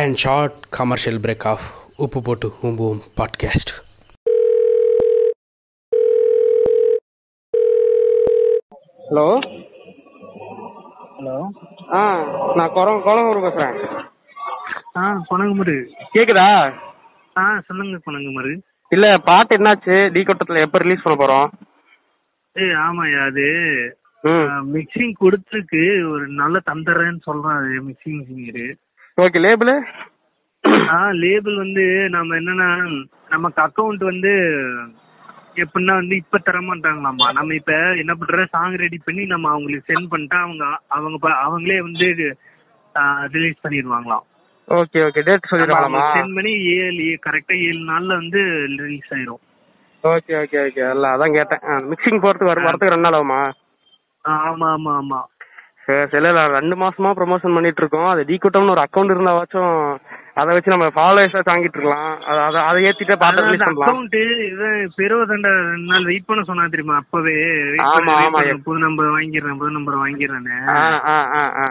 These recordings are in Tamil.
and short commercial break of உப்பு போட்டு ஊம்புவோம் பாட்காஸ்ட் ஹலோ ஹலோ ஆ நான் குரம் குளங்கூர் பேசுகிறேன் ஆ கொணங்குமரு கேக்குதா? ஆ சொல்லுங்க கொணங்குமரு இல்ல பாட்டு என்னாச்சு? டி கொட்டத்துல எப்ப ரிலீஸ் பண்ண போறோம்? ஏய் ஆமாய்யா அது மிக்சிங் கொடுத்துருக்கு. ஒரு நல்ல தந்துடுறேன்னு சொல்றான் அது மிக்சிங் இன்ஜினியர் ஓகே லேபிள் ஆ லேபிள் வந்து நம்ம என்னன்னா நமக்கு அக்கவுண்ட் வந்து எப்படின்னா வந்து இப்ப தர மாட்டாங்களாமா நம்ம இப்ப என்ன பண்ற சாங் ரெடி பண்ணி நம்ம அவங்களுக்கு சென்ட் பண்ணிட்டா அவங்க அவங்க அவங்களே வந்து ரிலீஸ் பண்ணிடுவாங்களாம். ஓகே ஓகே டேட் சொல்லிடுவாங்களாமா சென்ட் பண்ணி ஏழு கரெக்டா ஏழு நாள்ல வந்து ரிலீஸ் ஆயிரும். ஓகே ஓகே ஓகே இல்ல அதான் கேட்டேன். மிக்சிங் போறதுக்கு வர வரதுக்கு ரெண்டு நாள் ஆகுமா? ஆமா ஆமா ஆமா. சரி இல்ல ரெண்டு மாசமா ப்ரொமோஷன் பண்ணிட்டு இருக்கோம் அது டி கூட்டம்னு ஒரு அக்கௌண்ட் இருந்தாவாச்சும் அதை வச்சு நம்ம ஃபாலோவர்ஸா தாங்கிட்டு இருக்கலாம் அதை அதை அதை ஏத்திட்டு பாட்டு ரிலீஸ் பண்ணலாம். அக்கௌண்ட் இவன் பெருவதண்ட ரெண்டு நாள் வெயிட் பண்ண சொன்னா தெரியுமா? அப்பவே ஆமா, ஆமா. புது நம்பர் வாங்கிடுறேன் புது நம்பர் வாங்கிடுறேன்னு. ஆ ஆ ஆ ஆ.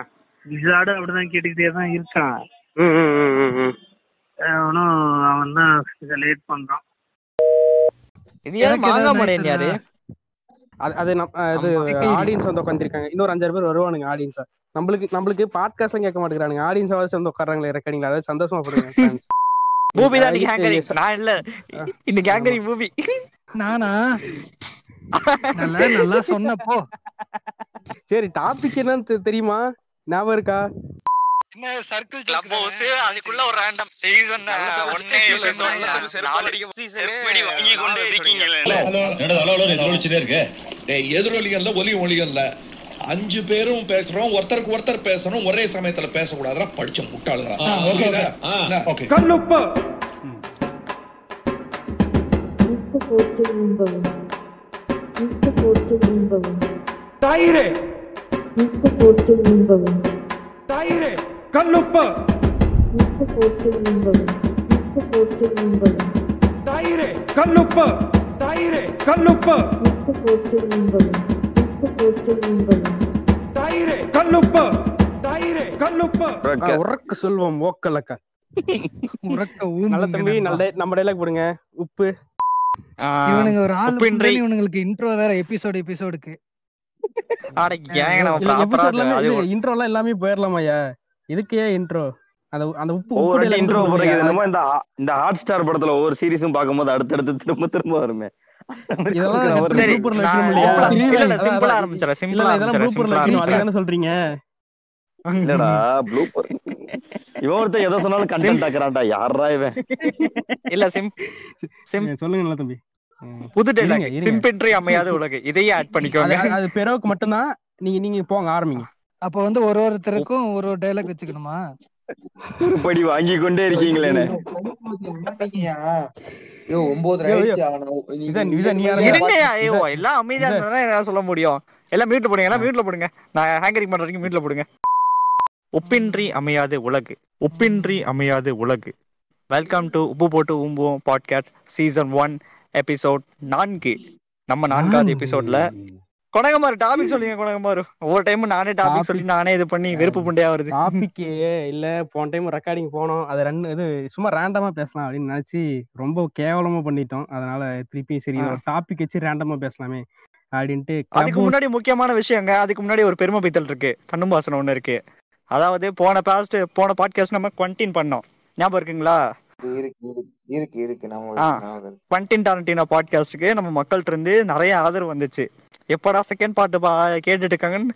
விசாடு அப்படிதான் கேட்டுக்கிட்டே தான் இருக்கான். ம் ம் ம் ம் ம். அவனும் அவன் தான் லேட் பண்றான். இது யார் எனக்கு மாங்கா ஏதாவது மடையன் யாரு? அது அது நம் இது. ஆடியன்ஸ் வந்து உட்காந்துருக்காங்க இன்னொரு அஞ்சாறு பேர் வருவானுங்க ஆடியன்ஸா நம்மளுக்கு நம்மளுக்கு பாட்காஸ்ட்லாம் கேட்க மாட்டேங்கிறானுங்க. ஆடியன்ஸ் வந்து உட்காராங்களே ரெக்கார்டிங்ல அதாவது சந்தோஷமா போடுங்க. பூபி தான் yes. நான் இல்ல. இன்னைக்கு ஹேங்கரிங் பூபி நானா? நல்லா நல்லா சொன்னப்போ சரி டாபிக் என்னன்னு தெரியுமா? ஞாபகம் இருக்கா? கிளப் ஹவுஸ் அதுக்குள்ள ஒரு ரேண்டம் சீசன் ஒன்னே எப்படி வாங்கி கொண்டு இருக்கீங்களே என்னடா ஹலோ ஹலோ எதிரொலிச்சுட்டே இருக்கு? டேய் எதிரொலிகள்ல ஒலி ஒலிகள்ல அஞ்சு பேரும் பேசுறோம் ஒருத்தருக்கு ஒருத்தர் பேசணும் ஒரே சமயத்துல பேசக்கூடாதுடா படிச்ச முட்டாளுங்களா? என்ன? ஓகே. உப்பு போட்டு உண்பவும் உப்பு போட்டு உண்பவும் உப்பு போட்டு உண்பவும் உப்பு போட்டு உண்பவும் உப்பு போட்டு உண்பவும் உப்பு போட்டு உப்பு போட்டு உண்பவும் ஆ, உறக்க சொல்வோம் ஓக்கலக்கா உறக்க நல்ல தம்பி நல்ல நம்ம டைலாக் போடுங்க. உப்பு. இவனுங்க ஒரு ஆள் இவனுங்களுக்கு இன்ட்ரோ வேற எபிசோடு எபிசோடுக்கு இன்ட்ரோலாம் எல்லாமே போயிடலாமாய்யா இதுக்கே இன்ட்ரோ அந்த அந்த உப்பு ஒவ்வொரு இன்ட்ரோ. போடுறது என்னமோ இந்த இந்த ஹாட் ஸ்டார் படத்துல ஒவ்வொரு சீரிஸும் பார்க்கும்போது அடுத்தடுத்து திரும்ப திரும்ப வருமே. சொல்றீங்க? இல்லடா ப்ளூப்பர் இவன் ஒருத்தன் எதை சொன்னாலும் கண்டென்ட் ஆக்குறான்டா யாரா இவன்? இல்ல சிம் சிம் சொல்லுங்க தம்பி. புது டைலாக். சிம்பின்றி அமையாத உலகு. இதையே ஆட் பண்ணிக்கோங்க. அது- அது பெரோவுக்கு மட்டும்தான் நீங்க நீங்க போங்க ஆரம்பிங்க. அப்ப வந்து ஒரு ஒருத்தருக்கும் ஒரு ஒரு டைலாக் வச்சுக்கணுமா? படி வாங்கி கொண்டே இத- எல்லாம் அமைதியா இருந்தா சொல்ல முடியும். எல்லாம் மியூட்ல போடுங்க எல்லாம் மியூட்ல போடுங்க. நான் ஹேங்கரிங் பண்ற வரைக்கும் மியூட்ல போடுங்க. ஒப்பின்றி அமையாது உலகு. ஒப்பின்றி அமையாது உலகு. வெல்கம் டு உப்பு போட்டு உம்புவோம் பாட்காஸ்ட் சீசன் ஒன் எபிசோட் நான்கு. நம்ம நான்காவது எபிசோட்ல கொடகமாறு டாபிக் சொல்லுங்க கொடகமாறு ஒவ்வொரு டைம் நானே டாபிக். சொல்லி நானே இது பண்ணி வெறுப்பு புண்டையா வருது. டாபிக் இல்ல போன டைம் ரெக்கார்டிங் போனோம். அது ரெண்டு இது சும்மா ரேண்டமா பேசலாம் அப்படின்னு நினைச்சு ரொம்ப கேவலமா பண்ணிட்டோம். அதனால திருப்பி சரி. டாபிக் வச்சு ரேண்டமா பேசலாமே அப்படின்ட்டு அதுக்கு முன்னாடி முக்கியமான விஷயங்க அதுக்கு முன்னாடி ஒரு பெருமை பைத்தல் இருக்கு. கண்ணும் வாசனை ஒண்ணு இருக்கு. அதாவது போன பாஸ்ட் போன பாட்காஸ்ட் நம்ம குவண்டின் பண்ணோம். ஞாபகம் இருக்குங்களா? இருக்கு இருக்கு. குவண்டின் டாரண்டினோ பாட்காஸ்ட்டுக்கு நம்ம மக்கள்கிட்ட இருந்து நிறைய ஆதரவு வந்துச்சு. எப்படா செகண்ட் பார்ட் கேட்டுட்டு இருக்காங்கன்னு?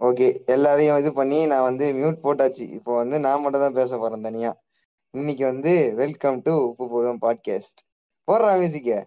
ஓகே எல்லாரையும் இது பண்ணி நான் வந்து மியூட் போட்டாச்சு. இப்போ வந்து நான் மட்டும் தான் பேச போறேன் தனியா. இன்னைக்கு வந்து வெல்கம் டு உப்பு போடுவோம் பாட்காஸ்ட் போடுறா மியூசிக்க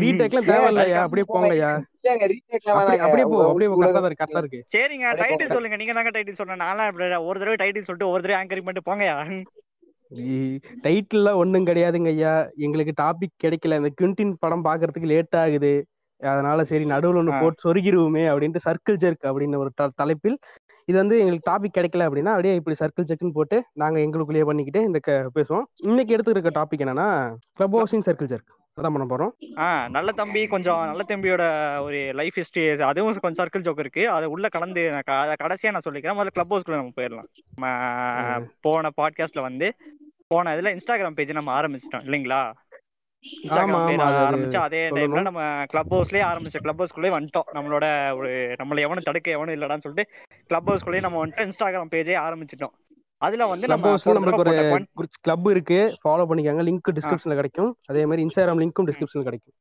ரீடேக்லாம் தேவையில்லையா? அப்படியே வேணாங்க அப்படியே போ அப்படியே கரெக்டா இருக்கு. சரிங்க டைட்டில் சொல்லுங்க. நீங்க தாங்க டைட்டில் சொன்ன நான்லாம் ஒரு தடவை டைட்டில் சொல்லிட்டு ஒரு தடவை ஆங்கரிங் பண்ணிட்டு போங்கயா டைட்டில்லாம் ஒண்ணும் கிடையாதுங்க ஐயா எங்களுக்கு டாபிக் கிடைக்கல. இந்த குவிண்டின் படம் பாக்குறதுக்கு லேட் ஆகுது. அதனால சரி நடுவுல ஒண்ணு ஆ. போட்டு சொருகிருவோமே அப்படின்ட்டு சர்க்கிள் ஜெர்க் அப்படின்னு ஒரு தலைப்பில். இது வந்து எங்களுக்கு டாபிக் கிடைக்கல அப்படின்னா அப்படியே இப்படி சர்க்கிள் ஜெர்க்குன்னு போட்டு நாங்க எங்களுக்குள்ளேயே பண்ணிக்கிட்டு இந்த பேசுவோம். இன்னைக்கு எடுத்துருக்க டாபிக் என்னன்னா கிளப் ஹவுஸின் சர்க்கிள் ஜெர்க் அதான் பண்ண போறோம். ஆ நல்ல தம்பி கொஞ்சம் நல்ல தம்பியோட ஒரு லைஃப் ஹிஸ்டரி அதுவும் கொஞ்சம் சர்க்கிள் ஜோக் இருக்கு. அதை உள்ள கலந்து நான் கடைசியா நான் சொல்லிக்கிறேன். முதல்ல கிளப் ஹவுஸ்க்குள்ள நம்ம போயிடலாம். நம்ம போன பாட்காஸ்ட்ல வந்து போன இதுல இன்ஸ்டாகிராம் பேஜ் நம்ம ஆரம்பிச்சிட்டோம் இல்லைங்களா? ஆரம்பிச்சு அதே டைம்ல நம்ம கிளப் ஹவுஸ்லயே ஆரம்பிச்ச கிளப் ஹவுஸ்க்குள்ளே வந்துட்டோம். நம்மளோட ஒரு நம்மள எவனும் தடுக்க எவனும் இல்லடான்னு சொல்லிட்டு கிளப் ஹவுஸ்க்குள்ளேயே நம்ம வந்துட்டு இன்ஸ்டாகிராம் பேஜே ஆரம்பிச்சிட்டோம். அதுல வந்து நம்ம நம்மளுக்கு ஒரு கிளப் இருக்கு. ஃபாலோ பண்ணிக்கோங்க. லிங்க் டிஸ்கிரிப்ஷன்ல கிடைக்கும். அதே மாதிரி இன்ஸ்டாகிராம் லிங்க்கும் டிஸ்கிரிப்ஷன்ல கிடைக்கும்.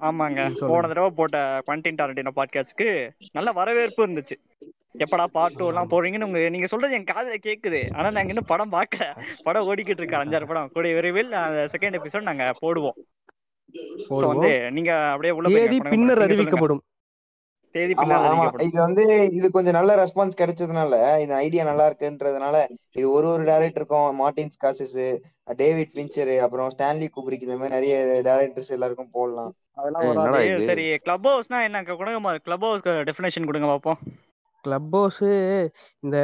ஆமாங்க. போன தடவை போட்ட குவண்டின் டாரண்டினோ பாட்காஸ்ட்க்கு நல்ல வரவேற்பு இருந்துச்சு. எப்படா பார்ட் டூ எல்லாம் போடுறீங்கன்னு உங்க நீங்க சொல்றது என் காதுல கேக்குது. ஆனா நாங்க இன்னும் படம் பார்க்கல படம் ஓடிக்கிட்டு இருக்கு. அஞ்சாறு படம். கூடிய விரைவில் செகண்ட் எபிசோட் நாங்க போடுவோம். வந்து நீங்க அப்படியே உள்ள பின்னர் அறிவிக்கப்படும். தேதி இது வந்து இது கொஞ்சம் நல்ல ரெஸ்பான்ஸ் கிடைச்சதுனால இந்த ஐடியா நல்லா இருக்குன்றதுனால இது ஒரு ஒரு டேரக்டருக்கும் மார்டின் ஸ்காசஸ் டேவிட் பிஞ்சர் அப்புறம் ஸ்டான்லி குப்ரிக் இந்த மாதிரி நிறைய டேரக்டர்ஸ் எல்லாருக்கும் போடலாம். அதெல்லாம் சரி கிளப் ஹவுஸ்னா என்ன? கொடுங்க கிளப் ஹவுஸ்க்கு டெஃபினேஷன் கொடுங்க பார்ப்போம் கிளப் ஹவுஸ் இந்த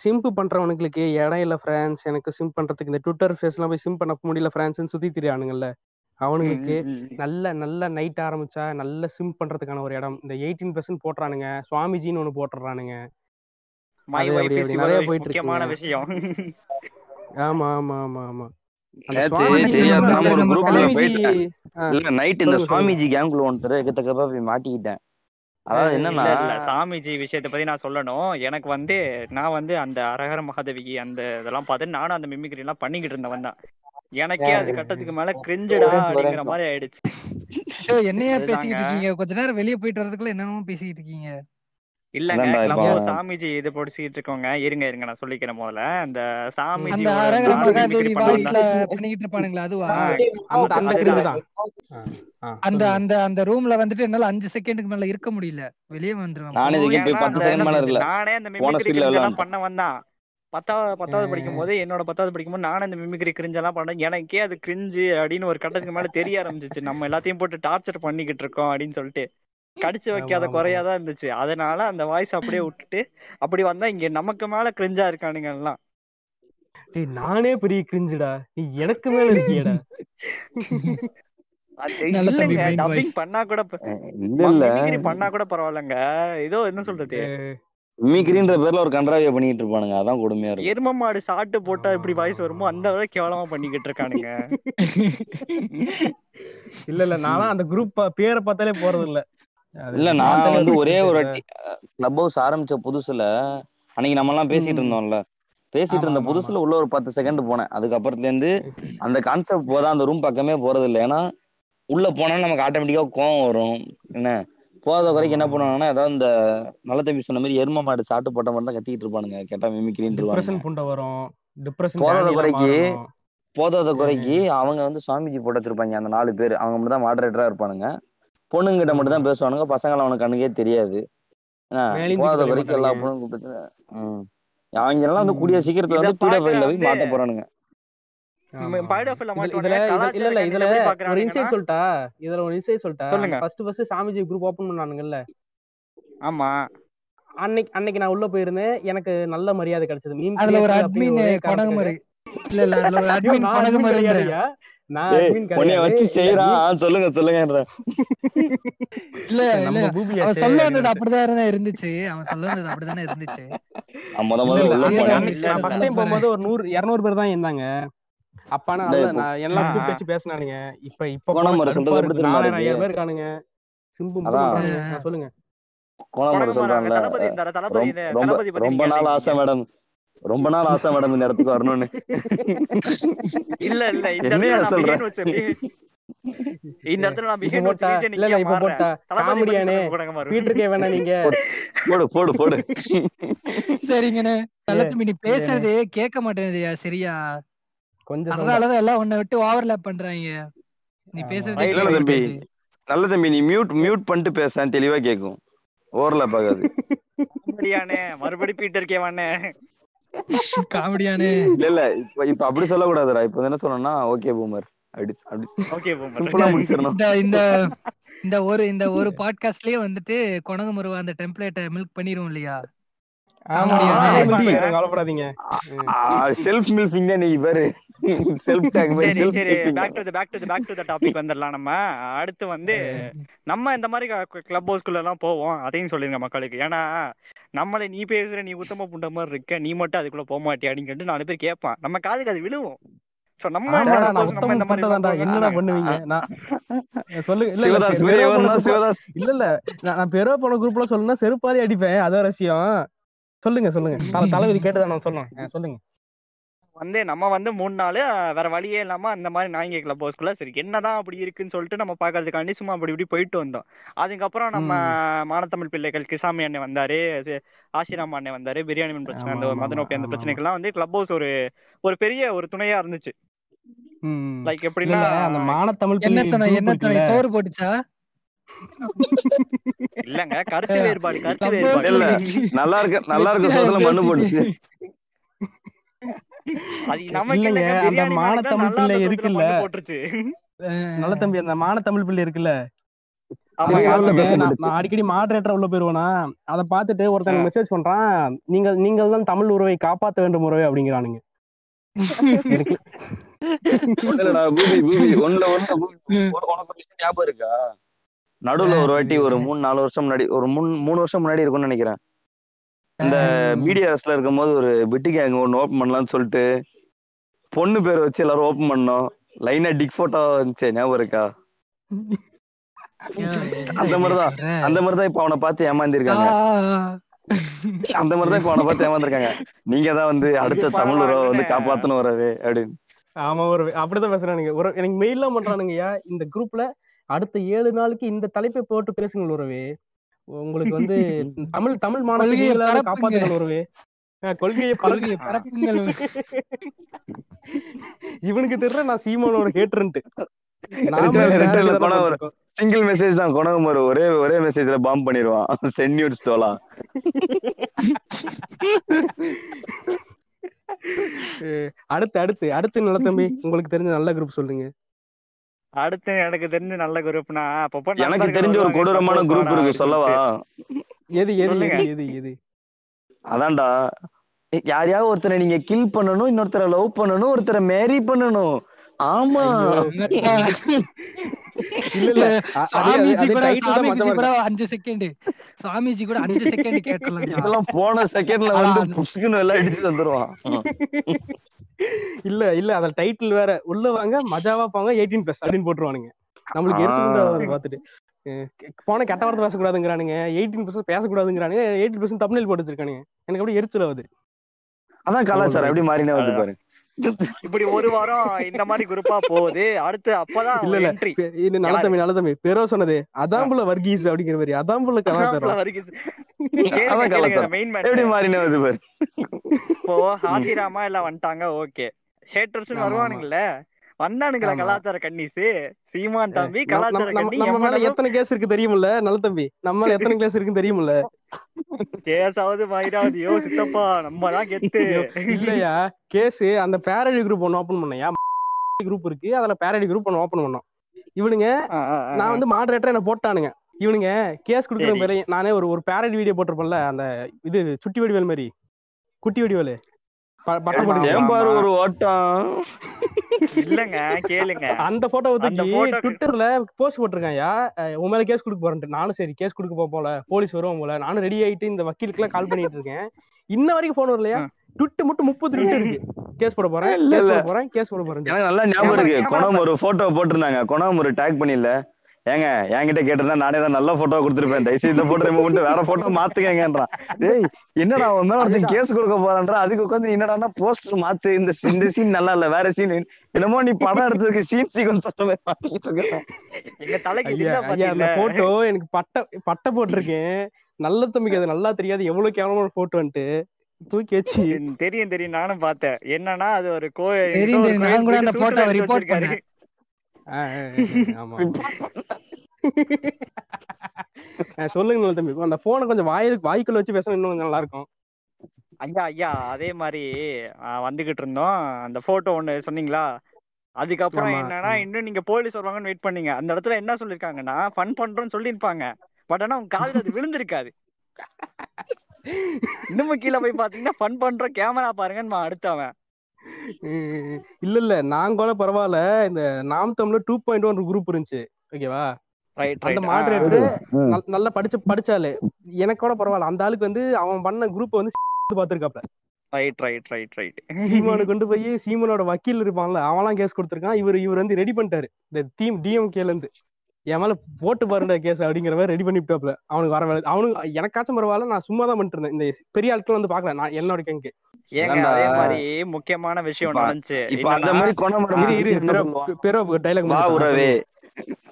சிம்ப் பண்றவனுங்களுக்கு இடம் இல்ல ஃப்ரான்ஸ் எனக்கு சிம் பண்றதுக்கு இந்த ட்விட்டர் ஃபேஸ்லாம் போய் சிம் பண்ண முடியல ஃப்ரான்ஸ்னு சுத்தி திரியானுங்கல்ல அவனுங்களுக்கு ம். நல்ல நல்ல நைட் ஆரம்பிச்சா நல்ல சிம் பண்றதுக்கான ஒரு இடம். இந்த எயிட்டீன் பர்சன்ட் போட்டுறானுங்க. சுவாமிஜின்னு ஒன்று போட்டுறானுங்க. நிறைய போயிட்டு முக்கியமான விஷயம். ஆமா ஆமா ஆமா ஆமா. நைட் இந்த சுவாமிஜி கேங்குள்ள ஒருத்தர் எக்கத்தக்கப்பா போய் மாட்டிக்கிட்டேன். அதாவது என்னன்னா சாமிஜி விஷயத்தை பத்தி நான் சொல்லணும். எனக்கு வந்து நான் வந்து அந்த அரஹர மகாதேவிக்கு அந்த இதெல்லாம் பார்த்து நானும் அந்த மிமிக்ரி எல்லாம் பண்ணிக்கிட்டு இருந்தவன் தான். எனக்கே அது கட்டத்துக்கு மேல கிரிஞ்சுடா அப்படிங்கிற. மாதிரி ஆயிடுச்சு. என்னையா. பேசிக்கிட்டு இருக்கீங்க? கொஞ்ச நேரம் வெளிய போயிட்டு வரதுக்குள்ள என்னென்னமோ பேசிக்கிட்டு இருக்கீங்க. இல்லங்க சாமிஜி இது படிச்சுக்கிட்டு இருக்கோங்க. இருங்க இருங்க நான் சொல்லிக்கிறேன் முதல்ல. அந்த தான் பண்ணிக்கிட்டு இருப்பானுங்களா அதுவா? அந்த அந்த அந்த சொல்லுங்க அந்த அந்த ரூம்ல வந்துட்டு என்னால அஞ்சு செகண்டுக்கு மேல இருக்க முடியல. வெளியே வந்துருவேன். நானே அந்த செகண்ட் மேல பத்தாவது பத்தாவது படிக்கும் போது என்னோட பத்தாவது படிக்கும் போது நானும் இந்த மிமிக்ரி கிரிஞ்செல்லாம் பண்ணேன். எனக்கே அது கிரிஞ்சு அப்படின்னு ஒரு கட்டத்துக்கு மேல தெரிய ஆரம்பிச்சிச்சு. நம்ம எல்லாத்தையும் போட்டு டார்ச்சர் பண்ணிக்கிட்டு இருக்கோம் அப்படின்னு சொல்லிட்டு. கடிச்சு வைக்காத குறையாதான் இருந்துச்சு. அதனால அந்த வாய்ஸ் அப்படியே விட்டுட்டு அப்படி வந்தா இங்க நமக்கு மேல கிரிஞ்சா இருக்கானுங்க எல்லாம். டேய் நானே பெரிய கிரிஞ்சுடா நீ எனக்கு மேல இருக்கியேடா. டப்பிங் பண்ணா கூட ப- இல்ல இல்ல. மிமிக்ரி பண்ணா கூட பரவாயில்லைங்க. ஏதோ என்ன சொல்றது? மிமிக்ரின்ற பேர்ல ஒரு கன்றாவிய பண்ணிட்டு இருப்பானுங்க. அதான் கொடுமையா இருக்கும். எரும மாடு சாட்டு போட்டா எப்படி வாய்ஸ் வருமோ? அந்த அளவுக்கு கேவலமா பண்ணிக்கிட்டு இருக்கானுங்க. இல்ல இல்ல நான்லாம் அந்த குரூப் பேரை பார்த்தாலே போறது இல்ல இல்ல நான் வந்து ஒரு ஒரே கிளப் ஹவுஸ் ஆரம்பிச்ச புதுசுல அன்னைக்கு நம்ம எல்லாம் பேசிட்டு இருந்தோம்ல. பேசிட்டு இருந்த புதுசுல உள்ள ஒரு பத்து செகண்ட் போனேன். அதுக்கப்புறத்துல இருந்து அந்த கான்செப்ட் போதா அந்த ரூம் பக்கமே போறது இல்லை ஏன்னா உள்ள போனா நமக்கு ஆட்டோமேட்டிக்கா கோவம் வரும். என்ன? போகாத குறைக்கு என்ன பண்ணுவாங்கன்னா ஏதாவது இந்த நல்ல தம்பி சொன்ன மாதிரி எரும மாடு சாட்டு போட்ட மாதிரி தான் கத்திட்டு இருப்பானுங்க. கேட்டா டிப்ரெஷன் புண்டை வரும். டிப்ரெஷன் எல்லாம் குறைக்கு போதாத குறைக்கு அவங்க வந்து சுவாமிஜி போட்டு வச்சிருப்பாங்க அந்த நாலு பேர். அவங்க மட்டும் தான் மாடரேட்டரா இருப்பானுங்க. பொண்ணுங்கிட்ட மட்டும் தான் பேசுவானுங்க. பசங்களை அவனுக்கு கண்ணுக்கே தெரியாது. போதாத குறைக்கு எல்லா பொண்ணும் கூப்பிட்டு. அவங்க எல்லாம் வந்து கூடிய சீக்கிரத்துல வந்து பீடா போய் மாட்ட போறானுங்க. ஒரு இன்சைட் சொல்லிட்டா இதுல ஒரு இன்சைட் சொல்லிட்டா சொல்லுங்க. First first Swamiji group open பண்ணானுங்கல்ல. ஆமா. அன்னைக்கு அன்னைக்கு நான் உள்ள போயிருந்தேன். எனக்கு நல்ல மரியாதை கிடைச்சது. மீம் அதுல ஒரு அட்மின் கொடகுமரு இல்ல இல்ல ஒரு அட்மின் நான் அட்மின் கிடையாது. வச்சு ஆ, சொல்லுங்க சொல்லுங்கன்ற இல்ல நம்ம அவன் பூபியாச்சே சொல்ல வந்தது அப்படிதான் தான் இருந்துச்சு. அவன் சொல்ல வந்தது அப்படிதானே இருந்துச்சு. நான் முதல்ல நான் ஃபர்ஸ்ட் டைம் போகும்போது ஒரு நூறு இரநூறு பேர் தான் இருந்தாங்க. அப்பானா நான் எல்லாம் ஆ கூப்பிட்டு வச்சு பேசினானுங்க. இப்ப இப்ப நாலாயிரம் இருக்கு. ஐயாயிரம் பேர் இருக்கானுங்க சிம்பு சொல்லுங்க. கோணமர் கொடகுமார் அங்க சொல்றான்ல. தளபதி இருந்தாரு? தளபதி ரொம்ப நாள் ஆசை மேடம். ரொம்ப நாள் ஆசை மேடம் இந்த இடத்துக்கு வரணும்னு. இல்ல இல்ல. இந்த என்னையா இடத்துல நான் சொல்ற? பிஹேவ் வச்சு இந்த இடத்துல நான் இப்ப பிஹேவ் வச்சு போட்டா இல்ல இப்ப போட்டா காமெடியானே. சொல்லுங்க கொடகுமார் பீட்டர் கே வேணா நீங்க. போடு போடு போடு. சரிங்கண்ணே. தம்பி நீ பேசுறது கேட்க மாட்டேங்குதுயா சரியா? கொஞ்சம் அதனாலதான் எல்லாம் உன்னை விட்டு ஓவர்லேப் பண்றாங்க. நீ பேசுறதே தம்பி. நல்ல தம்பி நீ மியூட் மியூட் பண்ணிட்டு பேச. தெளிவா கேக்கும் ஓரல பாக்காது காமெடியானே. மறுபடி பீட்டர் கேவானே காமெடியானு. இல்ல இல்ல. இப்ப இப்ப அப்படி சொல்லக்கூடாதுடா. இப்ப என்ன சொன்னா ஓகே பூமர் அப்படி அப்படி ஓகே சிம்பிளா முடிச்சிடணும். இந்த இந்த இந்த ஒரு இந்த ஒரு பாட்காஸ்ட்லயே வந்துட்டு கொணகு முருவா அந்த டெம்ப்ளேட்டை மில்க் பண்ணிரும் இல்லையா? செல்ஃப் மில்ஃபிங் தான் நீ பாரு self back to back to back to the topic வந்துடலாம் நம்ம. அடுத்து வந்து நம்ம இந்த மாதிரி கிளப் எல்லாம் போவோம். அதையும் சொல்லிருங்க மக்களுக்கு. ஏன்னா நம்மளை நீ பேசுற நீ உத்தம புண்ட மாதிரி இருக்க நீ மட்டும் அதுக்குள்ள போக மாட்டியா அப்படின்னு நாலு பேர் கேட்பான். நம்ம காதுக்கு அது விழுவும். சொல்லுங்க செருப்பாரி அடிப்பேன். அதான் ரசியம் சொல்லுங்க சொல்லுங்க. தல- தளபதி கேட்டுதான் ஆ, சொல்லுங்க. வந்து நம்ம வந்து மூணு நாள் வேற வழியே இல்லாம அந்த மாதிரி நாய்ங்க கிளப் ஹவுஸ்க்குள்ள சரி என்னதான் அப்படி இருக்குன்னு சொல்லிட்டு நம்ம பாக்குறதுக்காண்டி சும்மா அப்படி இப்படி போயிட்டு வந்தோம். அதுக்கப்புறம் நம்ம மானத்தமிழ் பிள்ளைகள் கிசாமி அண்ணன் வந்தாரு ஆசிராம் அண்ணன் வந்தாரு பிரியாணி மண் பிரச்சனை அந்த ஆமா, மதனோப்பி அந்த பிரச்சனைக்கெல்லாம் வந்து கிளப் ஹவுஸ் ஒரு ஒரு பெரிய ஒரு துணையா இருந்துச்சு. ம். லைக் எப்படின்னா அந்த மானத்தமிழ் என்ன துணை துணை? சோறு போட்டுச்சா? இல்லங்க கருத்து வேறுபாடு கருத்து வேறுபாடு. இல்ல நல்லா இருக்க நல்லா இருக்க சோத்துல மண்ணு போட்டுச்சு. இல்லைங்க, அந்த மானத்தமிழ் மானத்தமிழ் பிள்ளை இருக்குல்ல. நல்ல தம்பி அந்த மானத்தமிழ் பிள்ளை இருக்குல்ல? நான் அடிக்கடி மாடரேட்டர் உள்ள போயிருவேனா? அதை பார்த்துட்டு ஒருத்தன். மெசேஜ் பண்றான் நீங்கள் நீங்கள் தான் தமிழ் உறவை காப்பாற்ற வேண்டும் உறவை அப்படிங்கிறானுங்க. நடுவுல ஒரு வாட்டி ஒரு மூணு நாலு வருஷம் முன்னாடி ஒரு மூணு மூணு வருஷம் முன்னாடி இருக்கும்னு நினைக்கிறேன். இந்த பிடிஆர்எஸ்ல இருக்கும்போது ஒரு பிட்டு கேங் ஒன்னு ஓபன் பண்ணலாம்னு சொல்லிட்டு பொண்ணு பேரை வச்சு எல்லாரும் ஓபன் பண்ணோம். லைனா டிக் போட்டோ வந்துச்சு ஞாபகம் இருக்கா? அந்த மாதிரிதான். அந்த மாதிரிதான் இப்ப அவனை பார்த்து ஏமாந்திருக்காங்க. அந்த மாதிரிதான் இப்ப அவனை பார்த்து ஏமாந்திருக்காங்க. நீங்க தான் வந்து அடுத்த தமிழ் உறவை வந்து காப்பாத்தணும் வரவே அப்படின்னு. ஆமா ஒரு அப்படிதான் பேசுறானுங்க. ஒரு எனக்கு மெயிலாம் பண்றானுங்கய்யா. இந்த குரூப்ல அடுத்த ஏழு நாளைக்கு இந்த தலைப்பை போட்டு பேசுங்கள் உறவே. உங்களுக்கு வந்து தமிழ் தமிழ் மாணவர்கள். காப்பாத்துங்கள் அஹ் கொள்கையை கொள்கையை பரப்புங்க பரப்புங்கள். இவனுக்கு தெரியல நான் சீமானோட கேட்டுருன்ட்டு. சிங்கிள் மெசேஜ் தான் குணகுமார் ஒரே ஒரே மெசேஜ்ல பாம்பு பண்ணிடுவான் சென்ட் நியூட்ஸ் தோலா. அடுத்து அடுத்து அடுத்து நல்ல தம்பி? உங்களுக்கு தெரிஞ்ச நல்ல குரூப் சொல்லுங்க. அடுத்து எனக்கு தெரிஞ்ச நல்ல குரூப்னா அப்பப்போ எனக்கு தெரிஞ்ச ஒரு கொடூரமான குரூப் இருக்கு சொல்லவா? எது எது. எது எது அதான்டா. யாரையாவது ஒருத்தரை நீங்க கில் பண்ணணும் இன்னொருத்தரை லவ் பண்ணணும் ஒருத்தரை மேரி பண்ணணும். ஆமா. கூட கூட. அஞ்சு செகண்ட் சுவாமிஜி கூட அஞ்சு செகண்ட் கேட்கலாம் இதெல்லாம் போன செகண்ட்ல வந்து புஷ்குன்னு எல்லாம் அடிச்சு வந்துருவான். இல்ல இல்ல. அத டைட்டில் வேற. உள்ள வாங்க மஜாவா போங்க எயிட்டீன் பிளஸ் அப்படின்னு போட்டுருவானுங்க. நம்மளுக்கு எரிச்சு பார்த்துட்டு. அஹ் போன கெட்ட வார்த்தை பேசக்கூடாதுங்கிறானுங்க. எயிட்டீன் பர்சன்ட் பேசக்கூடாதுங்கிறானுங்க. எயிட்டீன் பர்சன்ட் தமிழில் போட்டு வச்சிருக்கானுங்க எனக்கு அப்படியே எரிச்சல் ஆகுது. அதான் கலாச்சாரம் எப்படி மாறினே வந்து பாரு. இப்படி ஒரு வாரம் இந்த மாதிரி குரூப்பா போகுது. அடுத்து அப்பதான் இல்ல இல்ல. இது நல்ல தம்பி நல்ல தம்பி பெரோ சொன்னது அதான் புள்ள வர்கீஸ் அப்படிங்கிற மாதிரி. அதான் புள்ள கலாச்சாரம் எப்படி மாறினே வந்து பாரு. இப்போ ஹாசிராமா எல்லாம் வந்துட்டாங்க ஓகே. ஹேட்டர்ஸ் வருவானுங்கல்ல வந்தானுங்களா. கலாச்சார கன்னிஸ் சீமான் தம்பி கலாச்சார நம்ம- நம்ம எத்தனை கேஸ் இருக்கு தெரியுமில்ல நல்ல தம்பி? நம்ம மேல எத்தனை கேஸ் இருக்குன்னு தெரியுமில்ல? கேஸாவது மயிராவதியோ சித்தப்பா நம்ம தான் கெத்து இல்லையா? கேஸ் அந்த பேரடி குரூப் ஒன்னு ஓபன் பண்ணையா குரூப் இருக்கு அதுல பேரடி குரூப் ஒன்னு ஓபன் பண்ணோம். இவனுங்க. நான் வந்து மாடரேட்டர் என்ன போட்டானுங்க. இவனுங்க கேஸ் கொடுக்குற. பேரு நானே ஒரு ஒரு பேரடி வீடியோ போட்டிருப்பேன்ல அந்த இது சுட்டி வடிவேல் மாதிரி. குட்டி வடிவேலு. ப- பட்டம் ஆமா, போட்டு ஏன் பாரு ஒரு ஓட்டம். இல்லங்க கேளுங்க. அந்த அந்த தூக்கி ட்விட்டர்ல போஸ்ட் போட்டிருக்காயா உன் மேல கேஸ் கொடுக்க போறேன்ட்டு. நானும் சரி கேஸ் கொடுக்க போல. போலீஸ் வரும் போல. நானும் ரெடி ஆயிட்டு இந்த வக்கீலுக்கு எல்லாம் கால் பண்ணிட்டு இருக்கேன். இன்ன வரைக்கும் போன் வரலையா? ட்விட்டு மட்டும் முப்பது ட்விட் இருக்கு. கேஸ் போட போறேன் இல்ல, கேஸ் இல்ல. போட போறேன் கேஸ் போட போறேன் நல்லா ஞாபகம் இருக்கு. குணம் ஒரு போட்டோ போட்டிருந்தாங்க. குணம் ஒரு டேக் பண்ணில ஏங்க என்கிட்ட கேட்டிருந்தா நானே தான் நல்ல போட்டோ கொடுத்துருப்பேன். தயவுசெய்து இந்த போட்டோ ரிமூவ் பண்ணிட்டு வேற போட்டோ மாத்துக்கங்கன்றான் டேய் என்னடா அவன் மேல ஒருத்தன் கேஸ் கொடுக்க போறான்றா? அதுக்கு உட்காந்து என்னடா போஸ்டர் மாத்து. இந்த இந்த சீன் நல்லா இல்ல வேற சீன் என்னமோ நீ படம் எடுத்ததுக்கு சீன் சீக்வன்ஸ் சொல்ற மாதிரி மாத்திக்கிட்டு அந்த போட்டோ எனக்கு பட்டை பட்டை போட்டிருக்கேன். நல்ல தம்பிக்கு அது நல்லா தெரியாது. எவ்வளவு கேவலமான போட்டோன்ட்டு தூக்கி வச்சு. தெரியும் தெரியும். நானும் பார்த்தேன். என்னன்னா அது ஒரு கோ தெரியும், தெரியும். நான் கூட அந்த ஆ, ஆமா அஹ் சொல்லுங்க நல்ல தம்பி. அந்த போனை கொஞ்சம் வாயிலுக்கு வாய்க்குள்ள வச்சு பேசணும் இன்னும் கொஞ்சம் நல்லா இருக்கும் ஐயா ஐயா அதே மாதிரி வந்துகிட்டு இருந்தோம். அந்த போட்டோ ஒண்ணு சொன்னீங்களா? அதுக்கப்புறம் என்னன்னா. இன்னும் நீங்க போலீஸ் வருவாங்கன்னு வெயிட் பண்ணீங்க. அந்த இடத்துல என்ன சொல்லிருக்காங்கன்னா ஃபன் பண்றோம்னு சொல்லியிருப்பாங்க. பட் ஆனா உங்க காதுல அது விழுந்திருக்காது. இன்னமும் கீழே போய் பாத்தீங்கன்னா ஃபன் பண்றோம். கேமரா பாருங்கன்னு அடுத்தவன் இல்ல இல்ல. நான் கூட பரவாயில்ல. இந்த நாம் தமிழ்ல டூ பாயிண்ட் ஒன் குரூப் இருந்துச்சு. ஓகேவா? ரைட் அந்த ரைட் மாடரேட்டர். நல்லா படிச்சு படிச்சாலு எனக்கு கூட பரவாயில்ல. அந்த ஆளுக்கு வந்து அவன் பண்ண குரூப் வந்து பாத்துருக்காப்ல. ரைட் ரைட் ரைட் ரைட் சீமானு கொண்டு போய் சீமானோட வக்கீல் இருப்பான்ல அவன்லாம் கேஸ் கொடுத்துருக்கான். இவர் இவர் வந்து ரெடி பண்ணிட்டாரு. இந்த டீம் டிஎம்கேல இருந்து. என் மேல போட்டு பாருடா கேஸ் அப்படிங்கிற மாதிரி ரெடி பண்ணிவிட்டாப்ல அவனுக்கு வர வேலை அவனுக்கு எனக்காச்சும் பரவாயில்ல நான் சும்மா தான் பண்ணிட்டு இருந்தேன் இந்த பெரிய ஆட்கள் வந்து பாக்கல நான் என்னோட கேங்கு ஏங்க ஏன்டா? அதே மாதிரி முக்கியமான விஷயம் நடந்துச்சு இப்ப அந்த மாதிரி கொணமரம் இரு இரு என்ன சொல்லுவான் பெரோ டைலாக் வா உறவே.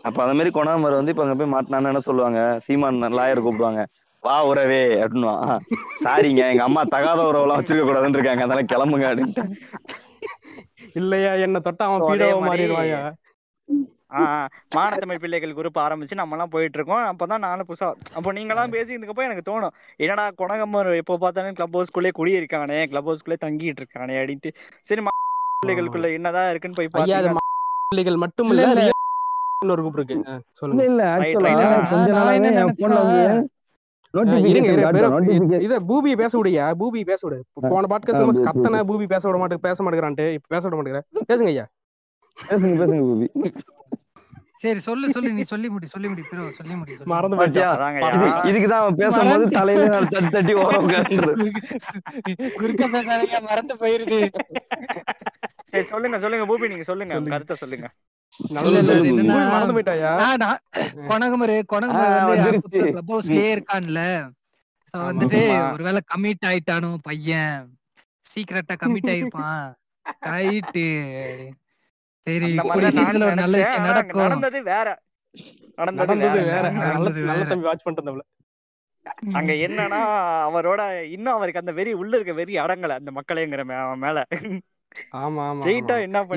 அப்ப அந்த மாதிரி கொணாமர் வந்து இப்ப அங்க போய் மாட்டினான்னு என்ன சொல்லுவாங்க? சீமான் லாயர் கூப்பிடுவாங்க. வா உறவே அப்படின்னுவான் சாரிங்க எங்க அம்மா தகாத உறவெல்லாம் வச்சிருக்க கூடாதுன்னு இருக்காங்க. அதெல்லாம் கிளம்புங்க அப்படின்ட்டு. இல்லையா என்ன தொட்டா அவன் பீடவ ஆ, மானத்தமிழ் பிள்ளைகள் குரூப் ஆரம்பிச்சு நம்ம எல்லாம் போயிட்டு இருக்கோம் அப்பதான் நானும் புதுசா அப்போ நீங்க எல்லாம் பேசிக்கிறதுக்கப்போ எனக்கு தோணும் என்னடா குணகம்மர் எப்போ பார்த்தாலும் கிளப் ஹவுஸ்குள்ளே குடியிருக்கானே கிளப் ஹவுஸ்குள்ளே தங்கிட்டு இருக்கானே அப்படின்ட்டு. சரி மா- பிள்ளைகளுக்குள்ள என்னதான் இருக்குன்னு போய் ம- பிள்ளைகள் மட்டும் இல்ல, இன்னொரு குரூப் இருக்கு. சொல்லுங்க. இல்ல ஆக்சுவலா கொஞ்ச நாளாவே என் போன்ல வந்து பூபியை பேச விடுயா பூபி பேச விடு. போன பாட்காஸ்ட் கத்தன பூபி. பேச விட மாட்டேங்க பேச மாட்டேங்கிறான்ட்டு இப்ப பேச விட மாட்டேங்கிற. பேசுங்க ஐயா. பேசுங்க பேசுங்க பூபி. சரி சொல்லு சொல்லு நீ சொல்லி முடி சொல்லி முடி பிறகு சொல்லி முடி. மறந்து பாத்தியா போச்சா அதாங்க இது ஐயா. இதுக்குதான் அவன் பேசும்போது தலையில நாலு தட்டி தட்டி ஓரம் உட்கார்ந்து குறுக்க பேசாதீங்க மறந்து போயிருது. சரி சொல்லுங்க சொல்லுங்க பூபி நீங்க சொல்லுங்க சொல்லுங்க. கருத்தை சொல்லுங்க. நான். கிளப் ஹவுஸ்லயே இருக்கான்ல. வந்துட்டு. ஒருவேளை கமிட் ஆயிட்டானோ பையன். சீக்கிரட்டா கமிட் ஆயிருப்பான். ரைட்டு சரி நடந்தது வேற. நடந்தது வேற. நல்ல வேற. நல்ல தம்பி வாட்ச் பண்ணிட்டு அங்க என்னன்னா அவரோட இன்னும் அவருக்கு அந்த வெறி உள்ள இருக்க வெறி அடங்கல அந்த மக்களேங்கிற மே- அவன் மேல. ஆமா ஆமா. என்ன ம-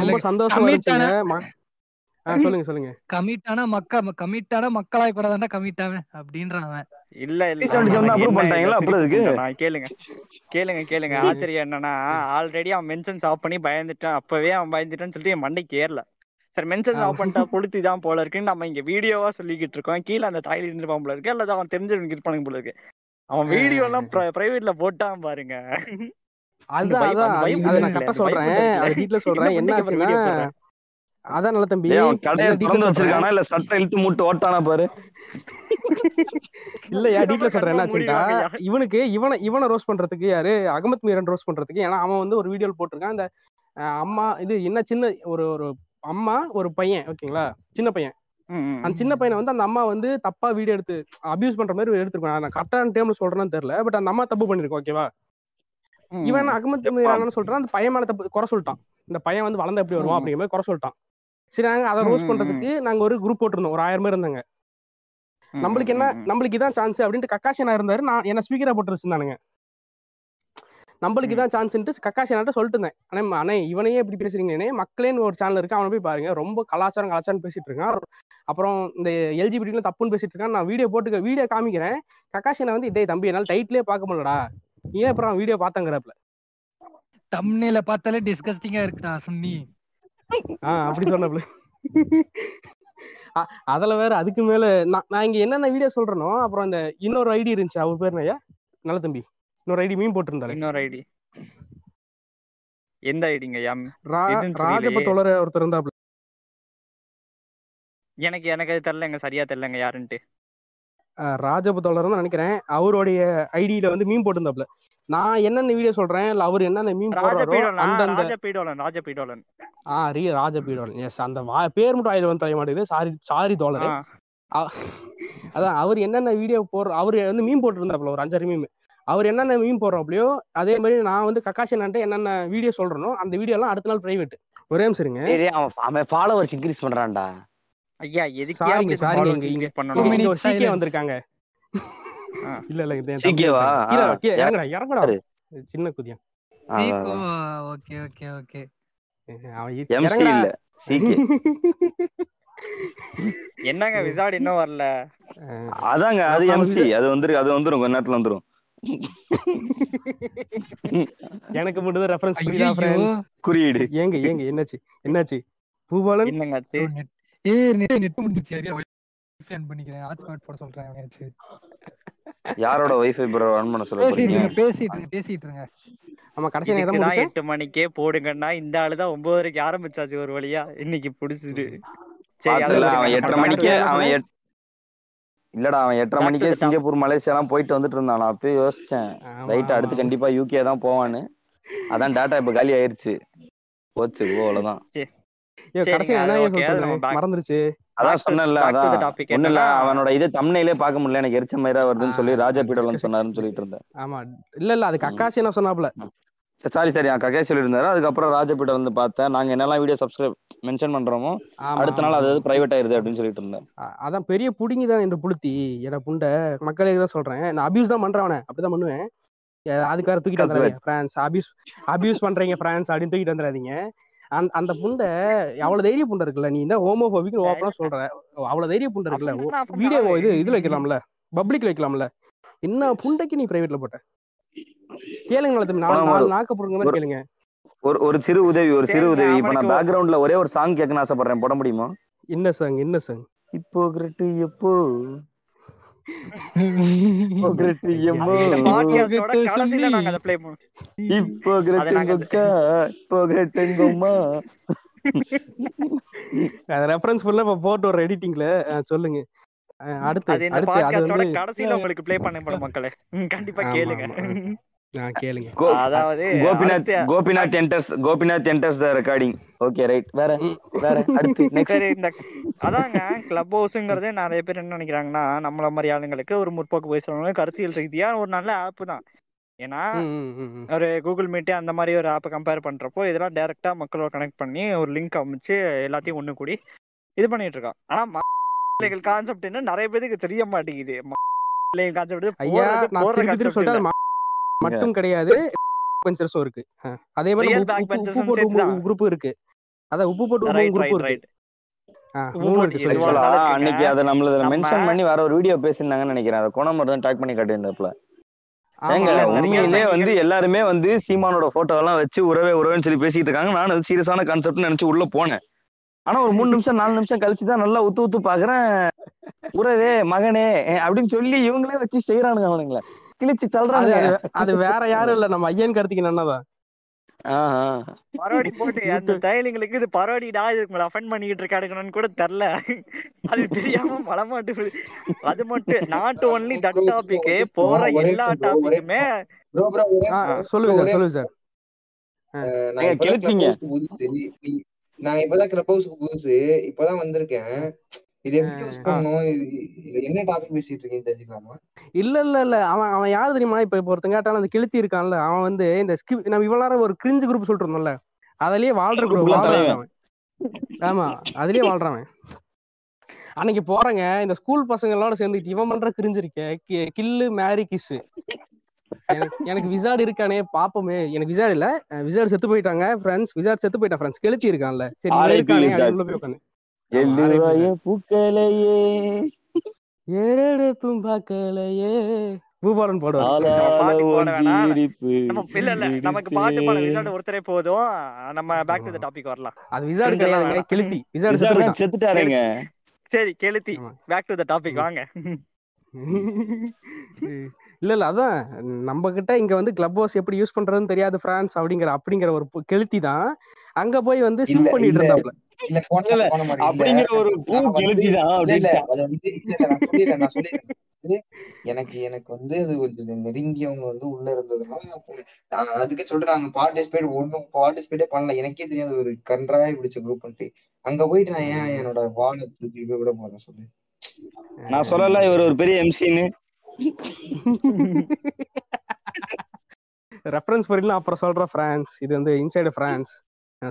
ரொம்ப சந்தோஷமா சொல்லுங்க சொல்லுங்க. கமிட் ஆனா மக்க கமிட் ஆனா மக்களாய் கூடாதாண்டா கமிட் ஆவன் அப்படின்றான் அவன். இல்ல இல்ல. கேளுங்க. கேளுங்க கேளுங்க. ஆச்சரியம் என்னன்னா ஆல்ரெடி அவன் மென்ஷன்ஸ் ஆஃப் பண்ணி பயந்துட்டான். அப்பவே அவன் பயந்துட்டான்னு சொல்லிட்டு என் மண்டைக்கு ஏறல. சரி மென்ஷன்ஸ் ஆஃப் பண்ணிட்டா கொளுத்தி தான் போல இருக்குன்னு நம்ம இங்க வீடியோவா சொல்லிக்கிட்டு இருக்கோம். கீழே அந்த தாயில் இருந்திருப்பான் போல இருக்கு. அல்லது அவன் தெரிஞ்சவங்க இருப்பானுங்க போல இருக்கு. அவன் வீடியோ எல்லாம் பிரைவேட்ல போட்டான் பாருங்க. அந்த அதான் vibe- அதான். அந்த vibe அது- அதை இருக்குல்ல, நான் கரெக்டா சொல்றேன். இருக்குல்ல. அது டீட்ல சொல்றேன். என்ன அதான் நல்ல தம்பி. கடையை திறந்து வச்சிருக்கானா? இல்ல சட்டை இழுத்து மூட்டு ஓட்டானா பாரு. இல்லையா டீட்ல நம்ம சொல்றேன். என்ன கண்மூடி ஆச்சுட்டா வாங்கய்யா. இவனுக்கு இவனை இவனை ரோஸ் பண்றதுக்கு யாரு? அகமத் மீரன் ரோஸ் பண்றதுக்கு. ஏன்னா அவன் வந்து ஒரு வீடியோல போட்டிருக்கான். அந்த அம்மா இது என்ன சின்ன ஒரு ஒரு அம்மா ஒரு பையன் ஓகேங்களா? சின்ன பையன். அந்த சின்ன பையனை வந்து அந்த அம்மா வந்து தப்பா வீடியோ எடுத்து அபியூஸ் பண்ற மாதிரி எடுத்துருக்கான் நான் கரெக்டான டைம்ல சொல்றேன்னு தெரியல. பட் அந்த அம்மா தப்பு பண்ணிருக்கோம் ஓகேவா. இவன் அகமத் மீரான்னு சொல்றான்? அந்த பையன் மேல தப்பு குறை சொல்லிட்டான். இந்த பையன் வந்து வளர்ந்து எப்படி வருவான். அப்படிங்கிற மாதிரி குறை சொல்லிட்டான். சரி நாங்க அதை ரோஸ் பண்றதுக்கு நாங்க ஒரு குரூப் போட்டிருந்தோம். ஒரு ஆயிரம் பேர் இருந்தாங்க. நம்மளுக்கு என்ன. நம்மளுக்கு இதான் சான்ஸ் அப்படின்ட்டு கக்காஷனா இருந்தாரு. நான் என்ன ஸ்பீக்கரா போட்டு வச்சிருந்தானுங்க நம்மளுக்கு. இதான் சான்ஸ்ன்ட்டு கக்காஷனாட்ட சொல்லிட்டு இருந்தேன். அண்ணே அண்ணே இவனையே இப்படி பேசுறீங்கண்ணே மக்களேன்னு ஒரு சேனல் இருக்கு. அவனை போய் பாருங்க. ரொம்ப கலாச்சாரம் கலாச்சாரம் பேசிட்டு இருக்கான். அப்புறம் இந்த எல்ஜிபிடில தப்புன்னு பேசிட்டு இருக்கான். நான் வீடியோ போட்டு வீடியோ காமிக்கிறேன். கக்காஷனை வந்து டேய் தம்பி என்னால டைட்லயே பார்க்க முடியலடா. நீ ஏன் அப்புறம் வீடியோ பாத்தங்கிறப்பல தம்னேல பார்த்தாலே டிஸ்கஸ்டிங்கா இருக்குடா சுன்னி. அப்படி சொன்னப்பல அ- அதுல வேற அதுக்கு மேல நான் நான் இங்க என்னென்ன வீடியோ சொல்றேனோ அப்புறம் அந்த இன்னொரு ஐடி இருந்துச்சு அவர் பேர் ஐயா நல்ல தம்பி. இன்னொரு ஐடி மீன் போட்டிருந்தாரு. இன்னொரு ஐடி எந்த ஐடிங்க எம் ரா- எதுன்னு புரியலையே. ராஜப தோழர் ஒருத்தர் இருந்தாப்ல. எனக்கு எனக்கு அது தெரியலங்க சரியா தெரியலங்க யாருன்ட்டு. ராஜப தோழர் தான் நினைக்கிறேன். அவருடைய ஐடியில வந்து மீன் போட்டிருந்தாப்ல. நான் என்னென்ன வீடியோ சொல்றேன்? இல்ல அவர் என்னென்ன மீன் போடுறாரோ ராஜபீடோலன் ஆ ரீ ராஜபீடோலன் எஸ் அந்த பேர் மட்டும் ஆயில வந்து தெரிய மாட்டேங்குது. சாரி சாரி தோழர். அதான் அவர் என்னென்ன வீடியோ போடுற அவர் வந்து மீன் போட்டுருந்தாப்புல ஒரு அஞ்சாறு மீன் அவர் என்னென்ன மீன் போடுறாப்லையோ அதே மாதிரி நான் வந்து கக்காஷன் என்னென்ன வீடியோ சொல்றேனோ அந்த வீடியோ எல்லாம் அடுத்த நாள் பிரைவேட் ஒரே நிமிஷம் இருங்க. அவன் அவன் ஃபாலோவர்ஸ் இன்க்ரீஸ் பண்றான்டா. ஐயா எதுக்கு சாரிங்க சாரிங்க இங்க இங்க ஒரு silence. வந்திருக்காங்க. இல்ல இல்ல இது என் CK தம்பி வா? இருக்காங்க. கீழே ஆ. கீழே யார்? இறங்குடா இறங்குடா? சின்ன அதான். ஓகே ஓகே ஓகே அவன் இ- MC இறங்குடா. இல்ல CK என்னங்க விசாட் இன்னும் வரல அதாங்க அது எம்சி அது வந்துரு அது வந்துரும் கொஞ்ச நேரத்துல வந்துரும் எனக்கு மட்டும் ரெஃபரன்ஸ் புரியுதா. ஃப்ரெண்ட்ஸ் குறியீடு ஏங்க ஏங்க என்னாச்சு என்னாச்சு பூபாலன் என்னங்க? ஏய் நெட் நெட் முடிஞ்சிச்சு சரியா வைஃபை ஆன் பண்ணிக்கிறேன் ஹாட்ஸ்பாட் போட சொல்றேன் அவனாச்சு யாரோட வைஃபை ப்ரோ ரன் பண்ண சொல்ல பேசிட்டு போறீங்க? இருங்க பேசிட்டு இருங்க பேசிட்டு இருங்க. ஆமா கடைசி இதுக்குதான் முடிச்சேன் எட்டு மணிக்கே போடுங்கன்னா இந்த ஆளுதான் ஒன்பது வரைக்கும் ஆரம்பிச்சாச்சு ஒரு வழியா. இன்னைக்கு புடிச்சிட்டு சரி அவன் விடுங்க. எட்டரை நம்ம மணிக்கே அடுத்து அவன் இல்லடா அவன் எட்டரை Back to மணிக்கே the top. சிங்கப்பூர் மலேசியா எல்லாம் போயிட்டு வந்துட்டு இருந்தான். நான் அப்பயே யோசிச்சேன். ரைட் அடுத்து. கண்டிப்பா யூகே தான் போவான்னு. அதான் டேட்டா இப்ப காலி ஆயிருச்சு. போச்சு போ அவ்வளவுதான் கடைசி மறந்துருச்சு. அதான் the அதான். ஒண்ணு இல்ல அவனோட இது தம்னையிலே பார்க்க முடியல எனக்கு எரிச்ச மயிரா வருதுன்னு சொல்லி ராஜா discussion- சொன்னாருன்னு சொல்லிட்டு இருந்தேன். ஆமா. இல்ல இல்ல அது கக்காசி என்ன சொன்னாப்ல சாரி சாரி நான் கக்கே சொல்லியிருந்தாரு. அதுக்கப்புறம் ராஜபீடம் வந்து பார்த்தேன். நாங்க என்னெல்லாம் வீடியோ சப்ஸ்கிரைப் மென்ஷன் பண்றோமோ அடுத்த நாள் அது. பிரைவேட் ஆயிருது அப்படின்னு சொல்லிட்டு இருந்தேன். அதான் பெரிய புடுங்கி தான் இந்த புளுத்தி என புண்டை. மக்களே தான் சொல்றேன். நான் அபியூஸ் தான் பண்றேன் அவனை. அப்படிதான் பண்ணுவேன். ஏ, அதுக்கார தூக்கிட்டு. வந்துடாதீங்க பிரான்ஸ் அபியூஸ் அபியூஸ் பண்றீங்க பிரான்ஸ் அப்படின்னு தூக்கிட்டு வந்துடாதீங்க அந்த அந்த புண்டை அவ்வளவு தைரிய புண்டை இருக்குல்ல நீ இந்த ஹோமோபோபிக் ஓப்பனா சொல்ற அவ்வளவு தைரிய புண்டை இருக்குல்ல வீடியோ இது இதுல வைக்கலாம்ல பப்ளிக்ல வைக்கலாம்ல. என்ன புண்டைக்கு நீ பிரைவேட்ல போட்ட? கேளுங்க நாலு நாக்க போடுங்க கேளுங்க. ஒரு ஒரு சிறு உதவி ஒரு சிறு உதவி இப்ப நான் பேக்ரவுண்ட்ல ஒரே ஒரு சாங் கேட்கணும்னு ஆசைப்படுறேன் போட முடியுமா? என்ன சாங் என்ன சாங் இப்போ கிரட்டு எப்போ? ரெஃபரன்ஸ் ஃபுல்லா இப்ப போட்டு ஒரு எடிட்டிங்ல சொல்லுங்க. அடுத்து அடுத்து அது வந்து கடைசியில உங்களுக்கு ப்ளே பண்ண மக்களே. ம், கண்டிப்பா கேளுங்க. கேளுங்க. அதாவது Gopinath Gopinath enters Gopinath enters the recording okay right வேற ம். வேற அடுத்து நெக்ஸ்ட் சரி இந்த அதாங்க கிளப் ஹவுஸ்ங்கிறது நிறைய பேர் என்ன நினைக்கிறாங்கன்னா நம்மள மாதிரி ஆளுங்களுக்கு ஒரு முற்போக்கு பேசுறவங்க கருத்தியல் ரீதியா ஒரு நல்ல ஆப் தான். ஏன்னா. ஒரு கூகுள் மீட் அந்த மாதிரி ஒரு ஆப்பை கம்பேர் பண்றப்போ இதெல்லாம் டைரக்டா மக்களோட கனெக்ட் பண்ணி ஒரு லிங்க் அமைச்சு எல்லாத்தையும் ஒண்ணு கூடி இது பண்ணிட்டு இருக்கோம் ஆனா கான்செப்ட் என்ன நிறைய பேருக்கு தெரிய மாட்டேங்குது. கான்செப்ட் மட்டும் கிடையாது பெஞ்சர்ஸும் இருக்கு. அதே மாதிரி உப்பு- போட்டு. குரூப் இருக்கு. அதான் உப்பு போட்டு குரூப் ரைட் இருக்கு. அன்னைக்கு அதை நம்மள நம்ம- மென்ஷன் பண்ணி வேற ஒரு வீடியோ பேசியிருந்தாங்கன்னு நினைக்கிறேன். அதை கோணமர் தான் டாக் பண்ணி காட்டியிருந்தாப்ல ஏங்க உண்மையிலே வந்து எல்லாருமே வந்து சீமானோட போட்டோ எல்லாம் வச்சு உறவே உறவுன்னு சொல்லி பேசிட்டு இருக்காங்க. நானும் அது சீரியஸான கான்செப்ட் நினைச்சு உள்ள போனேன். ஆனா ஒரு மூணு நிமிஷம் நாலு நிமிஷம் கழிச்சு தான் நல்லா உத்து உத்து பாக்குறேன். உறவே மகனே அப்படின்னு சொல்லி இவங்களே வச்சு செய்யறானுங்க அவனுங்கள. கிழிச்சு அது தள்ளுறானுங்க அது- வேற யாரும் இல்ல. நம்ம ஐயன் கார்த்திகன் அண்ணாதான். பரோடி போட்டு அந்த ஸ்டைலிங்களுக்கு இது பரோடிடா இதுக்கு மேல அஃபெண்ட் பண்ணிட்டு இருக்கானுங்கன்னு கூட தெரியல அது தெரியாம மலமாட்டு அது மட்டும் நாட் ஒன்லி தட் டாபிக் போற எல்லா டாபிக்குமே. சொல்லுங்க சார் சொல்லுங்க சார் நான் இப்பதான் நான் கிளப் ஹவுஸ்க்கு புதுசு இப்பதான் வந்திருக்கேன். இது எப்படி யூஸ் இது என்ன டாபிக் பேசிட்டு இருக்கீங்கன்னு தெரிஞ்சுக்கலாமா? இல்ல இல்ல இல்ல. அவன் அவன் யாரு தெரியுமா? இப்ப இப்ப ஒருத்தன் கேட்டாலும் அந்த கிழித்தி இருக்கான்ல அவன் வந்து இந்த ஸ்கிப் நம்ம இவ்வளவு நேரம் ஒரு கிரிஞ்சு குரூப் சொல்லிட்டு இருந்தோம்ல அதுலயே வாழ்ற Group குரூப். அவன் ஆமா அதுலயே வாழ்றான் அவன். அன்னைக்கு போறேங்க இந்த ஸ்கூல் பசங்களோட சேர்ந்துக்கிட்டு இவன் பண்ற கிரிஞ்சு இருக்கே கி- கில்லு மேரி கிஸ் எனக்கு எனக்கு விசாடு இருக்கானே பாப்போமே. எனக்கு விசாடு இல்ல விசாடு செத்து போயிட்டாங்க ஃப்ரெண்ட்ஸ் விசாடு செத்து போயிட்டான் ஃப்ரெண்ட்ஸ் கெளுத்தி இருக்கான்ல. சரி இருக்கானே உள்ள போய் உட்காந்து எழுவாய பூக்களையே. ஏழு தும்பாக்கலையே பூபாலன் போடுவார். நமக்கு பாட்டு பாட விசாட் ஒருத்தரே போதும். நம்ம பேக் டு த டாபிக் வரலாம். அது விசாடு கிரிஞ்செல்லாம் கிடையாதுங்க. கெளுத்தி. செத்துட்டாருங்க. சரி கெளுத்தி. பேக் டு த டாபிக் வாங்க. இல்ல இல்ல. அதான். நம்ம கிட்ட இங்க வந்து கிளப் ஹவுஸ் எப்படி யூஸ் பண்றதுன்னு தெரியாது பிரான்ஸ் அப்படிங்கிற அப்படிங்கிற ஒரு கெளுத்தி தான். அங்க போய் வந்து சிம் பண்ணிட்டு. இருந்தாப்ல. இல்ல. அப்படிங்கிற ஒரு பூ சொல்லிடுறேன், நான் சொல்லிடுறேன். எனக்கு எனக்கு வந்து அது கொஞ்சம் நெருங்கியவங்க வந்து உள்ள இருந்ததுனால அதுக்கே சொல்றேன் நாங்க பார்ட்டிசிபேட் ஒன்றும் பார்ட்டிசிபேட்டே பண்ணல. எனக்கே தெரியாது ஒரு கன்றாய் பிடிச்ச குரூப் அங்க போயிட்டு நான் ஏன் என்னோட வாழை தூக்கி போய் விட போறேன் சொல்லு. நான் சொல்லல இவர் ஒரு பெரிய எம்சின்னு ரெஃபரன்ஸ் பண்ணலாம் அப்புறம் சொல்றேன் பிரான்ஸ் இது வந்து இன்சைடு பிரான்ஸ்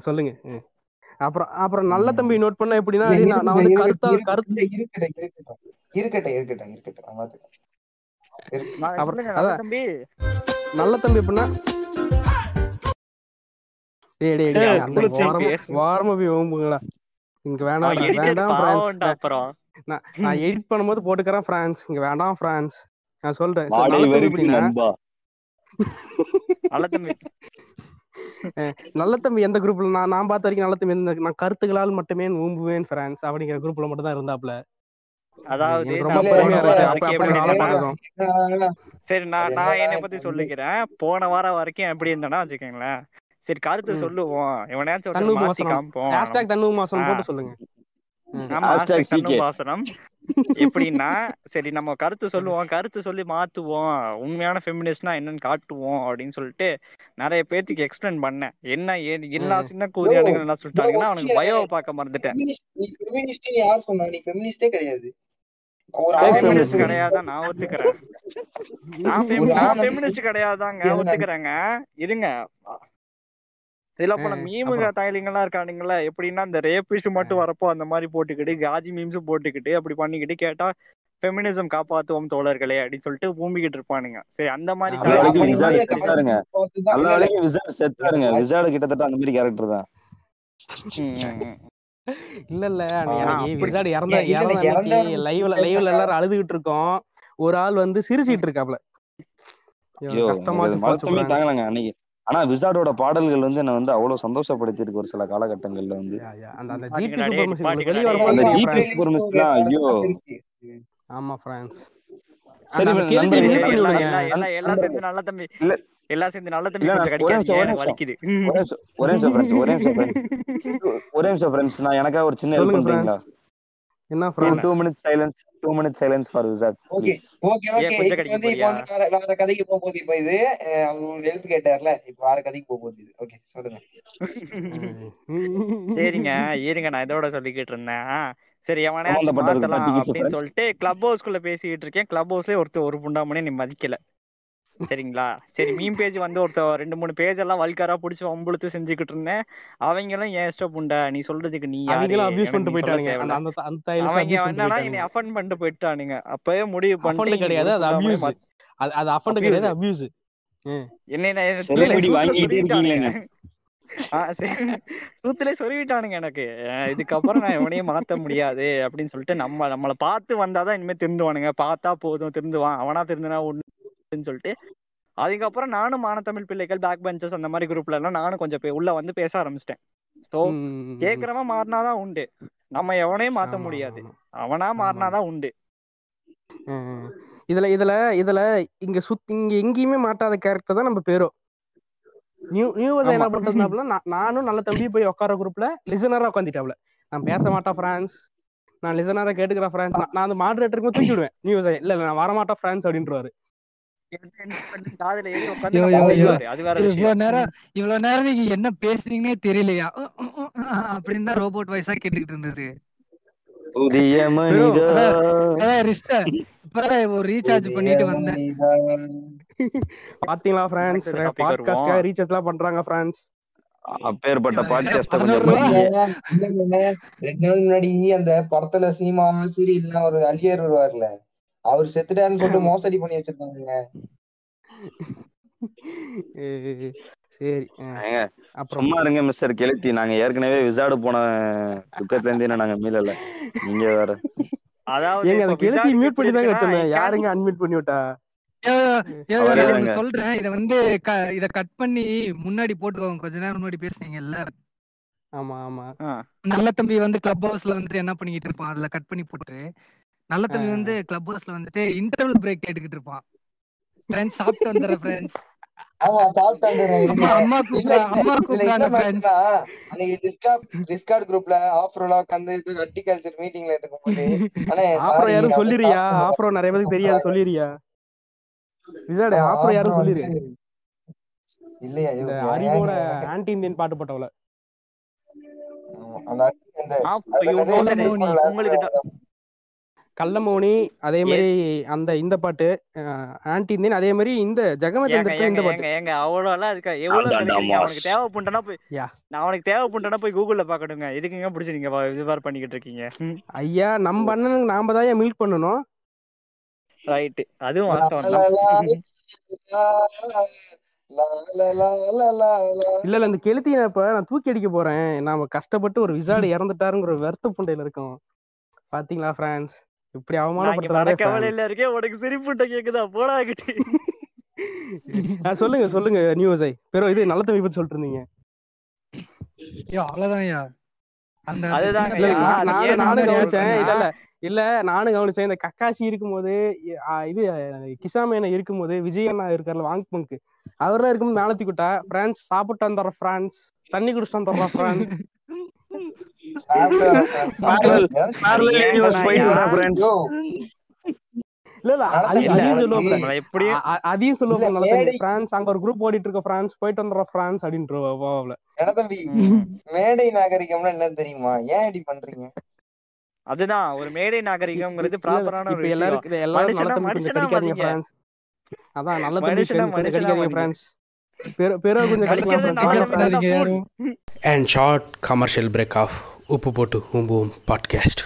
சொல்லுங்க. அப்புறம் அப்புறம் நல்ல தம்பி நோட் பண்ண எப்படின்னா நான் வந்து கருத்தா கருத்து இருக்கட்டும், இருக்கட்டும், இருக்கட்டும், அப்புறம். தம்பி. நல்ல தம்பி எப்படின்னா இங்க வேணாம் வேண்டாம் அப்புறம். நான் நான் எடிட் பண்ணும்போது போட்டுக்கிறேன் பிரான்ஸ் இங்க வேண்டாம் பிரான்ஸ் நான் சொல்றேன் நல்ல தம்பி எந்த குரூப்ல நான் நான் பார்த்த வரைக்கும் நல்ல தம்பி நான் கருத்துக்களால் மட்டுமே ஊம்புவேன் பிரான்ஸ் அப்படிங்கிற குரூப்ல மட்டும் தான் இருந்தாப்ல அதாவது சரி நான் நான் என்னை பத்தி சொல்லிக்கிறேன். போன வாரம் வரைக்கும் எப்படி இருந்தேன்னா வச்சுக்கோங்களேன். சரி கருத்து. சொல்லுவோம். வாசனம். ஆ. போட்டு சொல்லுங்க. எப்படின்னா சரி நம்ம கருத்து சொல்லுவோம் கருத்து சொல்லி மாத்துவோம் உண்மையான ஃபெமினிஸ்ட்னா என்னன்னு காட்டுவோம் அப்படின்னு சொல்லிட்டு நிறைய பேத்துக்கு எக்ஸ்பிளைன் பண்ணேன். என்ன எல்லா. சின்ன கூதியானுங்க என்ன சொல்லிட்டாங்கன்னா அவனுக்கு பயோவை பார்க்க மறந்துட்டேன். யார் சொன்னா நீ கிடையாது. ஃபெமினிஸ்ட் கிடையாதான் நான் ஒத்துக்கிறேன். நான் ஃபெமினிஸ்ட் கிடையாதாங்க? ஒத்துக்கிறேங்க. இருங்க. சில பல மீமுக தாயலிங்கெல்லாம் இருக்கானுங்களா. எப்படின்னா இந்த ரேபிஸ்ட் மட்டும் வரப்போ அந்த மாதிரி போட்டுக்கிட்டு காஜி மீம்ஸும் போட்டுக்கிட்டு அப்படி பண்ணிக்கிட்டு கேட்டா ஃபெமினிசம் காப்பாத்துவோம் தோழர்களே அப்படின்னு சொல்லிட்டு பூம்பிக்கிட்டு இருப்பானுங்க. சரி அந்த மாதிரி செத்தாருங்க. விசாடு கிட்டத்தட்ட அந்த மாதிரி கேரக்டர் தான். இல்ல இல்ல. விசாடு இறந்த இறந்த லைவ்ல லைவ்ல எல்லாரும் அழுதுகிட்டு இருக்கோம். ஒரு ஆள் வந்து சிரிச்சிட்டு இருக்காப்ல. பிரான்ஸ் தாங்கலங்க. அன்னைக்கு ஆனா விசாடோட பாடல்கள் வந்து என்ன வந்து அவ்வளவு சந்தோஷப்படுத்தி இருக்கு ஒரு சில காலகட்டங்கள்ல வந்து. அந்த ஜிபி நிறைய சூப்பர் மியூசிக் பாட்டுக்கு வெளியே நிறைய வரும்போது அந்த தெரியும் ஜிபி பிரான்ஸ் சூப்பர் மிஸ்லாம் ஐயோ. ஆமா பிரான்ஸ் ஒரே நிமிஷம் ஒரே எனக்கு நிமிஷம். வலிக்குது. ஒரே நிமிஷம் ஒரே நிமிஷம் ஃப்ரெண்ட்ஸ் நான் எனக்காக ஒரு சின்ன ஹெல்ப் பண்றீங்களா? என்ன two France two minutes silence two minutes silence for VSAT okay please okay வந்து இப்போ வேற கதைக்கு போக போகுது இப்போ இது அஹ் அவர் ஒரு ஹெல்ப் கேட்டார்ல இப்போ வேற கதைக்கு போக போகுது இது. ஓகே சொல்லுங்க. சரிங்க இருங்க நான் இதோட சொல்லிக்கிட்டு இருந்தேன். சரி சம்பந்தப்பட்டதுக்கு மாத்தலாம் அப்படின்னு சொல்லிட்டு கிளப் ஹவுஸ்குள்ள பேசிக்கிட்டு இருக்கேன். கிளப் ஹவுஸ்லயே ஒருத்தர் ஒரு புண்டாமனே நீ மதிக்கல. சரிங்களா? சரி மீம் பேஜ் வந்து ஒருத்தர் ரெண்டு மூணு பேஜ் எல்லாம் வல்காரா புடிச்சு வம்புழுத்து செஞ்சுக்கிட்டு இருந்தேன். அவங்களும் ஏன் இஷ்ட புண்டை? நீ சொல்றதுக்கு நீ அபியூஸ் எனக்கு பண்ணிட்டு போயிட்டானுங்க. அவங்க என்னன்னா போயிட்டானுங்க. என்னை அஃபண்ட் பண்ணிட்டு போயிட்டானுங்க. அப்பவே முடிவு இன்னைக்கு கிடையாது. அது அபியூஸ் அது அஃபண்ட் அபியூஸ் கிடையாது. அபியூஸ் என்னை. தூத்துலே சொருவிட்டானுங்க எனக்கு. இதுக்கப்புறம் நான் எவனையும் மாத்த முடியாது அப்படின்னு சொல்லிட்டு நம்ம நம்மளை பார்த்து வந்தாதான் இனிமே திருந்துவானுங்க. பார்த்தா போதும். திருந்துவான். அவனா திருந்தினா ஒண்ணுன்னு சொல்லிட்டு. அதுக்கப்புறம் நானும் மானத்தமிழ் பிள்ளைகள் பேக் பெஞ்சஸ் அந்த மாதிரி குரூப்ல எல்லாம் நானும் கொஞ்சம் உள்ள வந்து பேச ஆரம்பிச்சிட்டேன். ஸோ ம், கேக்குறவன் மாறினாதான் உண்டு. நம்ம எவனையும் மாத்த முடியாது. அவனா மாறினாதான் உண்டு. இதுல இதுல இதுல இங்க சுத்தி இங்க எங்கேயுமே மாட்டாத கேரக்டர் தான் நம்ம பேரோ. நியூ ஆமா. என்ன பண்றதுனாப்ல நான் நானும் நல்ல தம்பி போய் உட்கார குரூப்ல லிசனரா உட்காந்துட்டாப்ல நான் பேச மாட்டேன் ஃப்ரான்ஸ் நான் லிசனரா கேட்டுக்கிறேன் ஃப்ரான்ஸ் நான் அந்த மாடரேட்டருக்கு தூக்கி விடுவேன் நியூஸ் இல்ல நான் வரமாட்டேன் ஃப்ரான்ஸ் அப்படின்றவாரு. இவ்வளவு நேரம் இவ்வளவு நேரம் நீங்க என்ன பேசுறீங்கன்னே தெரியலையா? அப்படின்னு தான் ரோபோட் வாய்ஸா கேட்டுக்கிட்டு இருந்தது. புதிய ஒரு ரீசார்ஜ் பண்ணிட்டு வந்தேன். பாத்தீங்களா டாபிக் பாட்காஸ்ட்காக வருவோம். ரீசார்ஜ் எல்லாம் பண்றாங்க ஃப்ரான்ஸ் அப்பேற்பட்ட பாட்காஸ்ட ரெண்டு நாள் முன்னாடி அந்த படத்துல சினிமா சீரியல்ல ஒரு அலியர் வருவார்ல அவர் செத்துட்டாருன்னு சொல்லிட்டு மோசடி பண்ணி வச்சிருக்காங்க சரி அப்புறம் சும்மா இருங்க மிஸ்டர் கெளுத்தி. நாங்க ஏற்கனவே விசாடு போன துக்கத்துல இருந்து நாங்க மீளல. நீங்க வேற. அதாவது அந்த கெளுத்தி மியூட் பண்ணி தாங்க வச்சிருந்தேன். யாருங்க அன்மியூட் பண்ணி விட்டா? சொல்றேன். இத வந்து க- இத கட் பண்ணி முன்னாடி போட்டுக்கோங்க. கொஞ்ச நேரம் முன்னாடி பேசுனீங்கல்ல. ஆமா ஆமா. நல்ல தம்பி வந்து கிளப் ஹவுஸ்ல வந்துட்டு என்ன பண்ணிக்கிட்டு இருப்பான்? அதுல கட் பண்ணி போட்டு நல்ல தம்பி வந்து கிளப் ஹவுஸ்ல வந்துட்டு இன்டர்வல் பிரேக் கேட்டுக்கிட்டு இருப்பான். ஃப்ரெண்ட்ஸ் சாப்பிட்டு வந்துடுற ஃப்ரெண்ட்ஸ் குரூப்ல ஆஃப்ரோலா உட்காந்து அட்டிகல்ச்சர் மீட்டிங்ல இருக்கும்போது சாரி யாரும் சொல்லிரியா ஆஃப்ரோ நிறைய பேருக்கு தெரியாது சொல்லிரியா விசாடு ஆமா ஆஃப்ரோ யாரும் சொல்லிரு இல்லையா அறிவோட ஆன்டி இந்தியன் பாட்டு போட்டவள. உங்களுக்கு கள்ளமௌனி அதே மாதிரி அந்த இந்த பாட்டு ஆன்டி இந்தியன் அதே மாதிரி இந்த ஜெகமே ஏங்க தந்திரத்துல ஏங்க இந்த ஏங்க பாட்டு. ஏங்க அவ்வளோலாம் இருக்கா? எவ்வளவு அவனுக்கு தேவைப்புண்டனா போய் யா. நான் அவனுக்கு தேவைப்புண்டனா போய் கூகுள்ல பாக்கணுங்க எதுக்குங்க பிடிச்சி நீங்க இது மாதிரி பண்ணிக்கிட்டு இருக்கீங்க? ஐயா நம்ம அண்ணனுக்கு நாம தான். மில்க் பண்ணணும் ரைட்டு அதுவும். இல்ல இல்ல இந்த கெளுத்தியை இப்ப நான் தூக்கி அடிக்க போறேன். நாம கஷ்டப்பட்டு ஒரு விசாடு இறந்துட்டாருங்கிற ஒரு வருத்த புண்டையில இருக்கோம். பாத்தீங்களா பிரான்ஸ் இப்படி அவமானப்படுத்துறாரே மன கவலையில இருக்கேன். உனக்கு சிரிப்புட்ட கேக்குதா? போடா கிட்டி. சொல்லுங்க சொல்லுங்க நியூஸை. பெரும் இது நல்ல தம்பி பத்தி சொல்லிட்டு இருந்தீங்க ஐயோ அவ்வளவுதான் ஐயா. அந்த அந்த அதுதாங்க சின்ன இல்ல ஐயா, பையன் நான் அது நானும் கவனிச்சேன். இல்ல இல்ல இல்ல நானும் கவனிச்சேன். இந்த கக்காஷி இருக்கும்போது இது கிசாமேன இருக்கும்போது விஜய் அண்ணா இருக்கார்ல வாங் பங்கு அவர்லாம் இருக்கும்போது மேல தூக்கிட்டா பிரான்ஸ் சாப்பிட்டு வந்துடுற பிரான்ஸ் தண்ணி குடிச்சிட்டு வந்துடுற பிரான்ஸ் அதையும் மேடை பிரான்ஸ் அங்க ஒரு குரூப் ஓடிட்டு இருக்க பிரான்ஸ் போயிட்டு வந்துடுற பிரான்ஸ். மேடை நாகரிகம்னா என்னன்னு தெரியுமா? ஏன் இப்படி பண்றீங்க? அதுதான் ஒரு மேடை நாகரிகம்ங்கிறது இல்ல ப்ராப்பரான ஒரு எல்லாரும் எல்லாரும் நல்ல கொஞ்சம் கடிக்காதீங்க பிரான்ஸ் அதான் நல்ல மனுஷனா கொஞ்சம் கடிக்காதீங்க பிரான்ஸ் பெரு பெரு கொஞ்சம் கடிக்கலாம் கடிக்கிறது பிரான்ஸ் வாங்க நாலு பிரான்ஸ் உப்பு போட்டு ஊம்புவோம் பாட்காஸ்ட்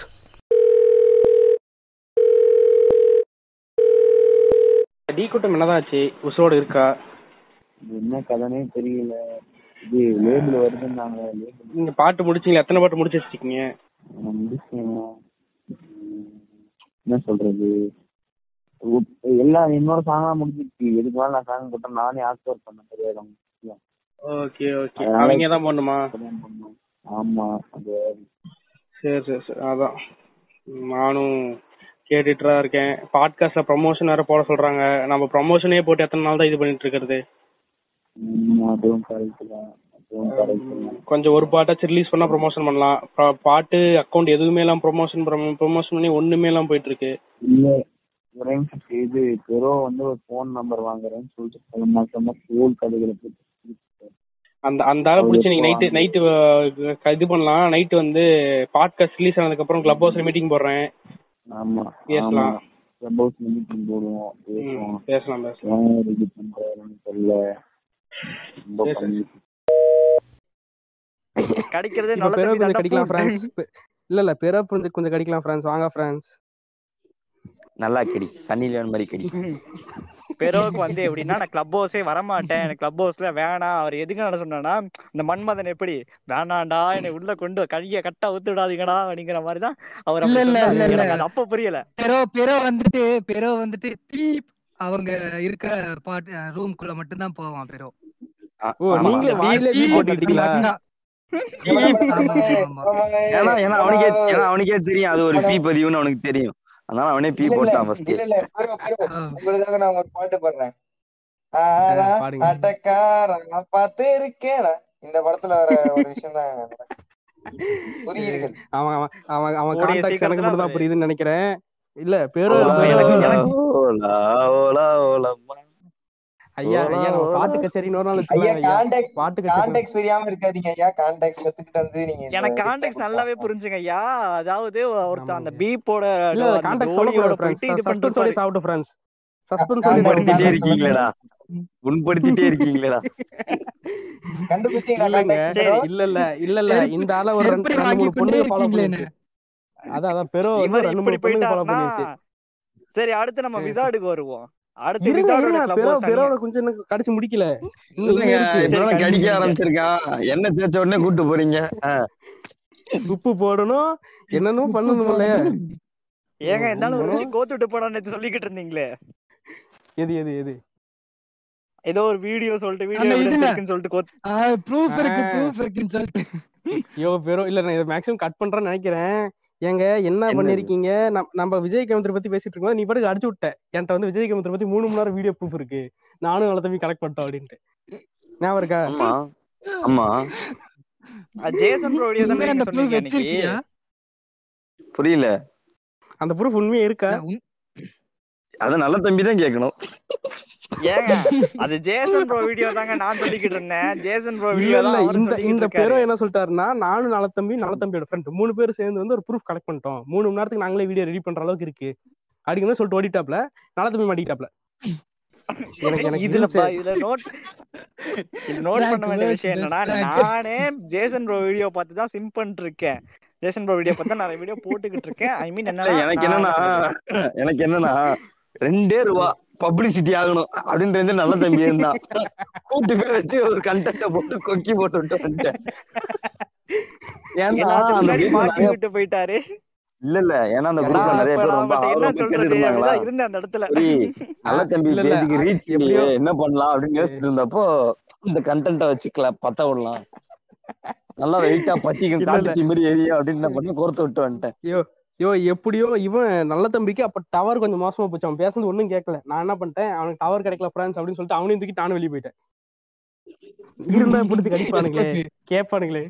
டீ கூட்டம் என்னதான் ஆச்சு உசுரோடு இருக்கா? என்ன கதனே தெரியல. இது லேபிள் வருதுன்னாங்க. நீங்க பாட்டு முடிச்சீங்களா? எத்தனை பாட்டு முடிச்சு வச்சிருக்கீங்க? என்ன சொல்றது? எல்லாம் என்னோட சாங்கா முடிஞ்சிருச்சு. எதுக்கு மேல நான் சாங் போட்டேன்? நானே ஆக்டர் பண்ண தெரியாது ஓகே ஓகே அவங்க தான் பண்ணுமா. ஆமா. அது சரி சரி சரி. அதான். நானும் கேட்டுட்டு தான் இருக்கேன். பாட்காஸ்ட்ல ப்ரமோஷன் வேற போட சொல்றாங்க. நம்ம ப்ரமோஷனே போட்டு எத்தனை நாள் தான் இது பண்ணிட்டு இருக்கிறது? அதுவும் கரெக்ட் தான். கொஞ்சம் ஒரு பாட்டாச்சும் ரிலீஸ் பண்ணா ப்ரமோஷன் பண்ணலாம். பாட்டு அக்கௌண்ட் எதுவுமே எல்லாம் ப்ரொமோஷன் ப்ரொமோஷன் பண்ணி ஒண்ணுமே எல்லாம் போயிட்டு இருக்கு இல்ல இது பெரோ வந்து ஒரு ஃபோன் நம்பர் வாங்குறேன்னு சொல்லிட்டு பல மாசமா ஸ்கூல் கதைகளை போட்டு அந்த அந்த ஆளை பிடிச்சி நீங்க நைட்டு நைட்டு இது பண்ணலாம். நைட்டு வந்து பாட்காஸ்ட் ரிலீஸ் ஆனதுக்கு அப்புறம் கிளப் ஹவுஸ்ல மீட்டிங் போடுறேன். ஆமா பேசலாம். சப்போஸ் மீட்டிங் போடுவோம் பேசுவோம். பேசலாம் பேசலாம். ஏன் ரெடி பண்றாருன்னு தெரியல. ரொம்ப பேசு. பண்ணி கிடைக்கிறதே இப்ப நல்ல பெரோ தம்பி கொஞ்சம் தான் கடிக்கலாம் பெ- இல்ல இல்ல பெரோ கொஞ்சம் கொஞ்சம் கடிக்கலாம் ஃப்ரான்ஸ் வாங்க ஃப்ரான்ஸ் நல்லா கடி. சன்னி லியோன் மாதிரி கடி. பெரோவுக்கு வந்து எப்படின்னா நான் கிளப் ஹவுஸே வரமாட்டேன். எனக்கு கிளப் ஹவுஸ்ல வேணாம். அவர் எதுக்கு நட சொன்னா இந்த மன்மதன் எப்படி வேணாண்டா என்னை உள்ள கொண்டு கைய கட்டா ஊத்துடாதீங்கடா அப்படிங்கிற மாதிரி தான் அவர் எனக்கு அப்ப புரியல. பெரோ பெரோ வந்துட்டு பெரோ வந்துட்டு அவங்க இருக்கிற பாட் ரூம்குள்ள மட்டும் தான் போவான் பெரோ. அந்த வாயிலே போட்டுக்கிட்டீங்களா? அவனுக்கே தெரியும். அது ஒரு பீ பதிவுன்னு அவனுக்கு தெரியும். அதனால அவனே பீ போட்டான் ஃபர்ஸ்ட் இல்ல இல்ல பெரோ பெரோ. ஆ. உங்களுக்காக நான் ஒரு பாட்டு பாடுறேன். ஆ, ஆரா பாடுங்க. அட்டக்காரன் பார்த்து இருக்கேடா இந்த படத்துல வர ஒரு விஷயம் தான் குறியீடுகள் அவன் அவன் அவன் கான்டாக்ட்ஸ் எனக்கு மட்டும் தான் புரியுதுன்னு நினைக்கிறேன். இல்ல பெரோ ஐயா ஐயா நம்ம பாட்டு கச்சேரி இன்னொரு நாள் ஐயா கான்டாக்ட் பாட்டு கச்சேரி கான்டாக்ட் தெரியாம இருக்காதீங்க ஐயா. கான்டாக்ட் கத்துக்கிட்டு வந்து நீங்க இந்த எனக்கு கான்டெக்ட் நல்லாவே புரிஞ்சுங்க ஐயா. அதாவது ஒருத்தன் அந்த பீப்போட இல்ல கான்டாக்ட் ஜோடியோட சொல்லக்கூடாது ஃப்ரெண்ட்ஸ் இது பண்ணிட்டு இருப்பாரு சாப்பிட்டு ஃப்ரெண்ட்ஸ் சாப்பிட்டு கான்டாக்ட் சொல்லுங்க இருக்கீங்களேடா. புண்படுத்திட்டே இருக்கீங்களா இல்ல இல்ல. இல்ல இல்ல. இந்த ஆள ஒரு ரெண்டு மூணு ஃபாலோ பண்ணிருச்சு. அதான் அதான். பெரோ வந்து இவர் ரெண்டு மூணு பொண்ணுங்க ஃபாலோ பண்ணிருச்சு. சரி அடுத்து நம்ம விசாடுக்கு வருவோம். கடிச்சு முடிக்கல. கடிக்க ஆரம்பிச்சிருக்கான் என்ன தேய்ச்ச உடனே கூட்டு போறீங்க. உப்பு போடணும். என்னென்னமோ உப்பு பண்ணணும் ஏங்க என்னால ஒரு கோத்துட்டு போனான்னு சொல்லிக்கிட்டு இருந்தீங்களே? எது எது எது? ஏதோ ஒரு வீடியோ சொல்லிட்டு வீடியோ சொல்லிட்டு ப்ரூஃப் இருக்கு ப்ரூஃப் இருக்குன்னு சொல்லிட்டு. ஐயோ பெரோ இல்ல நான் இதை மேக்ஸிமம் கட் பண்றேன்னு நினைக்கிறேன். ஏங்க என்ன பண்ணிருக்கீங்க? நம்- நம்ம விஜய் கமித்திரி பத்தி பேசிட்டு இருக்கும்போது நீ பாட்டுக்கு அடிச்சு விட்ட. என்கிட்ட வந்து விஜய் கமித்திரி பத்தி மூணு மணி நேரம் வீடியோ ப்ரூஃப் இருக்கு. நானும் நல்ல தம்பி கனெக்ட் பண்ணிட்டோம் அப்படின்ட்டு. ஞாபகம் இருக்கா? ஆமா. ஆமா. ஜேசன் வீடியோ தானே புரியல. அந்த ப்ரூஃப் உண்மையா இருக்கா? அத நல்ல தம்பி தான் கேட்கணும் ஏங்க அது ஜேசன் ப்ரோ வீடியோ தாங்க நான் சொல்லிக்கிட்டு இருந்தேன். ஜேசன் ப்ரோ வீடியோ இந்த இந்த இருக்காரு. பெரோ என்ன சொல்லிட்டாருன்னா நானும் நல்ல தம்பி நல்ல தம்பியோட ஃப்ரெண்ட் மூணு பேரும் சேர்ந்து வந்து ஒரு ப்ரூஃப் கலெக்ட் பண்ணிட்டோம். மூணு மணி நேரத்துக்கு நாங்களே வீடியோ ரெடி பண்ற அளவுக்கு இருக்கு. அப்படிங்கிற சொல்லிட்டு ஓடிட்டாப்ல. நல்ல தம்பி மாட்டிக்கிட்டாப்ல. எனக்கு எனக்கு இதுல இருந்துச்சு. பா- இதுல நோட் இது நோட் பண்ண வேண்டிய விஷயம் என்னன்னா. நானே ஜேசன் ப்ரோ வீடியோ பார்த்து தான் சிம் பண்ணிட்டு இருக்கேன் ஜேசன் ப்ரோ வீடியோ பார்த்து நிறைய வீடியோ போட்டுக்கிட்டு இருக்கேன். ஐ மீன் எனக்கு என்னன்னா எனக்கு என்னன்னா ரெண்டே ரூபா. பப்ளிசிட்டி ஆகணும். அப்படின்ட்டு வந்து நல்ல தம்பி இருந்தான் கூட்டு பேர் வச்சு ஒரு கண்டென்ட்ட போட்டு கொக்கி போட்டு விட்டு வந்துட்டேன். ஏன்னா போயிட்டாரு. இல்ல இல்ல. ஏன்னா அந்த குரூப்ல நிறைய பேர் ரொம்ப இருந்தாங்களா? இருந்தேன் அந்த இடத்துல. நல்ல தம்பி பேஜுக்கு ரீச் இல்லையே என்ன பண்ணலாம் அப்படின்னு யோசிச்சுட்டு இருந்தப்போ இந்த கண்டென்ட்ட வச்சு கிள- பத்த விடலாம். நல்லா வெயிட்டா பத்திக்கும் காட்டு இல்ல தீ மாதிரி எரியும் அப்படின்னு என்ன பண்ணி கோர்த்து விட்டு வந்துட்டேன். யோ எப்படியோ இவன் நல்ல தம்பிக்கு அப்ப டவர் கொஞ்சம் மோசமா போச்சு. அவன் பேசுறது ஒண்ணும் கேட்கல நான் என்ன பண்ணிட்டேன்? அவனுக்கு டவர் கிடைக்கல ஃப்ரெண்ட்ஸ் அப்படின்னு சொல்லிட்டு அவனையும் தூக்கி நானும் வெளியே போயிட்டேன். இருந்தா பிடிச்சி கடிப்பானுங்களே. கேட்பானுங்களே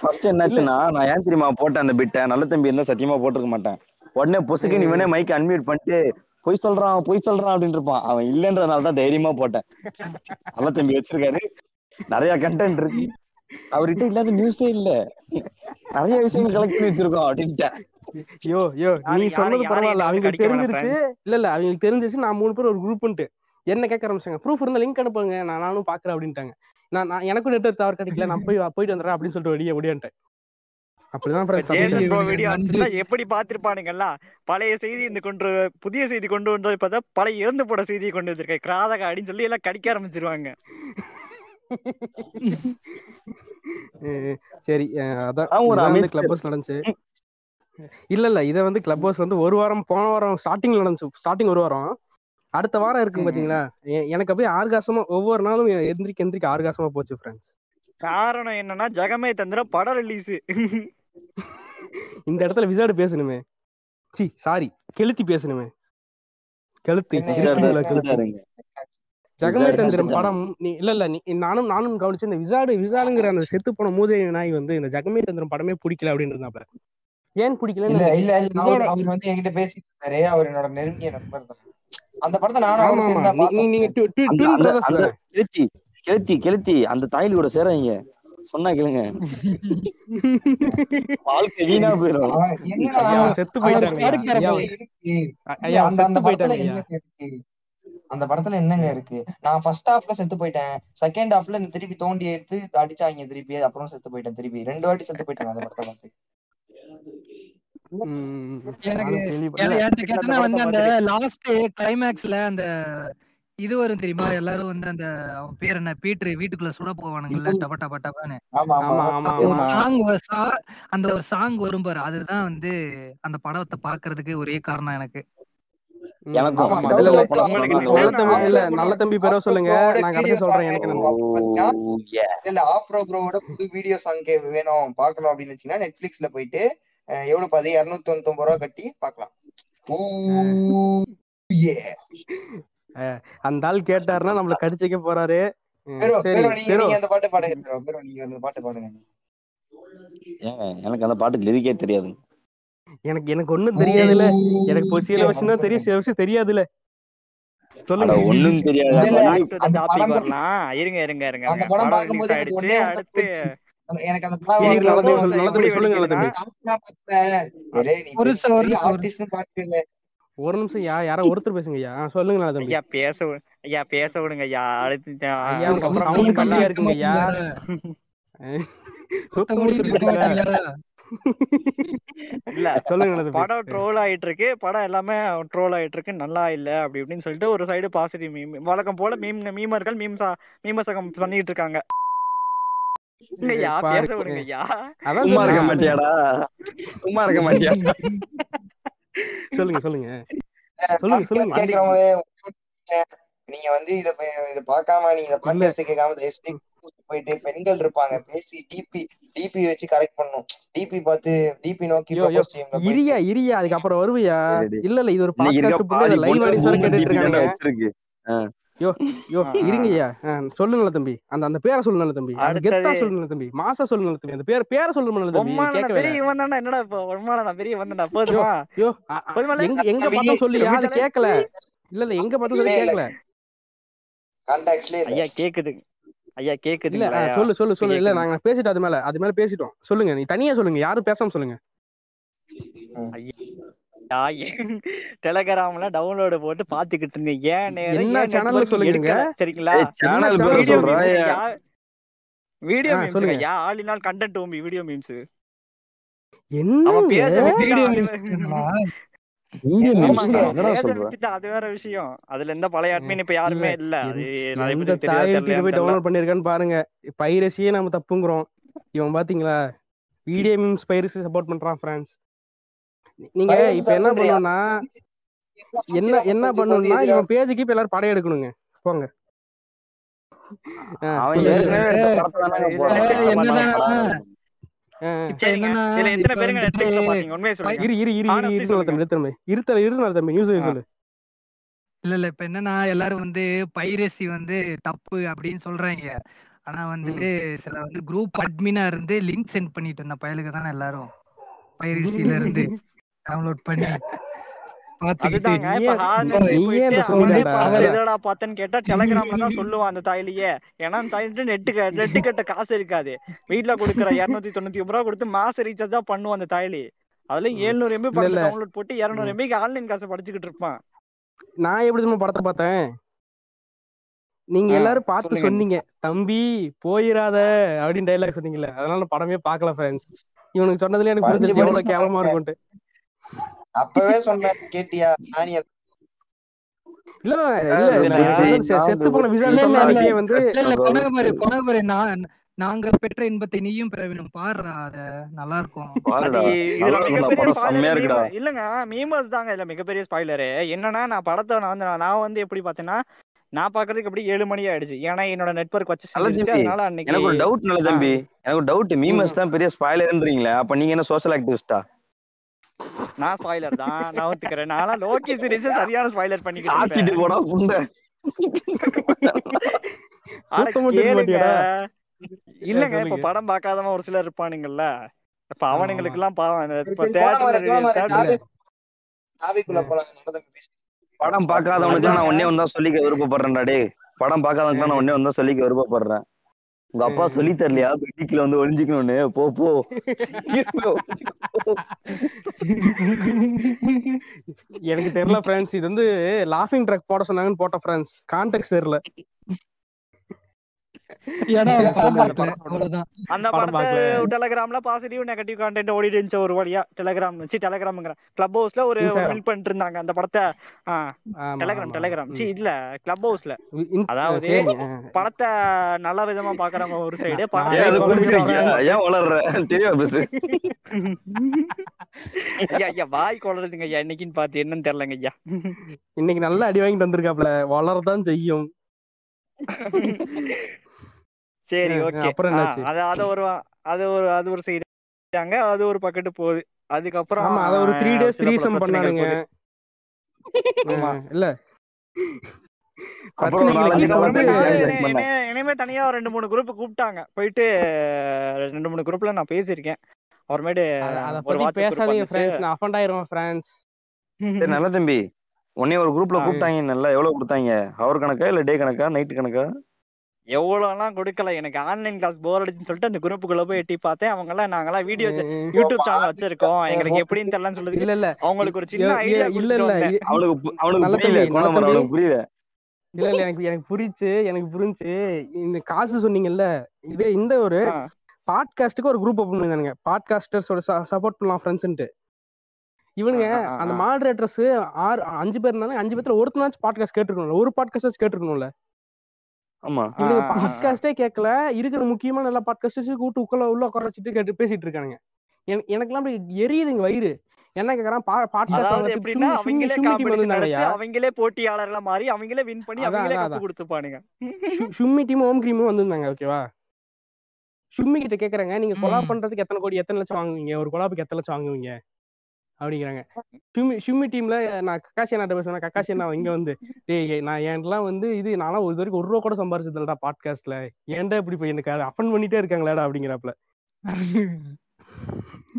ஃபர்ஸ்ட் என்னாச்சுன்னா நான் ஏன் தெரியுமா போட்டேன் அந்த பிட்டை நல்ல தம்பி இருந்தா சத்தியமா போட்டிருக்க மாட்டேன். உடனே பொசுக்கு இவனே மைக் அன்மியூட் பண்ணிட்டு பொய் சொல்றான் பொய் சொல்றான் அப்படின்னு இருப்பான். அவன் இல்லன்றதுனால தான் தைரியமா போட்டேன். நல்ல தம்பி வச்சிருக்காரு. நிறைய கண்டென்ட் இருக்கு. அவர்கிட்ட இல்லாத நியூஸே இல்ல. நிறைய விஷயங்கள் கலெக்ட் பண்ணி வச்சிருக்கோம் அப்படின்ட்டேன் யோ யோ நீ சொன்னது பரவாயில்ல. அவங்களுக்கு தெரிஞ்சிருச்சு. இல்ல இல்ல அவங்களுக்கு தெரிஞ்சிருச்சு. நான் மூணு பேர் ஒரு குரூப்ன்ட்டு என்ன கேட்க ஆரம்பிச்சாங்க ப்ரூஃப் இருந்தா லிங்க் அனுப்புங்க. நான் நானும் பாக்குறேன் அப்படின்ட்டாங்க. நான் நான் எனக்கும் நெட் டவர் கிடைக்கல. நான் போய் போயிட்டு வந்துடுறேன் அப்படின்னு சொல்லிட்டு வெளியே ஓடியான்ட்டேன். அப்படிதான் எப்படி பார்த்திருப்பானுங்கல்ல? பழைய செய்தி இந்த கொண்டு புதிய செய்தி கொண்டு வந்தது பார்த்தா பழைய இறந்து போட செய்தியை கொண்டு வந்திருக்கேன். கிராதக அப்படின்னு சொல்லி எல்லாம் கடிக்க ஆரம்பிச்சிருவாங்க. சரி அதான் ஒரு அமைச்சர். கிளப் ஹவுஸ் நடந்துச்சு. இல்ல இல்ல இதை வந்து கிளப் ஹவுஸ் வந்து ஒரு வாரம் போன வாரம் ஸ்டார்டிங்ல நடந்துச்சு. ஸ்டார்டிங் ஒரு வாரம். அடுத்த வாரம் இருக்கு. பாத்தீங்களா? எ- எனக்கு அப்படியே ஆர்காசமா ஒவ்வொரு நாளும் எந்திரிக்க எந்திரிக்க ஆர்காசமா போச்சு ஃப்ரெண்ட்ஸ் காரணம் என்னன்னா ஜெகமே தந்திர படம் ரிலீஸ் இந்த இடத்துல விசாடு பேசணுமே. சி சாரி கெளுத்தி பேசணுமே. கெளுத்தி கெளுத்தி? செத்துட்டாருங்க. ஜெகமே விசாடு தந்திரம் செத்துட்டாங்க. படம் நீ இல்ல இல்ல நீ நானும் நானும் கவனிச்சு இந்த விசாடு விசாடுங்கிற அந்த செத்து போன மூதேவி நாய் வந்து இந்த ஜெகமே தந்திரம் படமே பிடிக்கல அப்படின்னு இருந்தாப்ல. ஏன் இல்ல பிடிக்கலன்னு இல்ல இல்ல அவர் வந்து என்கிட்ட பேசிட்டு இருந்தாரு அவர் என்னோட நெருங்கிய நண்பர் தான். அந்த படத்தை நானும் நீங்க கெளுத்தி கெளுத்தி கெளுத்தி அந்த தாயில் கூட சேராதீங்க. சொன்னா கேளுங்க. வாழ்க்கை வீணா போயிடும் செத்து போயிட்டாங்க அந்த படத்துல என்னங்க இருக்கு? நான் ஃபர்ஸ்ட் ஹாஃப்ல செத்து போயிட்டேன். செகண்ட் ஹாஃப்ல திருப்பி தோண்டி எடுத்து அடிச்சாங்க திருப்பி. அப்புறம் செத்து போயிட்டேன் திருப்பி. ரெண்டு வாட்டி செத்து போயிட்டாங்க அந்த படத்தை பார்த்து. எனக்கு வந்து அந்த லாஸ்ட் கிளைமேக்ஸ்ல அந்த இது வரும் தெரியுமா? எல்லாரும் வந்து அந்த அவன் பேர் என்ன? பீட்ரு வீட்டுக்குள்ள சுட போவானுங்கல்ல டப டப டபன்னு. சாங் அந்த ஒரு சாங் வரும் பாரு. அதுதான் வந்து அந்த படத்தை பாக்குறதுக்கு ஒரே காரணம் எனக்கு. நல்ல தம்பி பேரோ சொல்லுங்க. இல்ல இல்ல ஆஃப்ரோ ப்ரோவோட புது வீடியோ சாங் வேணும். பார்க்கணும் அப்படின்னு வச்சுன்னா நெட்ஃபிளிக்ஸ்ல போயிட்டு எவ்வளவு பாதி? இருநூத்தி தொண்ணூத்தி ரூபா கட்டி பார்க்கலாம் ஓ ஏ அஹ், அந்த ஆள் கேட்டாருன்னா நம்மள கடிச்சிக்க போறாரு. அந்த பாட்டு பாடுங்க பெரோ பெரோ நீங்க அந்த பாட்டு பாடுங்க. ஏங்க எனக்கு அந்த பாட்டுக்கு லிரிக்கே தெரியாது எனக்கு எனக்கு ஒண்ணும் தெரியாதுல்ல. எனக்கு இப்போ சில விஷயம் தான் தெரியும் சில விஷயம் தெரியாதுல்ல. அட சொல்லுங்க ஒண்ணும் தெரியாது? இருங்க இருங்க இருங்க அடுத்து எனக்கு அந்த சொல்லுங்க ஒரு நிமிஷம் ஒரு ஒரு ஒரு யா யாரோ ஒருத்தர் பேசுங்க ஐயா ஆ, சொல்லுங்க நல்ல தம்பி. ஐயா பேச ஐயா பேச விடுங்க ஐயா. அடுத்து ஐயா சவுண்ட் மீம் கம்மியா இருக்குங்க ஐயா. இல்ல சொல்லுங்க படம் ட்ரோல் ஆயிட்டு இருக்கு படம் எல்லாமே ட்ரோல் ஆயிட்டு இருக்கு நல்லா இல்ல அப்படி இப்படின்னு சொல்லிட்டு ஒரு சைடு பாசிட்டிவ் மீம் வழக்கம் போல மீம் மீமர்கள் மீம் மீமசகம் பண்ணிட்டு இருக்காங்க. சும்மா இருக்க மாட்டியாடா? சும்மா இருக்க மாட்டியா? சொல்லுங்க சொல்லுங்க. சொல்லுங்க சொல்லுங்க. நீங்க வந்து இத இத பார்க்காம நீங்க பாட்காஸ்ட் கேட்காம தயவு செஞ்சு போயிட்டு பெண்கள் இருப்பாங்க பேசி டிபி டிபி வச்சு கரெக்ட் பண்ணும் டிபி பார்த்து டிபி நோக்கி இரியா இரியா அதுக்கப்புறம் வருவியா. இல்ல இல்ல இது ஒரு பாட்காஸ்ட் லைவ் ஆடியன்ஸ் கேட்டுட்டு. யோ யோ இருங்கய்யா தம்பி. அந்த அந்த பேரை தம்பி. அந்த கெத்தா தம்பி. மாசா சொல்லுங்க நல்ல தம்பி. அந்த பேர் பேரை சொல்லுங்க நல்ல தம்பி. கேட்க பெரிய இவன் தானே என்னடா இப்போ பெரிய போதுமா? யோ அ- போதுமால எங்க எங்க அந்த பார்த்தோம் சொல்லியா அது கேட்கல? இல்ல இல்ல எங்க பார்த்தோம் சொல்லி கேட்கல? கான்டாக்ட்லயே ஐயா கேக்குது இல்ல சொல்லு சொல்லு சொல்லு. இல்ல நாங்க பேசிட்டோம் அது மேல. அது மேல பேசிட்டோம். சொல்லுங்க நீ தனியா சொல்லுங்க. யாரும் பேசாம சொல்லுங்க. டெலகிராம்ல டவுன்லோடு போட்டு பாத்துக்கிட்டு இருந்தேன். ஏன் என்ன நெட்வொர்க் சொல்லுங்க சரிங்களா? என்ன சேனல் பேரை சேனல் வீடியோ சொல்லுங்க. ஐயா. ஆல் இன் ஆல் கண்டென்ட் ஓம்பி வீடியோ மீம்ஸ் வச்சுட்டு வீடியோ மீம்ஸ் அது வேற விஷயம். அதுல எந்த பழைய அட்மின் இப்ப யாருமே இல்ல. எந்த- போய் டவுன்லோட் பண்ணிருக்கான்னு பாருங்க. பைரசியே நம்ம தப்புங்கிறோம். இவன் பாத்தீங்களா? வீடியோ மீம்ஸ் பைரசி சப்போர்ட் பண்றான் ஃப்ரெண்ட்ஸ் நீங்க இப்ப என்ன பண்ணணும்னா என்ன என்ன பண்ணணும்னா இவன் பேஜுக்கு இப்ப எல்லாரும் படம் எடுக்கணுங்க. போங்க. அவன் இல்ல இல்ல இப்ப என்னன்னா எல்லாரும் வந்து பைரசி வந்து தப்பு அப்படின்னு சொல்றாங்க ஆனா வந்துட்டு சில வந்து குரூப் அட்மினா இருந்து லிங்க் சென்ட் பண்ணிட்டு இருந்த பயலுக்கு தானே எல்லாரும் பைரசில இருந்து டவுன்லோட் பண்ணி கேட்டா டெலகிராம்ல தான் சொல்லுவான் அந்த தாயிலேயே. ஏன்னா தாயிட்டு நெட்டு நெட்டு கட்ட காசு இருக்காது. வீட்ல கொடுக்குற இருநூத்தி தொண்ணூத்தி ஒன்பது ரூபா கொடுத்து மாச ரீசார்ஜ் தான் பண்ணுவான் அந்த தாயிலி. அதுல. எழுநூறு எம்பி படத்தை டவுன்லோட் போட்டு இருநூறு. எம்பிக்கு ஆன்லைன் காசை படிச்சுக்கிட்டு இருப்பான். நான் எப்படி தெரியுமா படத்தை பார்த்தேன்? நீங்க எல்லாரும் பார்த்து சொல்லுங்க. சொன்னீங்க தம்பி போயிராத அப்படின்னு டைலாக் சொன்னீங்கல்ல. அதனால படமே பார்க்கல ஃப்ரெண்ட்ஸ் இவனுக்கு சொன்னதுல எனக்கு படிச்சு எவ்வளவு கேவலமா இருக்கும்ட்டு அப்பவே சொன்னேன் கேட்டியா? சானியர் இல்ல அதாவது இல்ல இல்ல நான் புஜ்ஜி வந்து செ- நான் செத்து போன புஜ்ஜி விசாரி இல்ல இல்ல சொன்ன இல்ல அன்னைக்கே வந்து இல்ல இல்ல ரோஸ்ட் கொனகமரு கொனகமரு நான் நாங்க பெற்ற இன்பத்தை நீயும் பெற வேணும் பாடுறா அத நல்லா இருக்கும் இல்லங்க மீமர்ஸ் தாங்க இதுல மிகப்பெரிய ஸ்பாய்லரு என்னன்னா நான் படத்தை நான் வந்து நான் வந்து எப்படி பார்த்தேன்னா நான் பாக்குறதுக்கு எப்படி ஏழு மணி ஆயிடுச்சு. ஏன்னா என்னோட நெட்வொர்க் வச்சு அதனால அன்னைக்கு எனக்கு ஒரு டவுட் நல்ல தம்பி. எனக்கு ஒரு டவுட் ம். மீமஸ் தான் பெரிய ஸ்பாய்லர்ன்றீங்களே அப்ப நீங்க என்ன சோஷியல் ஆக்டிவிஸ்டா நான் ஸ்பாய்லர் தான். நான் ஒத்துக்கிறேன். நான்லாம் லோக்கி சீரிஸ் சரியான ஸ்பாய்லர் பண்ணிக்கிட்டு சாத்திட்டு போடா புண்டை இல்லங்க இப்ப படம் பார்க்காதவன் ஒரு சிலர் இருப்பானுங்கல்ல இப்ப அவனுங்களுக்கு எல்லாம் பாவம். இப்ப படம் அதான் நான் ஒன்னே ஒன்று சொல்லிக்க விருப்பப்படுறேன்டா டேய். படம் பார்க்காதவனுக்குலாம் நான் ஒன்னே ஒன்று சொல்லிக்க விருப்பப்படுறேன். உங்க அப்பா. சொல்லி தரலையா? பெட்டிக்குள்ள வந்து ஒளிஞ்சிக்கணும்னு. போ போ. எனக்கு தெரியல ஃப்ரெண்ட்ஸ் இது வந்து லாஃபிங் ட்ரக் போட சொன்னாங்கன்னு போட்ட ஃப்ரெண்ட்ஸ் கான்டெக்ட் தெரியல. அந்த படத்தை டெலகிராம்ல பாசிட்டிவ் நெகட்டிவ் கண்டென்ட் ஓடிட்டு இருந்துச்சு ஒரு வழியா. டெலகிராம் வச்சு டெலகிராம்ங்கிற கிளப் ஹவுஸ்ல ஒரு பில்ட் பண்ணிட்டு இருந்தாங்க அந்த படத்தை. டெலகிராம் டெலகிராம் சி இல்ல. கிளப் ஹவுஸ்ல அதாவது. படத்தை நல்ல விதமா பாக்குறவங்க ஒரு சைடு வாய் கொள்றதுங்க ஐயா. இன்னைக்குன்னு பார்த்து என்னன்னு தெரியலங்க ஐயா. இன்னைக்கு நல்ல அடி வாங்கிட்டு வந்திருக்காப்ல. வளரதான் செய்யும். சரி ஓகே. அப்புறம் அது அது ஒரு அது ஒரு அது ஒரு சைடு அது ஒரு பக்கெட்டு போகுது. அதுக்கப்புறம் ஆமா அத ஒரு த்ரீ டேஸ் சில பல த்ரீசம் பண்ணானுங்க. ஆமா. இல்ல. இனிமே தனியா ஒரு ரெண்டு மூணு குரூப் கூப்பிட்டாங்க. போயிட்டு ரெண்டு மூணு குரூப்ல நான் பேசியிருக்கேன். அப்புறமேட்டு ஒரு வாட்ஸ்அப் பேசாதீங்க ஃப்ரெண்ட்ஸ் நான் அஃபண்ட் ஆயிருவேன் ஃப்ரெண்ட்ஸ் சரி நல்ல தம்பி. உன்னைய ஒரு குரூப்ல கூப்பிட்டாங்க நல்லா எவ்வளவு கொடுத்தாங்க? ஹவர் கணக்கா இல்ல டே கணக்கா நைட் கணக்கா? எவ்வளோலாம் கொடுக்கல. எனக்கு ஆன்லைன் கிளாஸ் போர் அடிச்சுன்னு சொல்லிட்டு அந்த குரூப்புக்குள்ள போய் எட்டி பார்த்தேன். அவங்க எல்லாம் நாங்கெல்லாம் வீடியோ யூடியூப் சேனல் வச்சிருக்கோம். எங்களுக்கு எப்படின்னு தெரியலன்னு இல்ல சொல்லுது. இல்ல அவங்களுக்கு ஒரு சின்ன ஐடியா இல்ல இல்ல. அவனுக்கு நல்ல புரியல. புரியல. இல்ல இல்ல. எனக்கு எனக்கு புரிஞ்சு எனக்கு புரிஞ்சு இந்த காசு சொன்னீங்கல்ல இது இந்த ஒரு ஆ, பாட்காஸ்ட்டுக்கு ஒரு குரூப் ஓப்பன் பண்ணிருந்தானுங்க பாட்காஸ்டர்ஸோட சப்போர்ட் பண்ணலாம் ஃப்ரெண்ட்ஸ்ன்ட்டு இவனுங்க அந்த ஆ. மாடரேட்டர்ஸ் ஆறு அஞ்சு பேர் இருந்தாலும் அஞ்சு பேர்ல ஒருத்தனாச்சும் பாட்காஸ்ட் கேட்டிருக்கணும்ல. ஒரு பாட்காஸ்ட் கேட்டிருக்கணும்ல. ஆமா. இவனுங்க. பாட்காஸ்டே கேட்கல இருக்கிற முக்கியமான எல்லா பாட்காஸ்டர்ஸும் கூட்டு உட்கார உள்ள உட்கார வச்சுட்டு கேட்டு பேசிட்டு இருக்கானுங்க எனக்கு எனக்கெல்லாம் அப்படி எரியுதுங்க வயிறு. என்ன கேக்குறான்? பாட்காஸ்ட் அவங்களே போட்டியாளர்களா மாறி அவங்களே வின் பண்ணி அவங்களே கப்பு கொடுத்துப்பானுங்க. சும்மி டீம் ஓம் கிரீமும் வந்திருந்தாங்க ஓகேவா சும்மி கிட்ட கேக்குறாங்க. நீங்க கொலா ம். பண்றதுக்கு எத்தனை கோடி எத்தனை லட்சம் வாங்குவீங்க? ஒரு கொலாப்புக்கு எத்தனை லட்சம் வாங்குவீங்க? அப்படிங்கிறாங்க. சும்மி சும்மி டீம்ல நான் கக்காசி அண்ணா பேசுவேன் கக்காசி என்ன இங்க வந்து டேய் நான் என்லாம் வந்து இது நான்லாம் ஒரு வரைக்கும் ஒரு ரூபா கூட சம்பாரிச்சது இல்லடா பாட்காஸ்ட்ல ஏன்டா இப்படி போய் எனக்கு அஃபன் பண்ணிட்டே இருக்காங்களாடா அப்படிங்கிறப்பல.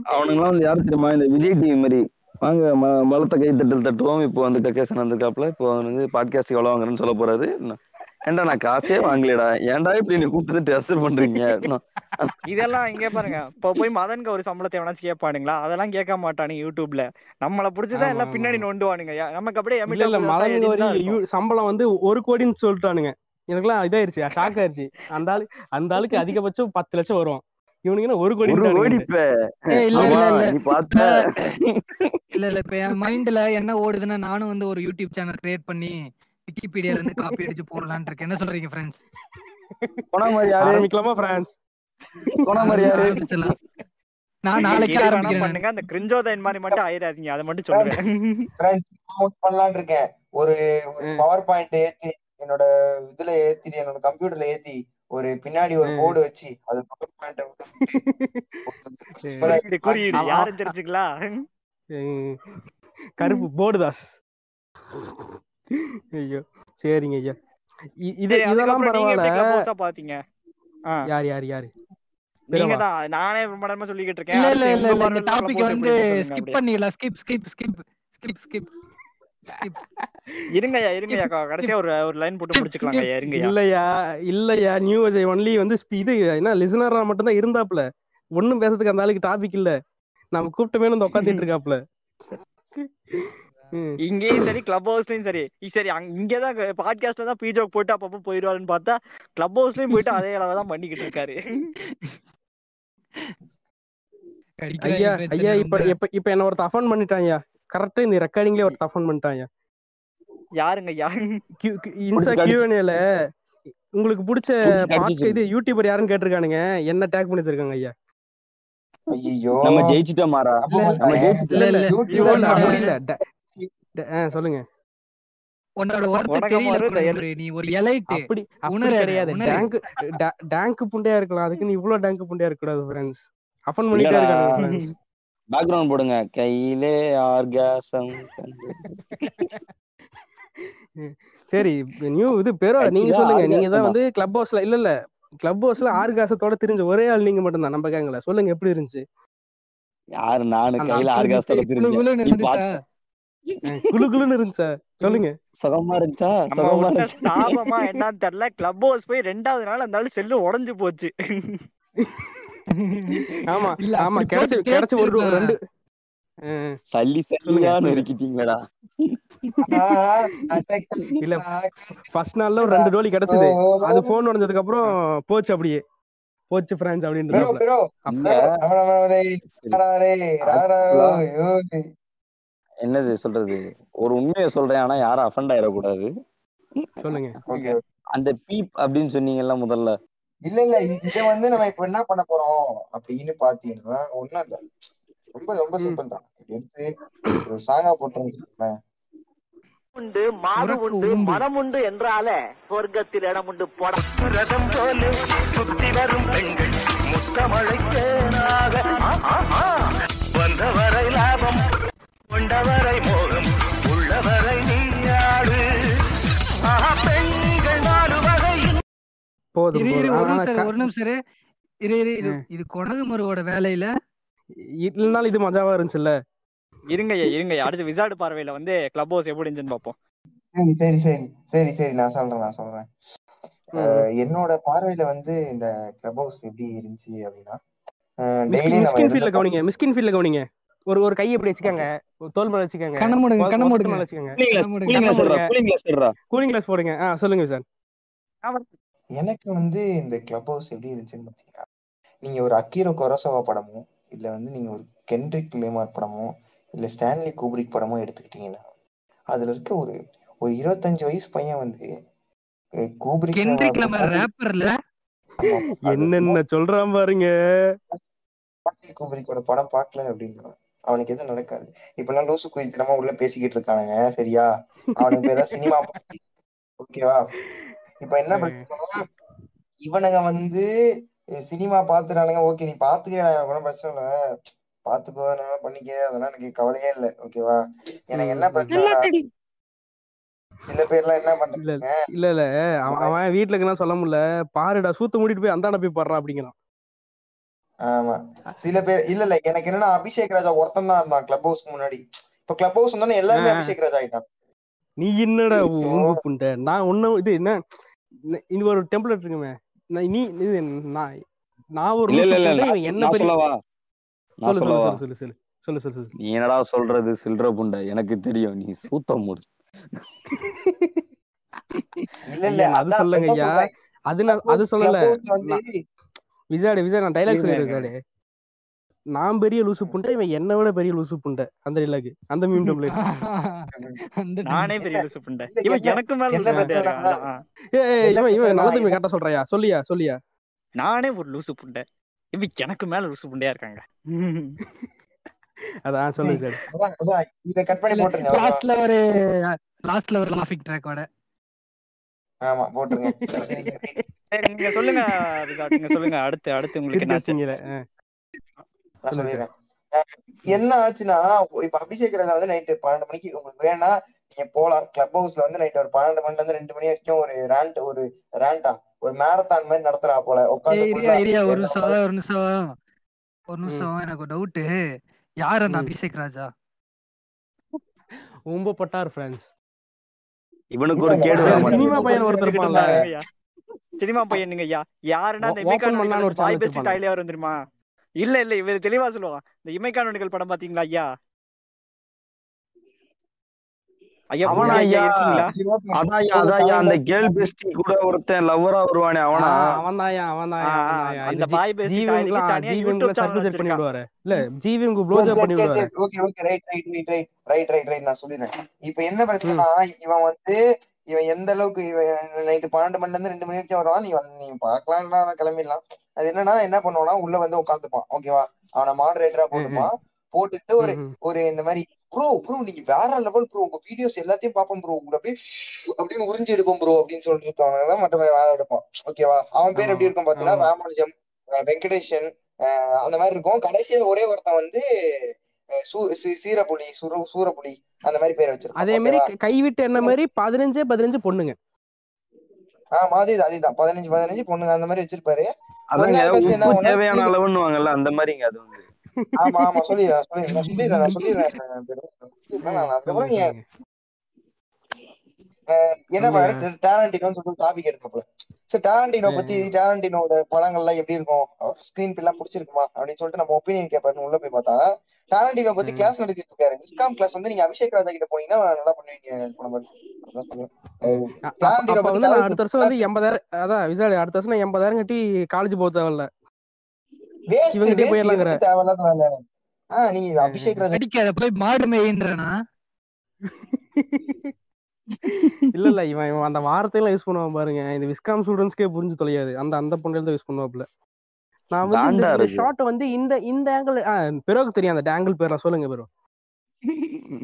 அவனுங்களாம் வந்து யாரு தெரியுமா இந்த விஜய் டிவி மாதிரி. வாங்க ம- பலத்த கை தட்டல் தட்டுவோம். இப்போ வந்து கக்கேசன் வந்திருக்காப்ல இப்போ வந்து பாட்காஸ்ட் எவ்வளவு வாங்குறேன்னு சொல்ல போறாரு. ஏன்டா நான் காசே வாங்கலடா ஏன்டா இப்படி நீ கூப்பிட்டு டெஸ்ட் பண்றீங்க? இதெல்லாம் இங்க பாருங்க. இப்ப போய் மதனுக்கு ஒரு சம்பளத்தை எவனாச்சும் கேட்பானுங்களா? அதெல்லாம் கேட்க மாட்டானுங்க யூடியூப்ல. நம்மள புடிச்சுதான் எல்லாம் பின்னாடி நோண்டுவானுங்க. நமக்கு அப்படியே இல்ல மதன் சம்பளம் வந்து ஒரு கோடின்னு சொல்லிட்டானுங்க. எனக்குலாம் இதாயிருச்சு. ஷாக் ஆயிருச்சு. அந்த ஆளு அந்த ஆளுக்கு அதிகபட்சம் பத்து லட்சம் வரும் இவனுக்கு என்ன ஒரு கோடி பார்த்த. இல்ல இல்ல இப்ப என் மைண்ட்ல என்ன ஓடுதுன்னா நானும் வந்து ஒரு யூடியூப் சேனல் கிரியேட் பண்ணி விக்கிபீடியால இருந்து காப்பி அடிச்சு போடலாம்னு இருக்கேன். என்ன சொல்றீங்க ஃப்ரெண்ட்ஸ் போன மாதிரி யாரு? ஆரம்பிக்கலாமா பிரான்ஸ் போன மாதிரி யாரு நான் நாளைக்கு ஆரம்பிக்கிறேன் பண்ணுங்க. அந்த கிரிஞ்சோதன் மாதிரி மட்டும் ஆயிடாதீங்க. அதை மட்டும் சொல்லுவேன் பண்ணலாம்னு இருக்கேன். ஒரு ஒரு. பவர் பாயிண்ட் ஏத்தி என்னோட இதுல ஏத்தி என்னோட கம்ப்யூட்டர்ல ஏத்தி ஒரு பின்னாடி ஒரு. போர்டு வச்சு அது பவர் பாயிண்ட் குறியீடு யாரும் தெரிஞ்சுக்கலாம். கருப்பு போர்டுதாஸ் ஐயோ சரிங்க ஐயா. இது இதெல்லாம் பரவாயில்ல. பாத்தீங்க? யார் யார் யாரு? தான். நானே ரொம்ப நேரமா சொல்லிக்கிட்டு இருக்கேன். இல்ல இல்ல இல்ல உங்க இல்ல இந்த பார்வையில டாபிக் Clubhouse வந்து எப்படி இருக்குன்னு ஸ்கிப் சொல்லுங்க பண்ணிடலாம். Skip skip skip skip skip skip இருங்கய்யா இருங்கய்யா கடைசியா ஒரு ஒரு லைன் போட்டு முடிச்சுக்கலாங்க ஐயா. இருங்கய்யா இல்லையா இல்லையா நியூ அஜய் ஒன்லி வந்து ஸ்பீ- இது என்ன லிசனரா மட்டும்தான் இருந்தாப்ல ஒண்ணும் பேசுறதுக்கு அந்த ஆளுக்கு டாபிக் இல்ல. நம்ம கூப்பிட்டமே வந்து உட்காந்துட்டு இருக்காப்ல. இங்கேயும் சரி கிளப் ஹவுஸ்லயும் சரி. இ- சரி இங்கதான் பாட்காஸ்ட்ல தான் பீஜோக் போட்டு அப்பப்போ போயிடுவாருன்னு பார்த்தா கிளப் ஹவுஸ்லயும் போயிட்டு அதே அளவு தான் பண்ணிக்கிட்டு இருக்காரு. ஐயா ஐயா இப்ப இப்ப இப்ப என்ன ஒருத்த அஃபன் பண்ணிட்டான்யா கரெக்டா இந்த ரெக்கார்டிங்லயே ஒருத்த அஃபன் பண்ணிட்டான்யா யாருங்க ஐயா இன்ஸ்டா கியூஎன்ஏல உங்களுக்கு பிடிச்ச பாட்க இது யூடியூபர் யாருன்னு கேட்டிருக்கானுங்க. என்ன டேக் பண்ணி வச்சிருக்காங்க ஐயா? ஐயோ நம்ம ஜெயிச்சிட்டோம் மாறா. நம்ம ஜெயிச்சிட்டோம். இல்ல இல்ல சொல்லுங்க. டேங்க் டா- டேங்க் புண்டையா இருக்கலாம். அதுக்கு நீ இவ்வளவு டேங்க் புண்டையா இருக்க கூடாது ஃப்ரெண்ட்ஸ் அஃபன் பண்ணிட்டே ஃப்ரெண்ட்ஸ் பேக்ரவுண்ட் போடுங்க. கையிலே ஆர்காசம் சரி நியூ இது பெரோ நீங்க சொல்லுங்க. நீங்க தான்? வந்து கிளப் ஹவுஸ்ல இல்ல இல்ல. கிளப் ஹவுஸ்ல ஆர்காசத்தோட தெரிஞ்ச ஒரே ஆள் நீங்க மட்டும்தான் நம்ம கேங்கல சொல்லுங்க எப்படி இருந்துச்சு? யாரு நானு கையில ஆர்காசத்தோட குளு நீ இருந்துச்சா பார்த்த குளு குளுன்னு இருந்துச்சா சொல்லுங்க சுகமா இருந்துச்சா நம்ம சுகமா விட்ட இருந்துச்சா சாபமா என்னன்னு தெரியல கிளப் ஹவுஸ் போய் ரெண்டாவது நாள் அந்த செல்லு உடைஞ்சு போச்சு ஆமா கிடைச்சு கிடைச்சு ஒரு. ரெண்டு சல்லி சல்லியா இல்ல ஃபர்ஸ்ட் நாள்ல ஒரு ரெண்டு டோலி கிடைச்சது அது போன் உடஞ்சதுக்கு அப்புறம் போச்சு அப்படியே போச்சு ஃப்ரெண்ட்ஸ் பெரோ அப்படின்றது. என்னது சொல்றது? ஒரு உண்மையை சொல்றேன் ஆனா யாரும் அஃபண்ட் ஆயிடக்கூடாது. சொல்லுங்க. ஓகே. அந்த பீப் அப்படின்னு சொன்னீங்கல்ல முதல்ல. இல்ல இல்ல இத வந்து நம்ம இப்ப என்ன பண்ண போறோம் அப்படின்னு பாத்தீங்கன்னா ஒண்ணும் இல்ல. ரொம்ப ரொம்ப. சிம்பிள் தான். எடுத்து ஒரு சாங்கா போட்டோம் உண்டு மாடு உண்டு. மனம் உண்டு என்றால சொர்க்கத்தில் இடம் உண்டு போட. ரதம் போல சுத்தி வரும் பெண்கள் முத்தமழைக்கேனாக வந்தவரை லாபம் கொண்டவரை மோகம் உள்ளவரை நீயாடு. பெண்கள் நாலு போதும் ஒரு ஆனா நிமிஷம் இரு, க- ஒரு நிமிஷம் இரு. இரு இரு இது கொடகுமருவோட வேலையில. இல்லனாலும் இது மஜாவா இருந்துச்சுல்ல? இருங்கய்யா இருங்கய்யா அடுத்து விசாடு பார்வையில வந்து கிளப் ஹவுஸ் எப்படி இருந்துச்சுன்னு பார்ப்போம். சரி சரி சரி. சரி நான் சொல்றேன் நான் சொல்றேன். என்னோட பார்வையில வந்து இந்த கிளப் ஹவுஸ் எப்படி இருந்துச்சு அப்படின்னா டெய்லி மிஸ்கின் ஃபீல்ட்ல கவனிங்க மிஸ்கின் ஃபீல்ட்ல கவனிங்க. ஒரு ஒரு கையை இப்படி வச்சுக்கோங்க. ஒரு தோல் மேல வச்சுக்கோங்க. கண்ண மூடுங்க ஒ- கண்ண ஒத்த மூடுங்க. மேல வச்சுக்கோங்க. கூலிங் கிளாஸ் போடுங்க. ஆ சொல்லுங்க சார். எனக்கு வந்து இந்த கிளப் ஹவுஸ் எப்படி இருந்துச்சுன்னு பாத்தீங்கன்னா நீங்க ஒரு அக்கீரோ கொரோசோவா படமோ இல்ல வந்து நீங்க ஒரு கென்ட்ரிக் லேமார் படமோ இல்ல ஸ்டான்லி கூப்ரிக் படமோ எடுத்துக்கிட்டீங்கன்னா அதுல இருக்க ஒரு ஒரு இருபத்தஞ்சு வயசு பையன் வந்து கூப்ரிக் கென்ட்ரிக் லேமார் ரேப்பர்ல என்னென்ன சொல்றான் பாருங்க. கூப்ரிக்கோட படம் பார்க்கல அப்படின்னா அவனுக்கு எதுவும் நடக்காது. இப்பெல்லாம் லூசு குயித்தனமா உள்ள பேசிக்கிட்டு இருக்கானுங்க சரியா? அவனுக்கு ஏதாவது சினிமா ஓகேவா? இப்ப என்ன பிரச்சனை இவனுங்க வந்து சினிமா பாத்துறானுங்க ஓகே நீ பாத்துக்க எனக்கு ஒன்றும் பிரச்சனை இல்ல. பாத்துக்கோ என்ன பண்ணிக்க. அதெல்லாம் எனக்கு கவலையே இல்ல ஓகேவா? எனக்கு என்ன பிரச்சனை? சில பேர்லாம் என்ன இல்ல பண்றாங்க? இல்ல இல்ல. அவன் வீட்டுல சொல்ல முடியல. பாருடா சூத்து மூடிட்டு போய் அந்தாண்ட போய் பாடுறா அப்படிங்கிறான். ஆமா. சில பேர் இல்ல இல்ல எனக்கு என்னன்னா அபிஷேக் ராஜா ஒருத்தன் தான் இருந்தான் கிளப் ஹவுஸ்க்கு முன்னாடி. இப்ப கிளப் ஹவுஸ் வந்தோடனே எல்லாருமே. அபிஷேக் ராஜா ஆயிட்டான். நீ என்னடா புண்டை? நான் ஒன்னும் இது என்ன? இது ஒரு டெம்ப்ளேட் இருக்குமே. நான் நீ இது நான் நான் ஒரு என்ன சொல்லவா? சொல்லு சொல்லு சொல்லு சொல்லு சொல்லு சொல்லு நீ என்னடா சொல்றது? சில்ற புண்டை. எனக்கு தெரியும். நீ சூத்த மூடு. இல்ல இல்ல அது சொல்லுங்க ஐயா. அது நான் அது சொல்லல. ஹவுஸ் விசாடு விசாடு நான் டைலாக் சொல்லிடுறேன். விசாடு. நான் பெரிய லூசு புண்டை இவன் என்னை விட பெரிய லூசு புண்டை. அந்த டைலாக் அந்த மீம் டம்ப்ளேட் அந்த நானே. பெரிய லூசு புண்டை. இவன் எனக்கு மேல. ஏய் இவன் இவன் நல்ல கரெக்டா சொல்றியா? சொல்லியா சொல்லியா? நானே ஒரு லூசு புண்டை. இவன் எனக்கு மேல லூசு புண்டையா இருக்காங்க. அதான் சொல்லு விசாடு. அதான், அதான், இதை கட் பண்ணி போட்டுருங்க. லாஸ்ட்ல ஒரு லாஸ்ட்ல ஒரு லாஃபிங் ட்ராக்கோட ஆமா போட்டுருங்க. சரி நீங்க சொல்லுங்க நீங்க சொல்லுங்க. அடுத்து அடுத்து உங்களுக்கு. நான் சொல்லிடுறேன். என்ன ஆச்சுன்னா இப்ப அபிஷேக் ராஜா வந்து நைட்டு பன்னெண்டு மணிக்கு உங்களுக்கு வேணா நீங்க போலாம். கிளப் ஹவுஸ்ல வந்து நைட் ஒரு பன்னெண்டு மணில இருந்து ரெண்டு மணி வரைக்கும் ஒரு ரேண்ட் ஒரு ரேண்டா ஒரு மேரத்தான் மாதிரி நடத்துறா போல. உட்காந்து ஒரு நிமிஷம் ஒரு நிமிஷம். ஒரு நிமிஷம் எனக்கு ஒரு டவுட் யார் அந்த. அபிஷேக் ராஜா? ரொம்ப பட்டார் ஃப்ரெண்ட்ஸ் இவனுக்கு ஒரு கேடு சினிமா பையன் ஒருத்தர். சினிமா பையன் நீங்க ஐயா. யாருன்னா open இமைக்கான் ஒரு channel பெஸ்ட் வச்சிருப்பானே. டைலே வரும் தெரியுமா? இல்ல இல்ல இவர் தெளிவா சொல்லுவான். இந்த இமைக்கான் படம் பாத்தீங்களா ஐயா? அந்த கேர்ள் பெஸ்டி கூட ஒருத்தன் லவ்வரா வருவானே அவனா? அவன் தான் அவன் தான் ஆ, ஆ, அவன் அந்த பாய் பெஸ்ட் டைலுக்கு தனியா ஜீவன்ல யூடியூப் சர்க்கிள் சேனல் செட் பண்ணி வச்சிருக்கான். விடுவாரு இல்ல ஜீவனுக்கு ப்ளோ ஜாப் பண்ணி விடுவாரு okay okay right right right right right right right நான் சொல்லிடுறேன். இப்ப என்ன பிரச்சனைனா இவன் வந்து இவன் எந்த அளவுக்கு இவன் நைட்டு பன்னெண்டு மணில இருந்து ரெண்டு மணி வரைக்கும் வருவான் நீ வந்து நீ பாக்கலாம்னா கிளம்பிடலாம். அது என்னன்னா என்ன பண்ணுவானா உள்ள வந்து உட்காந்துப்பான் ஓகேவா அவனை மாடரேட்டரா போட்டுப்பான். போட்டுட்டு ஒரு. ஒரு இந்த மாதிரி ப்ரோ ப்ரோ நீங்க வேற லெவல் ப்ரோ உங்க வீடியோஸ் எல்லாத்தையும் பாப்போம் ப்ரோ உங்களை அப்படியே அப்படின்னு உறிஞ்சு எடுப்போம் ப்ரோ அப்படின்னு சொல்லிட்டு இருக்கவங்க தான் மற்ற வேலை எடுப்பான். ஓகேவா அவன் பேர் எப்படி இருக்கும் பாத்தீங்கன்னா. ராமானுஜம் வெங்கடேஷன் அந்த மாதிரி இருக்கும். கடைசியா ஒரே ஒருத்தன் வந்து சீரப்புலி சுர சூரப்புலி அந்த மாதிரி பேர் வச்சிருப்பான். அதே மாதிரி கைவிட்டு என்ன மாதிரி பதினஞ்சே பதினஞ்சு பொண்ணுங்க. ஆமா அது அதுதான். பதினஞ்சு பதினஞ்சு பொண்ணுங்க அந்த மாதிரி வச்சிருப்பாரு. தேவையான அந்த மாதிரிங்க அது வந்து. ஆமா ஆமா சொல்லிடுறேன் சொல்லிடுறேன் நான் சொல்லிடுறேன் நான் அதுக்கப்புறம் என்ன பாரு டேரண்டினோன்னு சொல்லி டாபிக் எடுத்தப்பல சரி டேரண்டினோ பத்தி டேரண்டினோட படங்கள்லாம் எப்படி இருக்கும்? ஸ்கிரீன் பில்லாம் பிடிச்சிருக்குமா? அப்படின்னு சொல்லிட்டு நம்ம ஒப்பீனியன் கேட்பாருன்னு உள்ள போய் பார்த்தா டேரண்டினோ பத்தி. கிளாஸ் நடத்திட்டு இருக்காரு. விஸ்காம் கிளாஸ் வந்து நீங்க அபிஷேக் ராஜா கிட்ட போனீங்கன்னா நல்லா பண்ணுவீங்க அடுத்த வருஷம் வந்து எண்பதாயிரம் அதான் விசாரி அடுத்த வருஷம் எண்பதாயிரம் கட்டி காலேஜ் போக தேவையில்ல. இவங்கிட்டே வேஸ்ட் போயிடலாங்கிற. எதுக்கு தேவையில்லாத வேலை. ஆஹ் நீங்க அபிஷேக் ராஜா அடிக்காத போய் மாடு மேயின்றனா இல்ல இல்ல இவன் இவன் அந்த வார்த்தையெல்லாம் யூஸ் பண்ணுவான் பாருங்க. இந்த விஸ்காம் ஸ்டூடெண்ட்ஸ்க்கே புரிஞ்சு தொலையாது. அந்த அந்த பொண்ணுல தான் யூஸ் பண்ணுவாப்ல நான் வந்து இந்த ஷார்ட் வந்து இந்த இந்த ஆங்கிள் பெரோக்கு தெரியும். அந்த ஆங்கிள் பேர்லாம் சொல்லுங்க பெரோ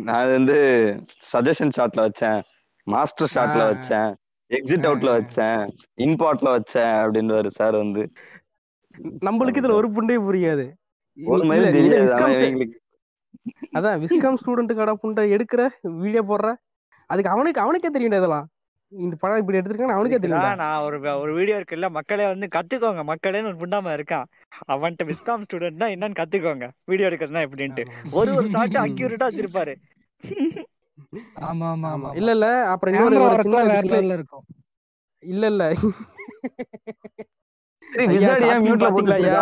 நான் வந்து சஜஷன் ஷாட்ல வச்சேன். மாஸ்டர் ஷாட்ல. வச்சேன். எக்ஸிட் அவுட்ல. வச்சேன். இன்பாட்ல வச்சேன் அப்படின்றாரு சார் வந்து. நம்மளுக்கு இதுல ஒரு புண்டே புரியாது. அதான் விஸ்காம் ஸ்டூடெண்ட் கடை புண்டை எடுக்கிற வீடியோ போடுற? அதுக்கு அவனுக்கு அவனுக்கே தெரியும் இதெல்லாம். இந்த படம் இப்படி எடுத்திருக்கான்னு அவனுக்கே இதுக்குதான் நான் ஒரு ஒரு வீடியோ இருக்குல்ல மக்களே வந்து கத்துக்கோங்க. மக்களேன்னு ஒரு புண்டாம இருக்கான். அவன்கிட்ட விஸ்காம் ஸ்டூடெண்ட்னா என்னன்னு கத்துக்கோங்க. வீடியோ எடுக்கிறதுனா எப்படின்ட்டு. ஒரு ஒரு ஷாட் அக்யூரேட்டா வச்சிருப்பாரு. ஆமா ஆமா ஆமா. இல்ல இல்ல அப்புறம் இன்னொரு இருக்கும். இல்ல இல்ல. ஏன் மியூட்ல போட்டு ஐயா?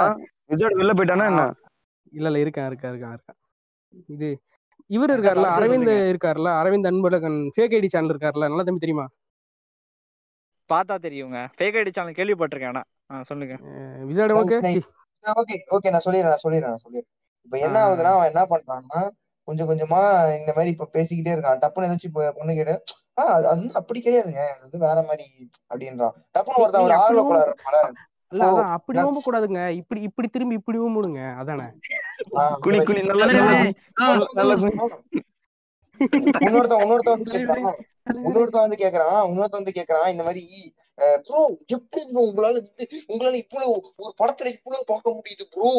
வெளில போயிட்டானா என்ன? இல்ல இல்ல இருக்கான் இருக்கான் இருக்கான் இருக்கான். இது இவர் இருக்காருல்ல அடுத்து அரவிந்த் சொல்லுங்க. இருக்காருல்ல Aravind Anbazhagan fake ID channel இருக்காருல்ல நல்லா தம்பி தெரியுமா? பார்த்தா தெரியுங்க. ஃபேக் ஐடி சேனல் கேள்விப்பட்டிருக்கேன் ஆனா. சொல்லுங்க. விசாடு ஓகே? ஓகே ஓகே நான் சொல்லிடுறேன் நான் சொல்லிடுறேன் நான் சொல்லிடுறேன். இப்ப என்ன. ஆகுதுன்னா அவன் என்ன பண்றான்னா கொஞ்சம் கொஞ்சமா இந்த மாதிரி இப்ப பேசிக்கிட்டே இருக்கான். டப்புன்னு ஏதாச்சும் பொண்ணு கேட்டு ஆஹ் அது வந்து அப்படி கிடையாதுங்க. அது வந்து வேற மாதிரி அப்படின்றான். டப்புன்னு ஒருத்தன் ஒரு ஆர்வ இல்ல ஓ, அதான் அப்படி நான்- ஓம்ப கூடாதுங்க. இப்படி இப்படி திரும்பி இப்படி ஓம்புடுங்க அதானே. இன்னொருத்தன் இன்னொருத்தன் வந்து கேக்குறான். இன்னொருத்தன் வந்து கேக்குறான். இன்னொருத்தன் வந்து கேக்குறான். இந்த மாதிரி ப்ரோ எப்படி ப்ரோ உங்களால வந்து உங்களால இவ்வளவு ஒரு படத்துல இவ்வளவு பார்க்க முடியுது ப்ரோ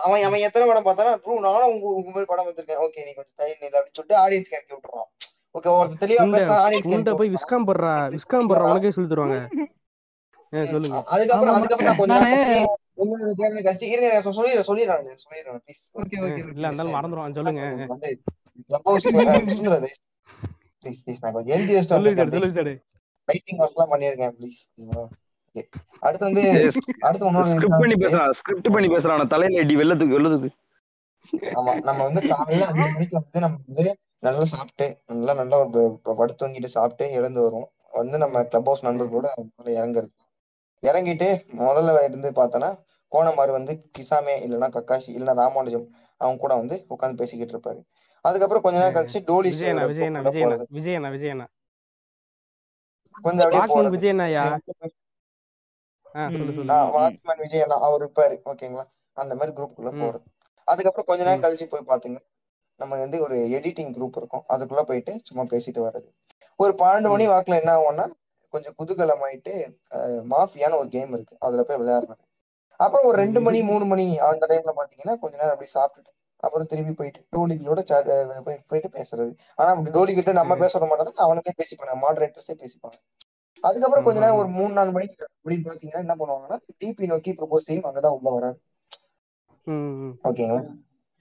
அவன் அவன் எத்தனை படம் பார்த்தானா ப்ரோ நானும் உங்க உங்க மாதிரி படம் பார்த்திருக்கேன். ஓகே நீ கொஞ்சம் டைம் இல்லை அப்படின்னு சொல்லிட்டு ஆடியன்ஸ் கேட்க விட்டுறான் ஓகே ஒருத்தர் தெளிவா பேசினா ஆடியன்ஸ் போய் விஸ்காம் படுறா விஸ்காம் படுறா உனக்கே சொல்லி தருவாங்க. அதுக்கப்புறம் அதுக்கப்புறம் கொஞ்சம் அடுத்து வந்து அடுத்து இன்னொரு ஸ்கிரிப்ட் பண்ணி. பேசுறான் ஸ்கிரிப்ட் பண்ணி பேசுறான் தலையில அடி வெள்ளத்துக்கு வெள்ளத்துக்கு. ஆமா நம்ம வந்து காலையில அஞ்சு மணிக்கு வந்து நம்ம வந்து நல்லா சாப்பிட்டு நல்லா நல்லா ஒரு படுத்து தூங்கிட்டு சாப்பிட்டு எழுந்து வரும் வந்து நம்ம கிளப் ஹவுஸ் நண்பர்களோட இறங்குறது இறங்கிட்டு முதல்ல இருந்து பார்த்தோன்னா கோணமாறு வந்து கிசாமே இல்லைன்னா கக்காஷி இல்லைன்னா ராமானுஜம் அவங்க கூட வந்து உட்காந்து பேசிக்கிட்டு இருப்பாரு. அதுக்கப்புறம் கொஞ்ச நேரம் கழிச்சு டோலி விஜயண்ணா விஜயண்ணா கொஞ்சம் அப்படியே சொல்லு வாட்ச்மேன் விஜய் எல்லாம் அவர் இருப்பாரு. ஓகேங்களா? அந்த மாதிரி குரூப்புக்குள்ள ம். போறது. அதுக்கப்புறம் கொஞ்ச நேரம். கழிச்சு போய் பாத்தீங்க நம்ம வந்து ஒரு எடிட்டிங் குரூப் இருக்கும். அதுக்குள்ள போயிட்டு சும்மா பேசிட்டு வர்றது. ஒரு பன்னெண்டு மணி வாக்குல என்ன ஆகும்னா கொஞ்சம் குதூகலமாயிட்டு அஹ், மாஃபியான்னு ஒரு கேம் இருக்கு. அதுல போய் விளையாடுறது. அப்புறம் ஒரு ரெண்டு மணி மூணு மணி அந்த டைம்ல பாத்தீங்கன்னா கொஞ்ச நேரம் அப்படியே சாப்பிட்டுட்டு அப்புறம் திரும்பி போயிட்டு டோலிகளோட போயிட்டு பேசுறது. ஆனா டோலி கிட்ட நம்ம பேச மாட்டாங்க அவனுக்கே பேசிப்பாங்க. மாடரேட்டர்ஸே பேசிப்பாங்க. அதுக்கப்புறம் கொஞ்ச நேரம் ஒரு மூணு நாலு மணிக்கு அப்படின்னு பாத்தீங்கன்னா என்ன பண்ணுவாங்கன்னா டிபி நோக்கி ப்ரொபோஸ் செய்யும். அங்கதான் உள்ள வராரு. ஓகேங்களா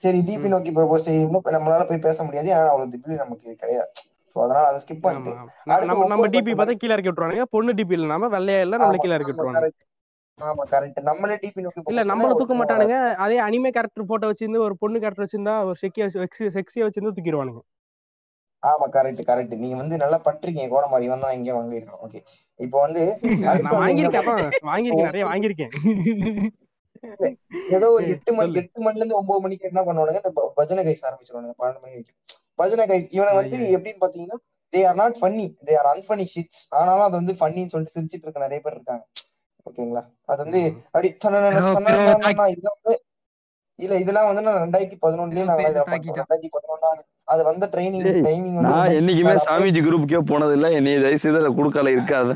சரி டிபி நோக்கி ப்ரொபோஸ் செய்யும் நம்மளால போய் பேச முடியாது. ஆனா அவ்வளவு திடீர் நமக்கு கிடையாது. சோ அதனால அதை ஸ்கிப் பண்ணிட்டு ந- நம்ம நம்ம டிபி பார்த்தா கீழே இறக்கி விட்டுருவானுங்க. பொண்ணு டிபி இல்ல நாம வெள்ளையா இல்ல நம்மள ஆமா கீழே இறக்கி கரெக்ட் ஆமா கரெக்ட் நம்மளே டிபி நோக்கி இல்ல நம்மள தூக்க மாட்டானுங்க. அதே அனிமே கேரக்டர் போட்டோ வச்சிருந்து ஒரு பொண்ணு கேரக்டர் வச்சிருந்தா ஒரு செக்கியா செக்ஸியா வச்சிருந்து தூக்கிடுவானுங்க. ஆமா கரெக்ட் கரெக்ட் நீங்க வந்து நல்லா பட்டிருக்கீங்க கூட மாதிரி. இவன் தான் இங்கே வாங்கியிருக்கான். ஓகே இப்போ வந்து வாங்கியிருக்கேன் நிறைய வாங்கியிருக்கேன். ஏதோ ஒரு எட்டு மணி எட்டு மணில இருந்து ஒன்பது மணிக்கு என்ன பண்ணுவானுங்க? இந்த பஜனை கைஸ் ஆரம்பிச்சிருவானுங்க பன்னெண்டு மணி வரைக்கும் பஜனை கைஸ் இவனை வந்து எப்படின்னு பாத்தீங்கன்னா they are not funny they are unfunny shits ஆனாலும் அது வந்து ஃபன்னின்னு சொல்லிட்டு சிரிச்சிட்டு இருக்க நிறைய பேர் இருக்காங்க. ஓகேங்களா? அது வந்து. அப்படி இல்ல இதெல்லாம் வந்து நான் ரெண்டாயிரத்தி பதினொன்னுலயே தாக்கிட்டான் ரெண்டாயிரத்தி பதினொன்னாவது. அது வந்த ட்ரைனிங் டைமிங் வந்து நான் என்னைக்குமே சாமிஜி குரூப்புக்கே போனது இல்ல என்னைய தயவு செய்து அதுல குடுக்கால இருக்காத.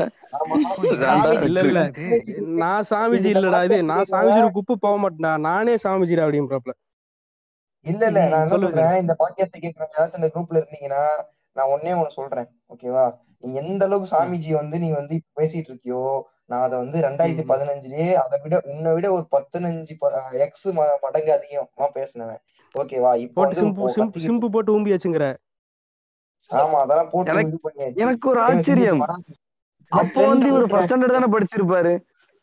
இல்ல இல்ல நான் சாமிஜி இல்லடா இது. நான் சாமிஜி குப்பு போக மாட்டேன்டா நானே சாமிஜிடா அப்படின்றாப்ல இல்ல இல்ல. நான் என்ன சொல்றேன்? இந்த பாட்காஸ்ட் கேட்கறவங்க யாராச்சும் இந்த குரூப்ல இருந்தீங்கன்னா நான் ஒன்னே ஒண்ணு சொல்றேன். ஓகேவா நீ எந்த அளவுக்கு சாமிஜி வந்து நீ வந்து இப்ப பேசிட்டு இருக்கியோ நான் அதை வந்து ரெண்டாயிரத்தி பதினஞ்சுலயே அதை விட உன்னை விட ஒரு பதினஞ்சு எக்ஸ் மடங்கு அதிகமா பேசினவன். ஓகேவா இப்போ சிம்பு போட்டு ஊம்பியாச்சுங்கிற. ஆமா அதெல்லாம் போட்டு எனக்கு ஒரு ஆச்சரியம். அப்போ வந்து இவர் ஃபர்ஸ்ட் ஸ்டாண்டர்ட் தானே படிச்சிருப்பாரு.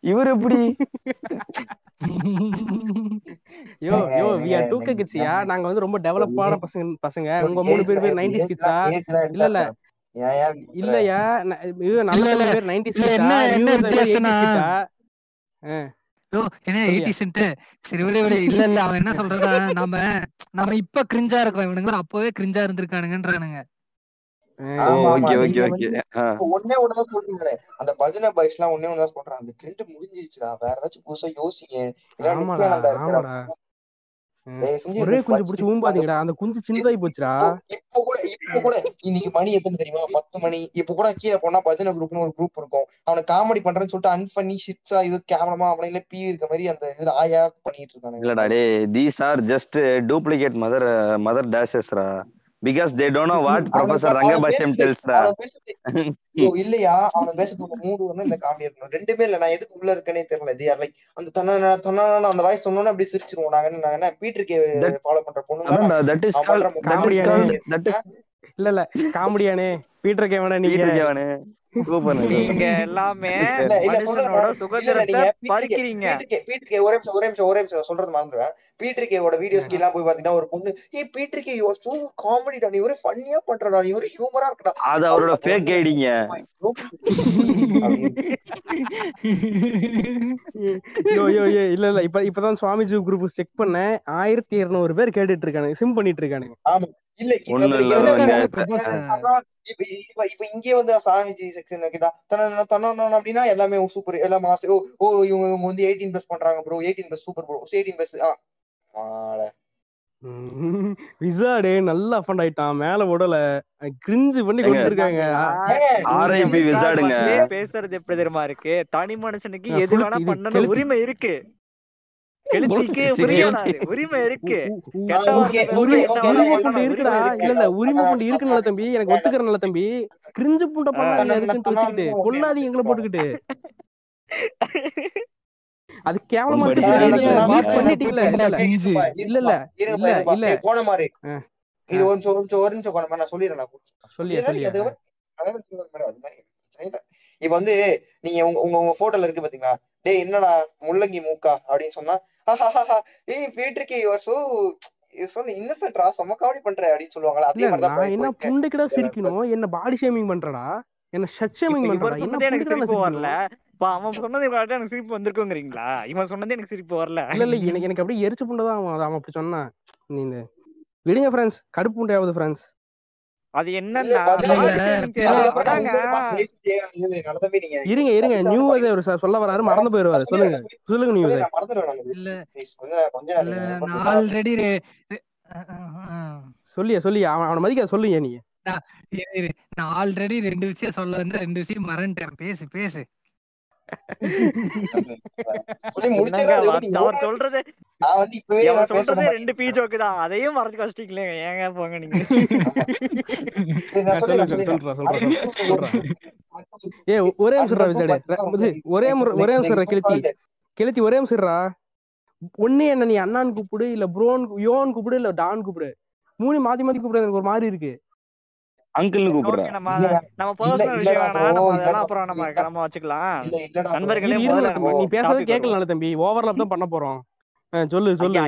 இவர் எப்படி? Yo yo we are two K கிட்ஸியா நாங்க வந்து ரொம்ப டெவலப்பான பசங்க பசங்க. உங்க மூணு பேர் பேர் நைன்டிஸ் கிட்ஸா ஏஜ்லாம் இல்ல இல்ல. இல்லையா ந- இது நல்ல பேர் நைன்டிஸ் இல்ல கிட்டா என்ன வித்தியாசம்னா? ஓ என்ன சொல்லியா? எயிட்டி சென்ட் சரி விட விட. இல்ல இல்ல அவன் என்ன சொல்றா நாம நாம இப்ப கிரிஞ்சா இருக்கோம் இவனுங்க அப்பவே கிரிஞ்சா இருந்திருக்கானுங்கன்றானுங்க. ஓகே ஒன்னே அந்த பஜனை பாய்ஸ் எல்லாம் ஒன்னே ஒண்ணுதான் சொல்றாங்க. அந்த ட்ரெண்ட் முடிஞ்சிருச்சுடா. வேற ஏதாச்சும் புதுசா யோசிங்க. இல்ல ஒரே குஞ்சு பிடிச்சி அந்த ஊம்பாதீங்கடா. அந்த குஞ்சு சின்னதாகி போச்சுடா. இப்போ கூட இப்போ கூட. இன்னைக்கு மணி எத்தனை தெரியுமா? பத்து மணி. இப்போ கூட கீழே போனா பஜனை குரூப்னு ஒரு குரூப் இருக்கும். அவனை காமெடி பண்றேன்னு சொல்லிட்டு அன்ஃபன்னி ஷிட்ஸா இது கேவலமா அவனையில பீ இருக்க மாதிரி அந்த இதுல ஆயா பண்ணிட்டு இருக்கானுங்க. இல்லடா டே these are just duplicate mother mother டேஷஸ்ரா because they don't know what professor Rangabashyam பேசுறது ஐயோ இல்லையா? அவனை பேசுறது மூடு வரணும் இல்ல காமெடி இருக்கணும் ரெண்டுமே இல்ல. நான் எதுக்கு உள்ள இருக்கேனே தெரியல. தே ஆர் லைக் அந்த தொண்ணா தொண்ணா அந்த வாய்ஸ் சொன்னோன்னே அப்படியே சிரிச்சிருவோம். நாங்க என்ன நாங்க என்ன பீட்டர் கே ஃபாலோ பண்ற அதான்டா that is called that is இல்ல இல்ல. காமெடியானே. பீட்டர் கேவனா நீங்க பீட்டர் கேவனு நீங்க எல்லாமே பறிக்கிறீங்க? ஒரே நிமிஷம் ஒரே நிமிஷம் ஒரே நிமிஷம் சொல்றது மறந்துடுவேன். பீட்டர் கேவோட வீடியோஸ்க்கு எல்லாம் போய் பாத்தீங்கன்னா ஒரு பொண்ணு ஏ பீட்டர் கே யூ சோ காமெடிடா நீ ஒரே ஃபன்னியா பண்றடா நீ ஒரே ஹியூமரா இருக்கடா. அது அவரோட ஃபேக் ஐடிங்க அப்படின்னு யோ யோ யோ இல்ல இல்ல இப்ப இப்பதான் சுவாமிஜி குரூப் செக் பண்ணேன். ஆயிரத்தி இருநூறு பேர் கேட்டுட்டு இருக்கானுங்க சிம் பண்ணிட்டு இருக்கானுங்க. ஆமா. இல்ல இப்ப இப்ப இங்கே வந்து சாமிஜி செக்ஷன் கேட்டா தன தன அப்படின்னா எல்லாமே சூப்பர் எல்லாம் மாஸ் ஓ ஓ இவங்க இவங்க வந்து எயிட்டீன் பிளஸ் பண்றாங்க bro eighteen plus super bro eighteen plus ஆ. விசாடு நல்லா அஃபண்ட் ஆயிட்டான் மேல விடல கிரிஞ்சு பண்ணி ஆர்ஐபி விசாடுங்க பேசுறது எப்படி தெரியுமா இருக்கு? தனி மனுஷனுக்கு எது வேணா பண்ணணும். உரிமை இருக்கு. உரிமை இருக்கு. உரிமை பூண்டு இருக்கு தம்பி எனக்கு ஒத்துக்கிறனால தம்பி. கிரிஞ்சு பூண்டை வச்சுக்கிட்டு கொல்லாதீங்க எங்களை போட்டுக்கிட்டு. அது கேவலமா பண்ணிட்டீங்கல்ல இல்ல இல்ல. இல்ல இல்ல போன மாதிரி. இது ஒரு நிமிஷம் ஒரு நிமிஷம் ஒரு நிமிஷம் போன மாதிரி நான் சொல்லிடுறேன் நான் பிரச்சனை இல்ல. இப்ப வந்து நீங்க உங்க உங்க உங்க போட்டோல இருக்கு பாத்தீங்களா? டேய் என்னடா முள்ளங்கி மூக்கா? அப்படின்னு சொன்னா "ஹஹஹஹா, ஏய் பீட்ருக்கு யுவர் சோ சொன்ன இன்னசென்ட்ரா செம்ம காமெடி பண்ற அப்படின்னு சொல்லுவாங்களா அதே மாதிரி தான் நான் என்ன புண்டைக்கிட சிரிக்கணும்? என்ன பாடி ஷேமிங் பண்றடா? என்ன ஷட் ஷேமிங் பண்றடா? என்ன புண்டைக்கிட வரல. அவன் சொன்னது இவ்வளவு எனக்கு சிரிப்பு வந்திருக்குங்கிறீங்களா? இவன் சொன்னது எனக்கு சிரிப்பு வரல. இல்ல இல்ல எனக்கு எனக்கு அப்படியே எரிச்சு புண்டதான் அவன் அவன் அப்படி சொன்னான். நீ இந்த விடுங்க ஃப்ரெண்ட்ஸ் கடுப்பு புண்டையாவது ஃப்ரெண்ட்ஸ் அது என்னன்னா இருங்க இருங்க. நியூ சொல்ல வராரு. மறந்து போயிருவாரு. சொல்லுங்க. சொல்லுங்க நியூ சொல்லியா சொல்லி அவன் அவனை மதிக்க சொல்லுங்க நீ. நான் ஆல்ரெடி ரெண்டு விஷயம் சொல்ல வந்து ரெண்டு விஷயம் மறந்துட்டேன். பேசு பேசு. ரெண்டு பீ ஜோக்கு தான். அதையும் மறைச்சு வச்சிட்டீங்களே ஏங்க போங்க நீங்க? ஏ ஒரே நிமிஷம் ஒரே முறை ஒரே நிமிஷம் கிழத்தி. கிழத்தி ஒரே நிமிஷம்டா ஒண்ணு என்ன நீ அண்ணான்னு கூப்பிடு இல்ல ப்ரோன் யோன் கூப்பிடு இல்ல டான் கூப்பிடு. மூணு மாத்தி மாத்தி கூப்பிடு எனக்கு ஒரு மாதிரி இருக்கு. அங்கிள்னு கூப்பிடுறா ஓகே நம்ம நம்ம பர்சனல் விஷயம் நம்ம அப்புறம் நம்ம. நம்ம வச்சுக்கலாம். இல்ல இல்லடா bro. நண்பர்களே நம்ம நீ பேசுறது கேட்கல தம்பி ஓவர்லாப் தான் பண்ண போறோம். சொல்லு சொல்லு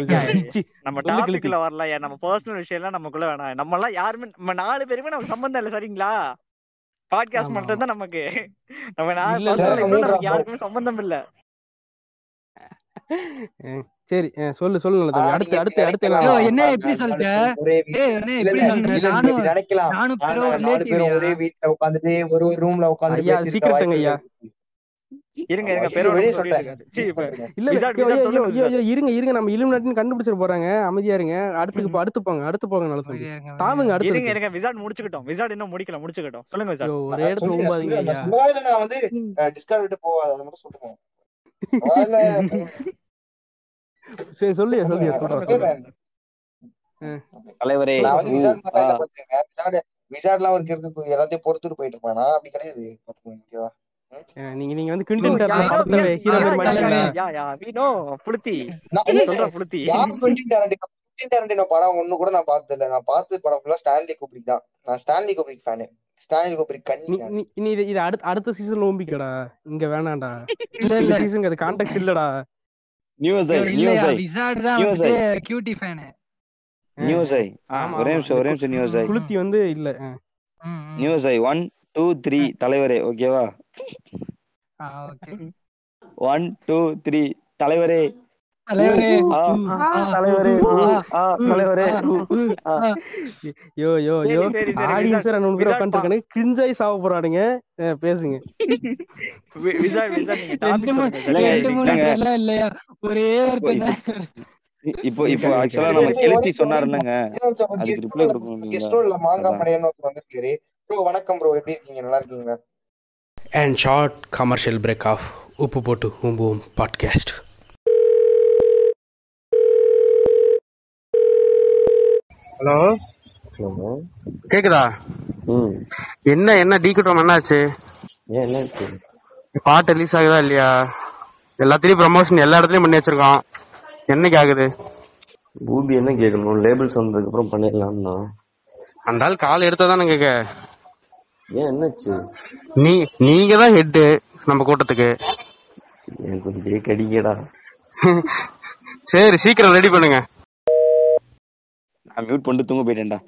நம்ம டாபிக்ல வரல ஏன் நம்ம பர்சனல் விஷயம் எல்லாம் நமக்குள்ள வேணாம். நம்ம எல்லாம் யாருமே நம்ம நாலு பேருமே நமக்கு சம்பந்தம் இல்ல சரிங்களா? பாட்காஸ்ட் மட்டும் தான் நமக்கு. நம்ம நாலு. யாருக்குமே சம்பந்தம் இல்ல. சரி சொல்லு சொல்லு நல்ல ஆ, தம்பி நீங்க அடுத்து அடுத்து அடுத்து. என்ன எப்படி சொல்ற ஒரே வீட்டுல உட்காந்துட்டு ஒரு ஒரு ரூம்ல உட்காந்து ஐயா வாய்ப்புகள் ஐயா. இருங்க இருங்க வெளியே இல்ல இல்ல இருங்க இருங்க. நம்ம இலுமினாட்டின்னு கண்டுபிடிச்சிட போறாங்க. அமைதியா இருங்க. அடுத்துக்கு போ- அடுத்து போங்க அடுத்து போங்க நல்ல தம்பி அமைதியா இருங்க, தாவுங்க அமைதியா இருங்க விசாட் முடிச்சுக்கிட்டோம். விசாட் இன்னும் முடிக்கல முடிச்சுக்கிட்டோம். சொல்லுங்க விசாட் ஒரே இடத்துல சொல்லிடுறேன். ஐயா. நான் வந்து டிஸ்கார்ட் விட்டு போவாது மட்டும் பரவாயில்ல. சரி சொல்லியா சொல்லியா நான் சொல்றா சொல்றா. சொல்லிடுறேன். தலைவரே விசாட் விசாட்லாம் இருக்கிறதுக்கு எல்லாத்தையும் பொறுத்துட்டு போயிட்டு இருப்பானா. அப்படி கிடையாது. பாத்துக்கோங்க நீங்க நீங்க வந்து குவிண்டன் ஹீரோ மாதிரி யா யா வி நோ புளுத்தி நான் இல்ல இல்ல சொல்ற புளுத்தி யார் படம் ஒண்ணு கூட நான் பார்த்தது இல்ல நான் பார்த்த படம் ஃபுல்லா ஸ்டான்லி குப்ரிக் தான். நான் Stanley Kubrick fan Stanley Kubrick கண்ணி நீ இது அடுத்த அடுத்த சீசன்ல ஊம்பிக்கடா இங்க வேணாம்டா. இல்ல சீசனுக்கு அது கான்டெக்ட் இல்லடா. News I news I. VSAT தான் news I. Cutie fan news I. ஆமா ஒரே நிமிஷம் ஒரே நிமிஷம் நியூஸ் ஐ. குளுத்தி வந்து இல்ல news I one two three தலைவரே ஓகேவா ஆ ஓகே ஒன் டூ த்ரீ தலைவரே. யோ யோ யோ. ஆடியன்ஸ் ரெண்டு பேர் உட்காந்துருக்கானு கிரிஞ்சாய் சாவ போறானுங்க. பேசுங்க. இல்லங்க இல்லங்க இல்லையா? ஒரே இப்போ இப்போ ஆக்சுவலா நம்ம கெளுத்தி ஒரே ஒரே சொன்னாருல்லங்க. அதுக்கு கெஸ்ட் ரிப்ளை கொடுக்கணும் இல்லைங்களா கெஸ்டோ இல்ல மாங்காய் அதான். மடையன்னு ஒருத்தர் வந்திருக்காரு. ப்ரோ வணக்கம் ப்ரோ எப்படி இருக்கீங்க? நல்லா இருக்கீங்களா? And short commercial break off உப்பு போட்டு ஊம்புவோம் பாட்காஸ்ட் ஹலோ? ஹலோ. கேக்குதா? ம். என்ன என்ன டீக்கிட்டோம் என்னாச்சு ஏன் என்னாச்சு பாட்டு ரிலீஸ் ஆகுதா இல்லையா? எல்லாத்துலயும் ப்ரமோஷன் எல்லா இடத்துலயும் பண்ணி வச்சிருக்கோம். என்னைக்கு ஆகுது பூபி என்ன கேட்கணும்? லேபிள்ஸ் வந்ததுக்கு அப்புறம் பண்ணிடலாம்னா. அந்த ஆள் கால் எடுத்தா தானே கேக்க. ஏன் என்னாச்சு? நீ நீங்க தான் ஹெட்டு நம்ம கூட்டத்துக்கு. எனக்கு கொஞ்சம் கடிக்கடா சரி சீக்கிரம் ரெடி பண்ணுங்க. நான் மியூட் பண்ணிட்டு தூங்க போயிட்டேன்டா.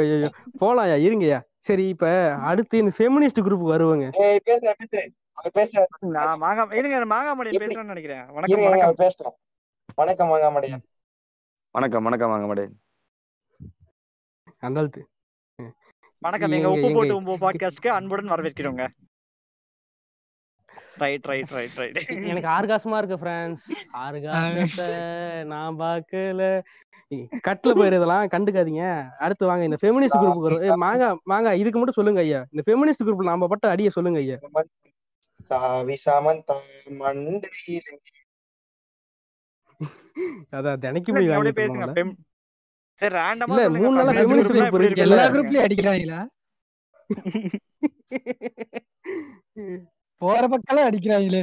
ஐயோ. போலாம்யா இருங்கய்யா. சரி இப்ப அடுத்து இந்த ஃபெமினிஸ்ட் குரூப் வருவாங்க. பேசுறேன் பேசுறேன் நான் மாங்கா இருங்க மாங்கா மடியன் எப்படி? பேசுறேன்னு நினைக்கிறேன். வணக்கம் வணக்கம். பேசுறோம் வணக்கம் மாங்காய் மடையன். வணக்கம் வணக்கம் வாங்க மாடே அந்த ஆள்து வணக்கம். எங்க உப்பு போட்டு உம்பு பாட்காஸ்ட்க்கு அன்புடன் வரவேற்கிறோங்க. ரைட் ரைட் ரைட் ரைட் எனக்கு ஆர்காசமா இருக்கு ஃப்ரெண்ட்ஸ் ஆர்காசத்தை நான் பார்க்கல. கட்ல போயிரு இதெல்லாம் கண்டுக்காதீங்க. அடுத்து வாங்க இந்த ஃபெமினிஸ்ட் குரூப் மாங்கா மாங்கா இதுக்கு மட்டும் சொல்லுங்க ஐயா. இந்த ஃபெமினிஸ்ட் குரூப் நாம பட்ட அடிய சொல்லுங்க ஐயா. தாவி சமந்தா மண்டையிலே. அதான் தினைக்கு போய் வாங்கிட்டு பேசுங்க. சரி ரேண்டமா இல்ல, மூணு நாளா எப்படி இருக்குல்ல? எல்லா குரூப்லயும் அடிக்கிறாங்களா? போற பக்கம் அடிக்கிறாங்களே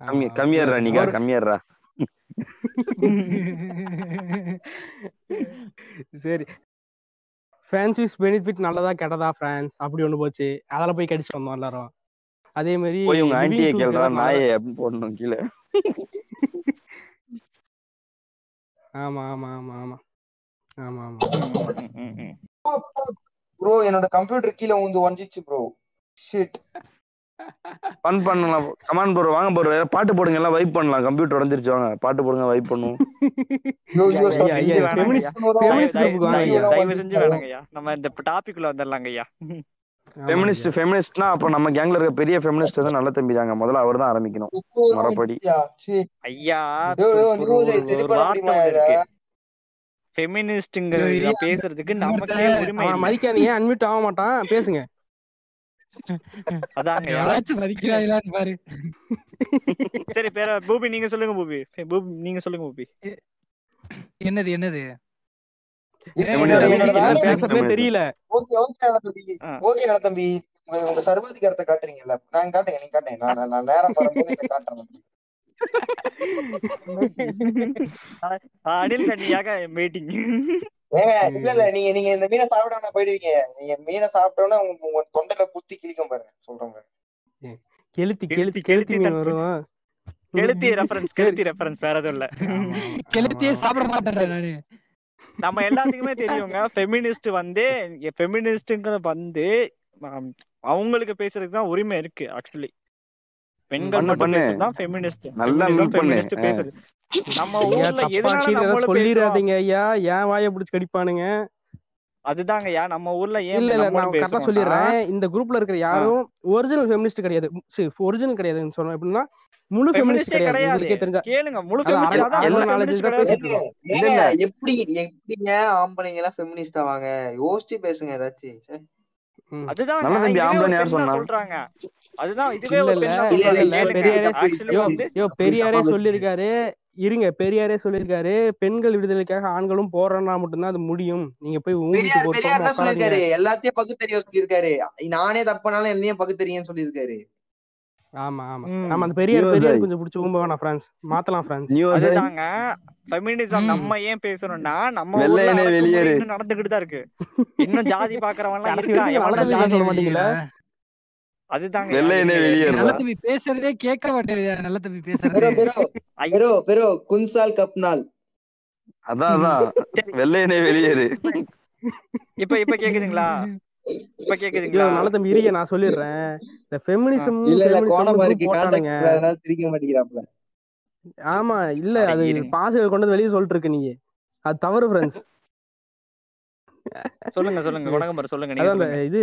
கம்மி ஆமா, கம்மியாடுறா நீங்க கம்மியாடுறா சரி. ஃபேன்சிஸ் பெனிஃபிட் நல்லதா கெட்டதா ஃப்ரான்ஸ் அப்படி ஒண்ணு போச்சு. அதில் போய் கடிச்சு வந்தோம் எல்லாரும். அதே மாதிரி போய் உங்க proof கேள்றா நாயே அப்படின்னு போடணும் கீழே. ஆமா ஆமா ஆமா ஆமா. ஆமா ஆமா. ப்ரோ என்னோட கம்ப்யூட்டர் கீழே வந்து ஒஞ்சிச்சு ப்ரோ ஷிட் ஃபன் பண்ணலாம். கமான் ப்ரோ வாங்க ப்ரோ பாட்டு போடுங்க. எல்லாம் வைப் பண்ணலாம். கம்ப்யூட்டர் உடஞ்சிருச்சு. வாங்க. பாட்டு போடுங்க. வைப் பண்ணுவோம். நம்ம இந்த டாபிக் உள்ள வந்துடலாங்க ஐயா. ஃபெமினிஸ்ட். ஃபெமினிஸ்ட்னா அப்ப நம்ம கேங்ல இருக்க பெரிய ஃபெமினிஸ்ட் வந்து நல்ல தம்பி தாங்க. முதல்ல அவர் தான் ஆரம்பிக்கணும். முறைப்படி. ஐயா, shit. ஐயா ஐயோ, ஒரு ஐயோ, ஒரு news ஒரு ready ஒரு பண்ண வார்த்தை முடியுமா ஒண்ணு இதை? இருக்கு. ஃபெமினிஸ்ட்ங்கிற ஐயோ, இரியா. பேசுறதுக்கு நமக்கே உரிமை மதிக்காதீங்க. அன்மியூட் ஆக மாட்டான். பேசுங்க. அதாங்க. ஐயா எவனாச்சும் மதிக்கிறாங்களான்னு பாரு. சரி பேர பூபி நீங்க சொல்லுங்க பூபி. பூபி நீங்க சொல்லுங்க பூபி. என்னது என்னது. தெரியல. ஓகே தம்பி. உங்க உங்க சர்வாதிகாரத்தை காட்டுறீங்கல்ல. நான் காட்டுங்க நீங்க காட்டுங்க. நான் நான்- நேரம் வரும்போது காட்டுறேன். அனில் கண்ணியாக மீட்டிங் ஏங்க இல்ல இல்ல நீங்க நீங்க இந்த மீனை சாப்பிடாம போயிடுவீங்க. நீங்க மீனை சாப்பிட்டோன்னே உங்க உங்க தொண்டையில குத்தி கிழிக்கும் பாருங்க சொல்றேன் பாருங்க கெளுத்தி கெளுத்தி, கெளுத்தி மீன் தன் வரும்? கெளுத்தி ரெஃபரன்ஸ் கெளுத்தி ரெஃபரன்ஸ் வேற எதுவும் இல்ல. கெளுத்தியே சாப்பிட மாட்டேன் நானு. நம்ம எல்லாத்துக்குமே தெரியுங்க ஃபெமினிஸ்ட் வந்து ஃபெமினிஸ்ட்ங்கிற வந்து அவங்களுக்கு பேசுறதுக்கு தான் உரிமை இருக்கு ஆக்சுவலி பெண்கள் மட்டும் தான் ஃபெமினிஸ்ட் நல்லா mute பண்ணு. நம்ம ஐயா ஊர்ல எதனால சொல்லிடாதீங்க ஐயா. ஏன் வாயை பிடிச்சி கடிப்பானுங்க? அதுதாங்கய்யா நம்ம ஊர்ல ஏன் இல்ல இல்ல நான் கரெக்டா சொல்லிடுறேன். இந்த குரூப்ல இருக்கிற யாரும் ஒரிஜினல் ஃபெமினிஸ்ட் கிடையாது. ஒரிஜினல் கிடையாதுன்னு சொல்றேன் எப்படின்னா முழு ஃபெமினிஸ்ட் கிடையாது. உங்களுக்கே தெரிஞ்சா. கேளுங்க முழு இல்ல எப்படி எப்படிங்க ஆம்பளைங்க எல்லாம் ஃபெமினிஸ்ட் ஆவாங்க? யோசிச்சு பேசுங்க ஏதாச்சும். அதுதான் சொல்றாங்க. அதுதான் இதுவே பெரியாரே தப்பு இருங்க பெரியாரே சொல்லியிருக்காரு. பெண்கள் விடுதலைக்காக ஆண்களும் போராடினா மட்டும்தான் அது முடியும். நீங்க போய் பெரியார் சொல்லியிருக்காரு. எல்லாத்தையும் பகுத்தறிய சொல்லியிருக்காரு. நானே தப்புனாலும் என்னையும் பகுத்தறியன்னு சொல்லியிருக்காரு. ஆமா ஆமா. நம்ம அந்த பெரியார் நியூஸ் பெரியார் கொஞ்சம் பிடிச்சி ஊம்ப வேணாம் பிரான்ஸ் மாத்தலாம் பிரான்ஸ் அதுதாங்க ஃபெமினிசம் நம்ம ஏன் பேசுறோம்னா நம்ம இன்னும் நடந்துகிட்டு தான் இருக்கு. இன்னும் ஜாதி பாக்குறவன் எல்லாம் சொல்ல மாட்டீங்களா? அதுதாங்க வெள்ளையனே இருங்க வெளியேறு நல்ல தம்பி பேசுறதே கேட்க மாட்டேங்குது நல்ல தம்பி பேசுறதே. பெரோ ஐ- பெரோ குன்சால் கப்னால் அதான் அதான். சரி. வெள்ளையனே வெளியேறு. இப்ப இப்ப கேக்குதுங்களா? இப்ப ஐயோ கேக்குதுங்களா நல்ல தம்பி இருங்க நான் சொல்லிடுறேன். இந்த. ஃபெமினிசம் இல்ல இல்ல கோணமா இருக்கு கான்டாக்ட் அதனால திரிக்க மாட்டேங்கிறாப்ல ஆமா இல்ல அது பாசுகள் கொண்டு வந்து வெளியே சொல்லிட்டு இருக்கு நீ. அது தவறு ஃப்ரெண்ட்ஸ் சொல்லுங்க சொல்லுங்க. வணக்கம் சொல்லுங்க நீங்க இது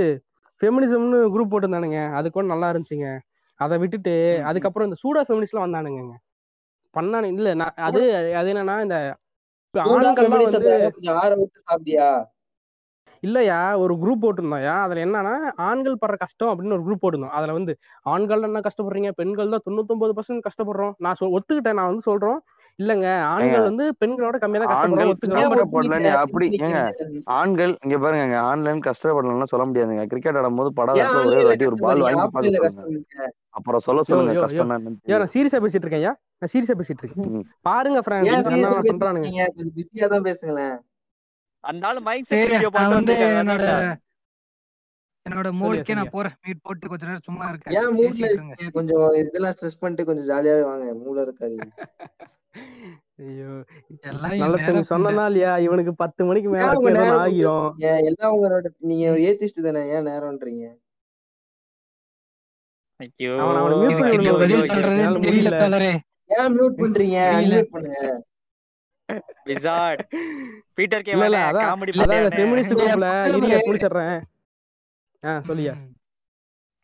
ஃபெமினிசம்னு குரூப் போட்டிருந்தானுங்க. அது கூட நல்லா இருந்துச்சுங்க. அதை விட்டுட்டு. அதுக்கப்புறம் இந்த சூடா ஃபெமினிஸ்ட்லாம் வந்தானுங்க பண்ணானு இல்ல நான் அது அது என்னன்னா இந்த இல்லையா ஒரு குரூப் போட்டிருந்தோம்யா. அதுல என்னன்னா ஆண்கள் படுற கஷ்டம் அப்படின்னு ஒரு குரூப் போட்டிருந்தோம். அதுல வந்து ஆண்கள் என்ன கஷ்டப்படுறீங்க? பெண்கள் தான் தொண்ணூத்தொன்பது பர்சன்ட் கஷ்டப்படுறோம். நான் ஒத்துக்கிட்டேன். நான் வந்து சொல்றோம். இல்லங்க. ஆண்கள் வந்து பெண்களோட கம்மியா தான் ஒத்துக்கிட்ட அப்படி ஏங்க ஆண்கள் இங்க பாருங்க ஆன்லைன் கஷ்டப்படலாம் சொல்ல முடியாதுங்க. கிரிக்கெட் ஆடும்போது படாதப்ப ஒரே வாட்டி ஒரு பால் கஷ்டப்படுறீங்க? வாங்கி கஷ்டப்படுறீங்க. அப்புறம் சொல்ல சொல்லுங்க தெரியும் நான் சீரியஸா பேசிட்டு இருக்கேன் ஐயா நான் சீரியஸா பேசிட்டு இருக்கேன். பாருங்க சீரியஸா பண்றானுங்க. பிஸியா தான் பேசுங்களேன். ஆளு மைக் என்னோட என்னோட மூடுக்கே நான் போறேன். மீட் போட்டு கொஞ்ச நேரம் சும்மா இருக்கேன். ஏன் மூட்ல கொஞ்சம் இதெல்லாம் ஸ்ட்ரெஸ் பண்ணிட்டு கொஞ்சம் ஜாலியாவே வாங்க. மூட இருக்காதீங்க. ஐயோ. நேரம் சொன்னா இல்லையா? இவனுக்கு பத்து மணிக்கு மேல ஆகிரும். எல்லாம் உங்களோட நீங்க ஏத்திஸ்ட் தானே? ஏன் நேரம்ன்றீங்க? ஐயோ. மியூட் ஏன் பண்றீங்க? அன்மியூட் பண்ணுங்க. விசார்ட் பீட்டர் இல்ல கேவானே அதான் காமெடி ஃபெமினிஸ்ட் குரூப்ல இருங்க ஆ சொல்லியா.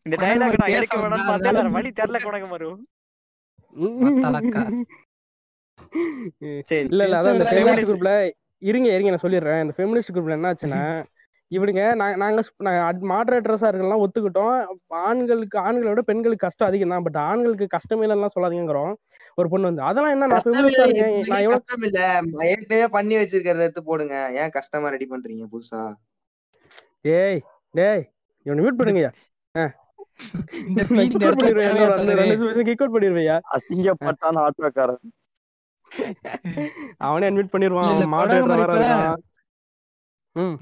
இந்த ஒரு நான் எடுக்க வேணும்னு பார்த்தா வழி தெரியல உனக்கு வரும். இல்ல இல்ல அதான் இந்த ஃபெமினிஸ்ட் குரூப்ல இருங்க இருங்க நான் சொல்லிடுறேன். இந்த ஃபெமினிஸ்ட் குரூப்ல என்ன ஆச்சுன்னா இவனுங்க நாங்க நாங்க மாடரேட்டர்ஸா இருக்கலாம் ஒத்துக்கிட்டோம். ஆண்களுக்கு ஆண்களை விட பெண்களுக்கு கஷ்டம் அதிகம் தான். பட் ஆண்களுக்கு கஷ்டமே இல்லைலாம் சொல்லாதீங்கிறோம் ஒரு பொண்ணு வந்து அதெல்லாம் என்ன நான் கஷ்டம் ஃபெமினிஸ்டா இல்ல இருக்கேன் நான் எவ்வளவு இல்ல. ஏற்கனவே பண்ணி வச்சிருக்கிறத எடுத்து போடுங்க. ஏன் கஷ்டமா ரெடி பண்றீங்க புதுசா? ஏய் டேய் இவனை மியூட் ஆ. இந்த பண்ணிடுவேன் அசிங்கப்பட்டான் ஆட்டோக்காரன். அவனே அட்மிட் பண்ணிடுவான் மாடரேட்டர் இருக்கான். ம்.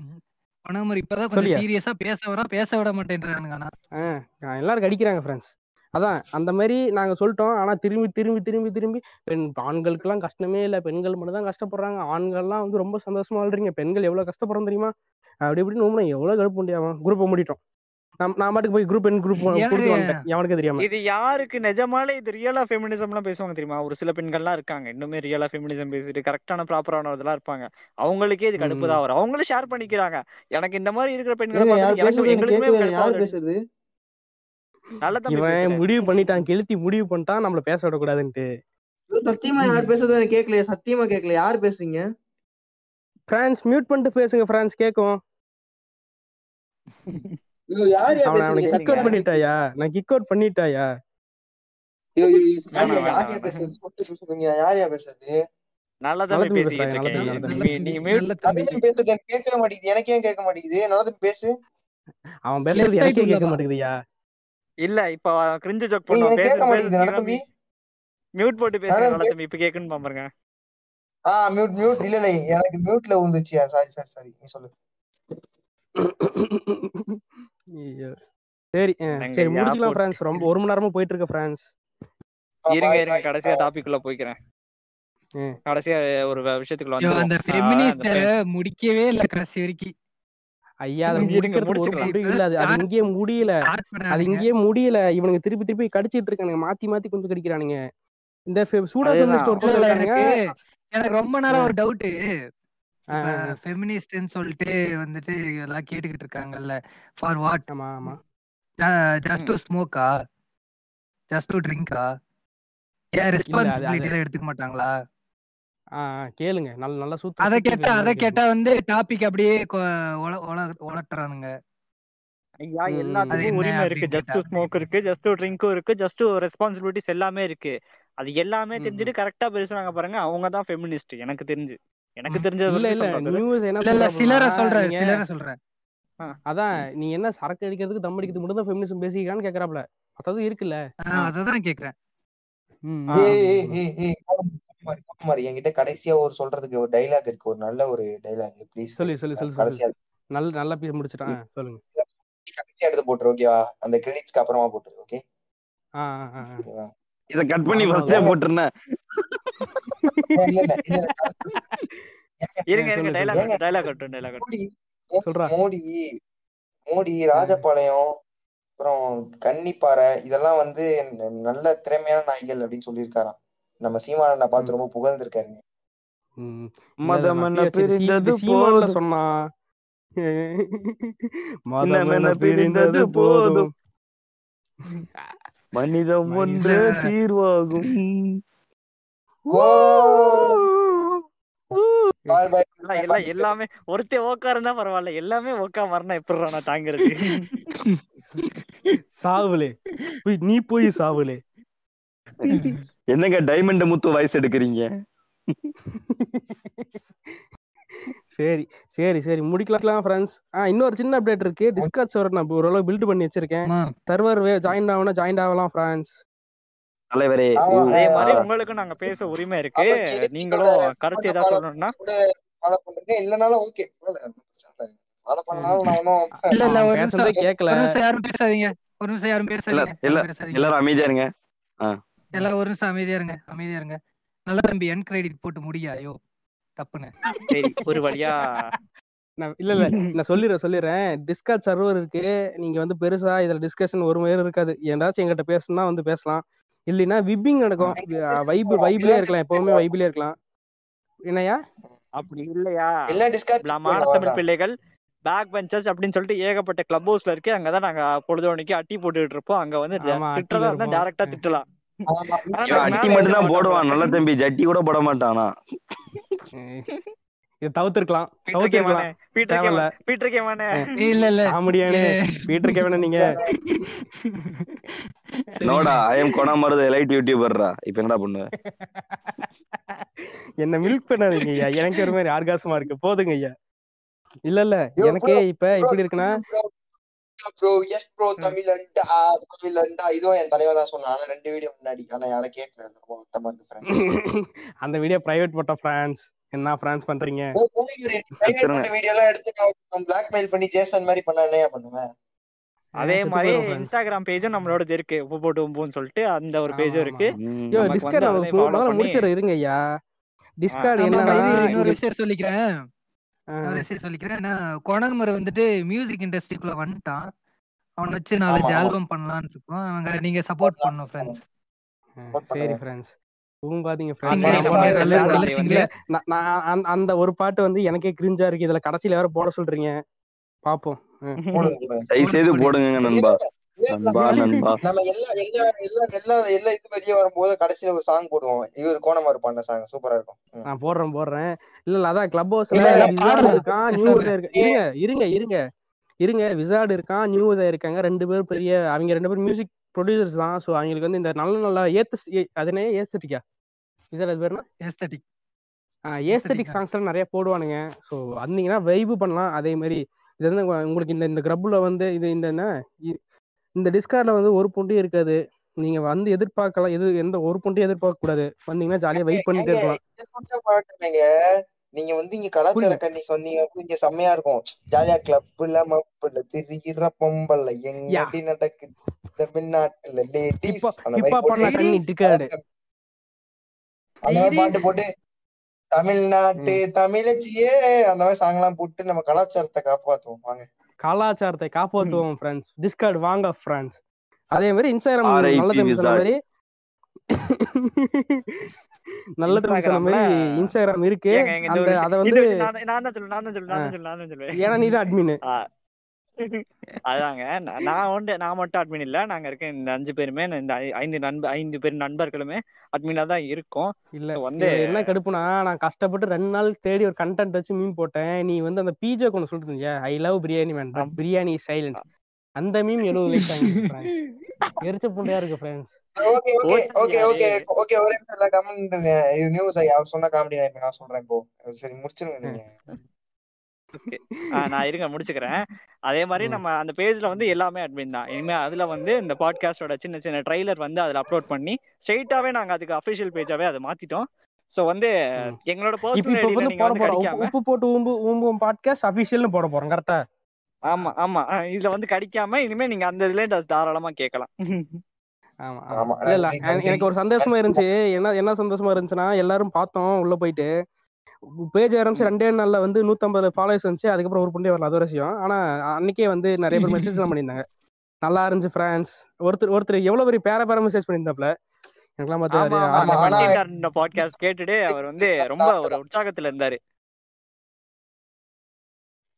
இப்பதான் கொஞ்சம் சீரியஸா பேச வர பேச விட மாட்டேன்றானுங்க ஆனா. எல்லாரும் கடிக்கிறாங்க ஃப்ரெண்ட்ஸ் அதான் அந்த மாதிரி நாங்க சொல்லிட்டோம். ஆனா திரும்பி திரும்பி திரும்பி திரும்பி பெண் ஆண்களுக்கெல்லாம் கஷ்டமே இல்லை. பெண்கள் மட்டும் தான் கஷ்டப்படுறாங்க. ஆண்கள்லாம் வந்து ரொம்ப சந்தோஷமா வாழ்றீங்க. பெண்கள் எவ்வளவு கஷ்டப்படுறோம் தெரியுமா? அப்படி இப்படின்னு உண்மை எவ்வளவு கடுப்பு முடியாம குரூப்பை மூடிட்டோம். நான் பாட்டுக்கு போய் குரூப் என் குரூப் எவனுக்கு தெரியாம. இது யாருக்கு நிஜமாலே இது ரியலா ஃபெமினிசம்லாம் பேசுவாங்க தெரியுமா? ஒரு சில பெண்கள்லாம் இருக்காங்க. இன்னுமே ரியலா ஃபெமினிசம் பேசிட்டு கரெக்டான ப்ராப்பரான இதெல்லாம் இருப்பாங்க. அவங்களுக்கே இது கடுப்பு தான். வரும் அவங்களும் ஷேர் பண்ணிக்கிறாங்க. எனக்கு இந்த மாதிரி இருக்கிற பெண்களை இவன். முடிவு பண்ணிட்டான். கெளுத்தி முடிவு பண்ணிட்டான். நம்மள பேச விடக்கூடாதுன்ட்டு. சத்தியமா யார் பேசுறது எனக்கு கேட்கலையே. சத்தியமா கேட்கல யார் பேசுறீங்க? பிரான்ஸ் மியூட் பண்ணிட்டு பேசுங்க பிரான்ஸ் கேக்கும் பண்ணிட்டாயா? நான் கிக் அவுட் பண்ணிட்டாயா? எனக்கு கேட்க மாட்டேங்குது. நல்லது பேசு. அவன் பேசுறது எனக்கே கேட்க? மாட்டேங்குதுயா இல்ல இப்ப கிரிஞ்சு ஜோக் பண்ணுவோம் கேட்க மாட்டேங்குது. மியூட் போட்டு பேசுங்க நல்ல நல்ல தம்பி. இப்ப கேக்குன்னு பாருங்க. ஆ மியூட் மியூட் இல்ல இல்ல எனக்கு மியூட்ல விழுந்துச்சு சாரி சாரி சாரி நீ சொல்லு. ஐயோ. சரி சரி முடிச்சுக்கலாம் போட்டு- பிரான்ஸ் ரொம்ப ஒரு மணி நேரமா போயிட்டு இருக்க பிரான்ஸ் இருங்க இருங்க. கடைசியா டாபிக் உள்ள போய்க்கிறேன். கடைசியா ஒரு விஷயத்துக்குள்ள ஐயோ, அந்த ஃபெமினிஸ்ட முடிக்கவே இல்ல கடைசி வரைக்கும். ஐயா அதை இருங்க, முடிக்கிறதுக்கு ஒரு. முடிவு இல்ல அது அது இங்கேயே முடியல. அது இங்கேயே முடியல. இவனுங்க திருப்பி திருப்பி கடிச்சிட்டு இருக்கானுங்க. மாத்தி மாத்தி கொஞ்சம் கடிக்கிறானுங்க. இந்த சூடா. ஃபெமினிஸ்ட் ஒரு எனக்கு ரொம்ப நேரம் ஒரு டவுட். ஃபெமினிஸ்ட்னு சொல்லிட்டு வந்துட்டு எல்லாம் கேட்டுக்கிட்டு இருக்காங்கல்ல. ஃபார் வாட் ஆமா ஆமா. ஜஸ்ட் டு ஸ்மோக்கா ஜஸ்ட் டு ட்ரிங்கா ஏன் இல்ல அது ரெஸ்பான்சிபிலிட்டி அது எல்லாம் எடுத்துக்க மாட்டாங்களா? கேளுங்க. நல்ல நல்லா சூத்து அத கேட்டா அத கேட்டா வந்து டாபிக் அப்படியே கொ- ஒல- ஒல- ஒலட்டுறானுங்க. ஐயா எல்லாத்துக்கும் உரிமை இருக்கு. ஜஸ்ட் ஸ்மோக் இருக்கு ஜஸ்ட் ட்ரிங்க்கும் இருக்கு ஜஸ்ட் ரெஸ்பான்சிபிலிட்டிஸ் எல்லாமே இருக்கு. அது எல்லாமே. தெரிஞ்சுட்டு கரெக்டா பேசுறாங்க பாருங்க. அவங்க தான் ஃபெமினிஸ்ட் எனக்கு தெரிஞ்சு. எனக்கு. தெரிஞ்சது இல்ல இல்ல நியூஸ் என்ன இல்ல இல்ல சொல்றாப்புலன்னா சிலரை சொல்றேன் சிலரை சொல்றேன். அதான் நீ என்ன சரக்கு அடிக்கிறதுக்கு தம் அடிக்கிறது மட்டும் தான் ஃபெமினிசம் பேசிக்கிறான்னு கேக்குறாப்ல அதாவது இருக்குல்ல. ஆஹ் அததான் கேக்குறேன். குமாரி என்கிட்ட கடைசியா ஒரு சொல்றதுக்கு ஒரு டைலாக் இருக்கு. ஒரு நல்ல ஒரு டைலாக் ப்ளீஸ் சொல்லு சொல்லு சொல்லு கடைசியா நல்ல நல்லா பேசி முடிச்சிட்டான். சொல்லுங்க. கடைசியா எடுத்து போட்டுரு ஓகேவா அந்த கிரெடிட்ஸ்க்கு அப்புறமா போட்டுரு ஓகே ஆ ஆ ஆ ஆ. ஓகேவா இத கட் பண்ணி ஃபர்ஸ்டே போட்டுருந்தேன் இருங்க இருங்க ஏங்க டைலாக் கட்டும் டைலாக் கட்டும் மோடி சொல்றா. மோடி ராஜபாளையம் அப்புறம் கன்னிப்பாறை இதெல்லாம் வந்து நல்ல திறமையான நாய்கள் அப்படின்னு சொல்லியிருக்காராம். நம்ம சீமானனை ம், பார்த்து ரொம்ப புகழ்ந்திருக்காருங்க. ம். இல்ல இல்ல மதம் நான் என்ன அப்படியே வச்சு இது சீ பிரிந்தது போதும். சொன்னா. மதம் இன்னம் என்ன என்ன பிரிந்தது போதும். மனிதம் மனித ஒன்றே தீர்வாகும். எல்லாம் ஒருத்தே ஓக்கா இருந்தா பரவாயில்ல. எல்லாமே ஓக்கா மரணம் எப்படி நான் தாங்கிறது? சாவுலே. போய் நீ போய் சாவுலே. என்னங்க டைமண்ட் முத்து வாய்ஸ் எடுக்கிறீங்க? சரி சரி சரி. முடிக்கலாம் ஃப்ரெண்ட்ஸ் ஆ இன்னொரு சின்ன அப்டேட் இருக்கு. டிஸ்கார்ட் சர்வர் நான் ஓரளவு பில்ட் பண்ணி வச்சிருக்கேன். சர்வர் ஜாயின் ஆகணும் ஜாயின் ஆகலாம் ஃப்ரெண்ட்ஸ் தலைவரே அதே மாதிரி. உங்களுக்கு நாங்க பேச உரிமை இருக்கு. நீங்களும் கருத்து ஏதாவது சொல்லணும்னா. இல்லனாலும் ஓகே இல்ல. இல்ல ஒரு நிமிஷம். நிமிஷம் யாரும் பேசாதீங்க. ஒரு நிமிஷம் யாரும் பேசாதீங்க. இல்ல எல்லாரும் அமைதியா இருங்க. ஆ. எல்லாம் ஒரு நிமிஷம் அமைதியா இருங்க. அமைதியா இருங்க. நல்ல தம்பி என் கிரெடிட் போட்டு முடியா? ஐயோ. தப்புன்னு. சரி ஒரு வழியா. நான் இல்ல இல்ல நான் சொல்லிடுறேன் சொல்லிடுறேன் டிஸ்கார்ட் சர்வர் இருக்கு. நீங்க வந்து பெருசா இதுல டிஸ்கஷன் ஒரு மாதிரி இருக்காது. ஏதாச்சும் எங்கிட்ட பேசணும்னா வந்து பேசலாம். இல்லைன்னா விப்பிங் நடக்கும். வைப் வைப்லயே இருக்கலாம். எப்பவுமே வைப்லயே இருக்கலாம். என்னையா அப்படி இல்லையா? மானத்தமிழ் பிள்ளைகள் பேக் பெஞ்சர்ஸ் அப்படின்னு சொல்லிட்டு ஏகப்பட்ட கிளப் ஹவுஸ்ல இருக்கு அங்கதான் நாங்க பொழுதுவனைக்கு அட்டி போட்டுட்டு இருப்போம். அங்க வந்து இருப்போம். டேரக்டா திட்டலாம். அட்டி மட்டும் தான் போடுவான். நல்ல தம்பி. ஜட்டி கூட போட மாட்டானா தவிர்த்திருக்கலாம். தவிர்த்திருக்கலாம். பீட்டர் தேவையில்ல. Come on. பீட்டர் கேமானே. இல்ல இல்ல. காமெடியானு பீட்டர் கேவன நீங்க. நோடா I am gonna Marudhu. Light யூடியூபர்ரா இப்ப என்னடா பண்ணுவ என்ன மில்க் பண்ணாதீங்க ஐயா. எனக்கு ஒரு மாதிரி ஆர்காசமா இருக்கு. போதுங்க ஐயா. இல்ல இல்ல. எனக்கே இப்ப எப்படி இருக்குன்னா ப்ரோ எஸ் ப்ரோ தமிழண்டா தமிழண்டா இதுவும் என் தலைவர் தான் சொன்னான். ஆனா ரெண்டு வீடியோ முன்னாடி. ஆனா யாரும் கேட்கல. அந்த வீடியோ பிரைவேட் போட்ட பிரான்ஸ் என்ன பிரான்ஸ் பண்றீங்க? வீடியோ எல்லாம் எடுத்து பிளாக்மெயில் பண்ணி ஜேசன் மாதிரி பண்ண என்னையா பண்ணுவேன் அதே மாதிரி. இன்ஸ்டாகிராம் பேஜும் நம்மளோட இருக்கு. உப்பு போட்டு உப்புன்னு சொல்லிட்டு அந்த ஒரு பேஜும் இருக்கு. டிஸ்கார்ட் முடிச்சிட இருங்க ஐயா டிஸ்கார்ட் இங்க விஷயம் சொல்லிக்கிறேன். சொல்லிக்கிறேன். ஏன்னா கொணகுமர் வந்துட்டு மியூசிக் இண்டஸ்ட்ரிக்குள்ள வந்துட்டான். அவனை வச்சு நாலஞ்சு. ஆல்பம் பண்ணலாம்னு இருக்கோம். அவங்க நீங்க சப்போர்ட் பண்ணும் ஃப்ரெண்ட்ஸ் சரி ஃப்ரெண்ட்ஸ். அந்த ஒரு பாட்டு வந்து எனக்கே கிரிஞ்சா இருக்கு. இதுல கடைசியில வேற போட சொல்றீங்க. பாப்போம். ம். தயவு செய்து போடுங்க நண்பா. நம்ம எல்லா எல்லா எல்லா எல்லா எல்லா இது வரும்போது கடைசியில ஒரு சாங் போடுவோம். இவர் பாடின சாங் சூப்பரா இருக்கும். நான் போடுறேன் போடுறேன். இல்ல இல்ல அதான் கிளப் ஹவுஸ்ல. இருக்கான் இருக்கு? இருங்க இருங்க இருங்க. இருங்க விசார்டு இருக்கான் நியூஸ் இருக்காங்க. ரெண்டு பேரும் பெரிய அவங்க ரெண்டு பேரும் மியூசிக் ப்ரொடியூசர்ஸ் தான். ஸோ அவங்களுக்கு வந்து இந்த நல்ல நல்ல ஏத்து அதனே ஏஸ்தட்டிக்கா விசார்டு அது பேருனா? ஏஸ்தட்டிக் ஏஸ்தட்டிக் சாங்ஸ்லாம் நிறைய போடுவானுங்க. ஸோ வந்தீங்கன்னா வைபு பண்ணலாம். அதே மாதிரி இது வந்து உங்க- உங்களுக்கு இந்த இந்த கிரப்புல வந்து இது இந்த என்ன? இந்த டிஸ்கார்ட்ல வந்து ஒரு பொண்டையும் இருக்காது. நீங்க வந்து எதிர்பார்க்கலாம் எது எந்த ஒரு பொண்டையும் எதிர்பார்க்க கூடாது வந்தீங்கன்னா ஜாலியா வெயிட் பண்ணிட்டே இருக்கலாம். நீங்க வந்து இங்க கலாச்சார கண்ணி சொன்னீங்க இங்க செம்மையா இருக்கும். ஜாலியா கிளப்ல மப்புல திரிகிற பொம்பளை எங்கடி நடக்குது? தமிழ்நாட்டுல லேடிஸ் அந்த மாதிரி போட்டு. அந்த மாதிரி பாட்டு போட்டு தமிழ்நாட்டு தமிழச்சியே அந்த மாதிரி சாங் எல்லாம் போட்டு நம்ம கலாச்சாரத்தை காப்பாத்துவோம். வாங்க. கலாச்சாரத்தை காப்பாற்றுவோம் ஃப்ரெண்ட்ஸ் டிஸ்கார்ட் வாங்க ஃப்ரெண்ட்ஸ் அதே மாதிரி இன்ஸ்டாகிராம் RIP நல்ல தம்பி சொன்ன. மாதிரி நல்ல தம்பி சொன்ன மாதிரி இன்ஸ்டாகிராம் இருக்கு. அந்த அதை வந்து நான் தான் சொல்லுவேன் நான் தான் சொல்லுவேன் நான் தான் சொல்லுவேன். ஏன்னா நீ தான் admin. அதாங்க. நான் வந்து நான் மட்டும் அட்மின் இல்ல. நாங்க இருக்க இந்த அஞ்சு பேருமே இந்த ஐந்து நண்ப ஐந்து பேர் நண்பர்களுமே அட்மினா தான் இருக்கோம். இல்ல வந்து என்ன கடுப்புனா நான் கஷ்டப்பட்டு ரெண்டு நாள் தேடி ஒரு கண்டென்ட் வச்சு மீன் போட்டேன். நீ வந்து அந்த பிஜே கொண்டு சொல்லிட்டு இருந்தியா I love biryani but biryani silent அந்த மீம் எழுபது லைக் எரிச்ச புண்டையா இருக்கு friends okay okay okay okay okay ஒரே நிமிஷம் கமெண்ட் நியூஸ் அவர் சொன்ன காமெடி நான் சொல்றேன் இப்போ சரி முடிச்சிருங்க நீங்க. நான் இருங்க முடிச்சுக்கிறேன். அதே மாதிரி நம்ம அந்த பேஜ்ல வந்து எல்லாமே அட்மின் தான். இனிமே அதுல வந்து இந்த பாட்காஸ்டோட சின்ன சின்ன ட்ரைலர் வந்து அதுல அப்லோட் பண்ணி ஸ்ட்ரெயிட்டாவே நாங்க அதுக்கு அபிஷியல் பேஜாவே அதை மாத்திட்டோம். சோ வந்து எங்களோட இப்ப பர்சனல் வந்து போட போறோம் உப்பு போட்டு ஊம்பு ஊம்பும் பாட்காஸ்ட் அபிஷியல்னு போட போறோம் கரெக்டா ஆமா ஆமா. இதுல வந்து கடிக்காம இனிமே நீங்க அந்த இதுல இருந்து அது தாராளமா கேட்கலாம். ஆமா இல்ல எனக்கு ஒரு சந்தோஷமா இருந்துச்சு. என்ன என்ன சந்தோஷமா இருந்துச்சுன்னா எல்லாரும் பார்த்தோம் உள்ள போயிட்டு. பேஜ் ஆரம்பிச்சு ரெண்டே நாள்ல வந்து நூத்தம்பது ஃபாலோவர்ஸ் வந்துச்சு அதுக்கப்புறம் ஒரு புண்டே வரல அது ஒரு விஷயம். ஆனா அன்னைக்கே வந்து நிறைய பேர் மெசேஜ் எல்லாம் பண்ணியிருந்தாங்க. நல்லா இருந்துச்சு ஃப்ரான்ஸ் ஒருத்தர் ஒருத்தர் எவ்வளவு பெரிய பேர பேர மெசேஜ் பண்ணியிருந்தாப்ல எனக்கெல்லாம் பார்த்து இந்த பாட்காஸ்ட் கேட்டுட்டு அவர் வந்து ரொம்ப ஒரு உற்சாகத்துல இருந்தாரு.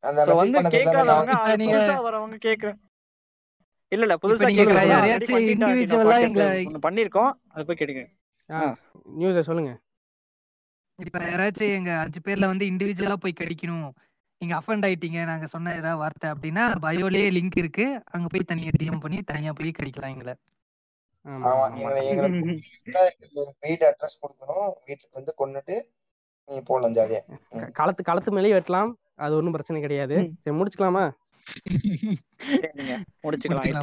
அந்த So மெசேஜ் வந்து கேட்காதவங்க வரவங்க கேக்குற இல்ல இல்ல புதுசா ஒண்ணு பண்ணிருக்கோம் அதை போய் கேட்டுங்க நியூஸை சொல்லுங்க. இப்ப யாராச்சும் எங்க அஞ்சு பேர்ல வந்து இண்டிவிஜுவலா போய் கடிக்கணும். நீங்க அஃபண்ட் ஆயிட்டீங்க நாங்க சொன்ன ஏதாவது வார்த்தை அப்படின்னா பயோலயே லிங்க் இருக்கு. அங்க போய் தனியா டிஎம் பண்ணி தனியா போய் கடிக்கலாம் எங்களை. அட்ரஸ் கொடுக்கணும். வீட்டுக்கு வந்து கொண்டுட்டு நீங்க போடலாம் ஜாலியா ம். களத்து களத்து மேலேயே வெட்டலாம். அது ஒன்றும் பிரச்சனை கிடையாது. சரி முடிச்சுக்கலாமா? முடிச்சுக்கலாம்.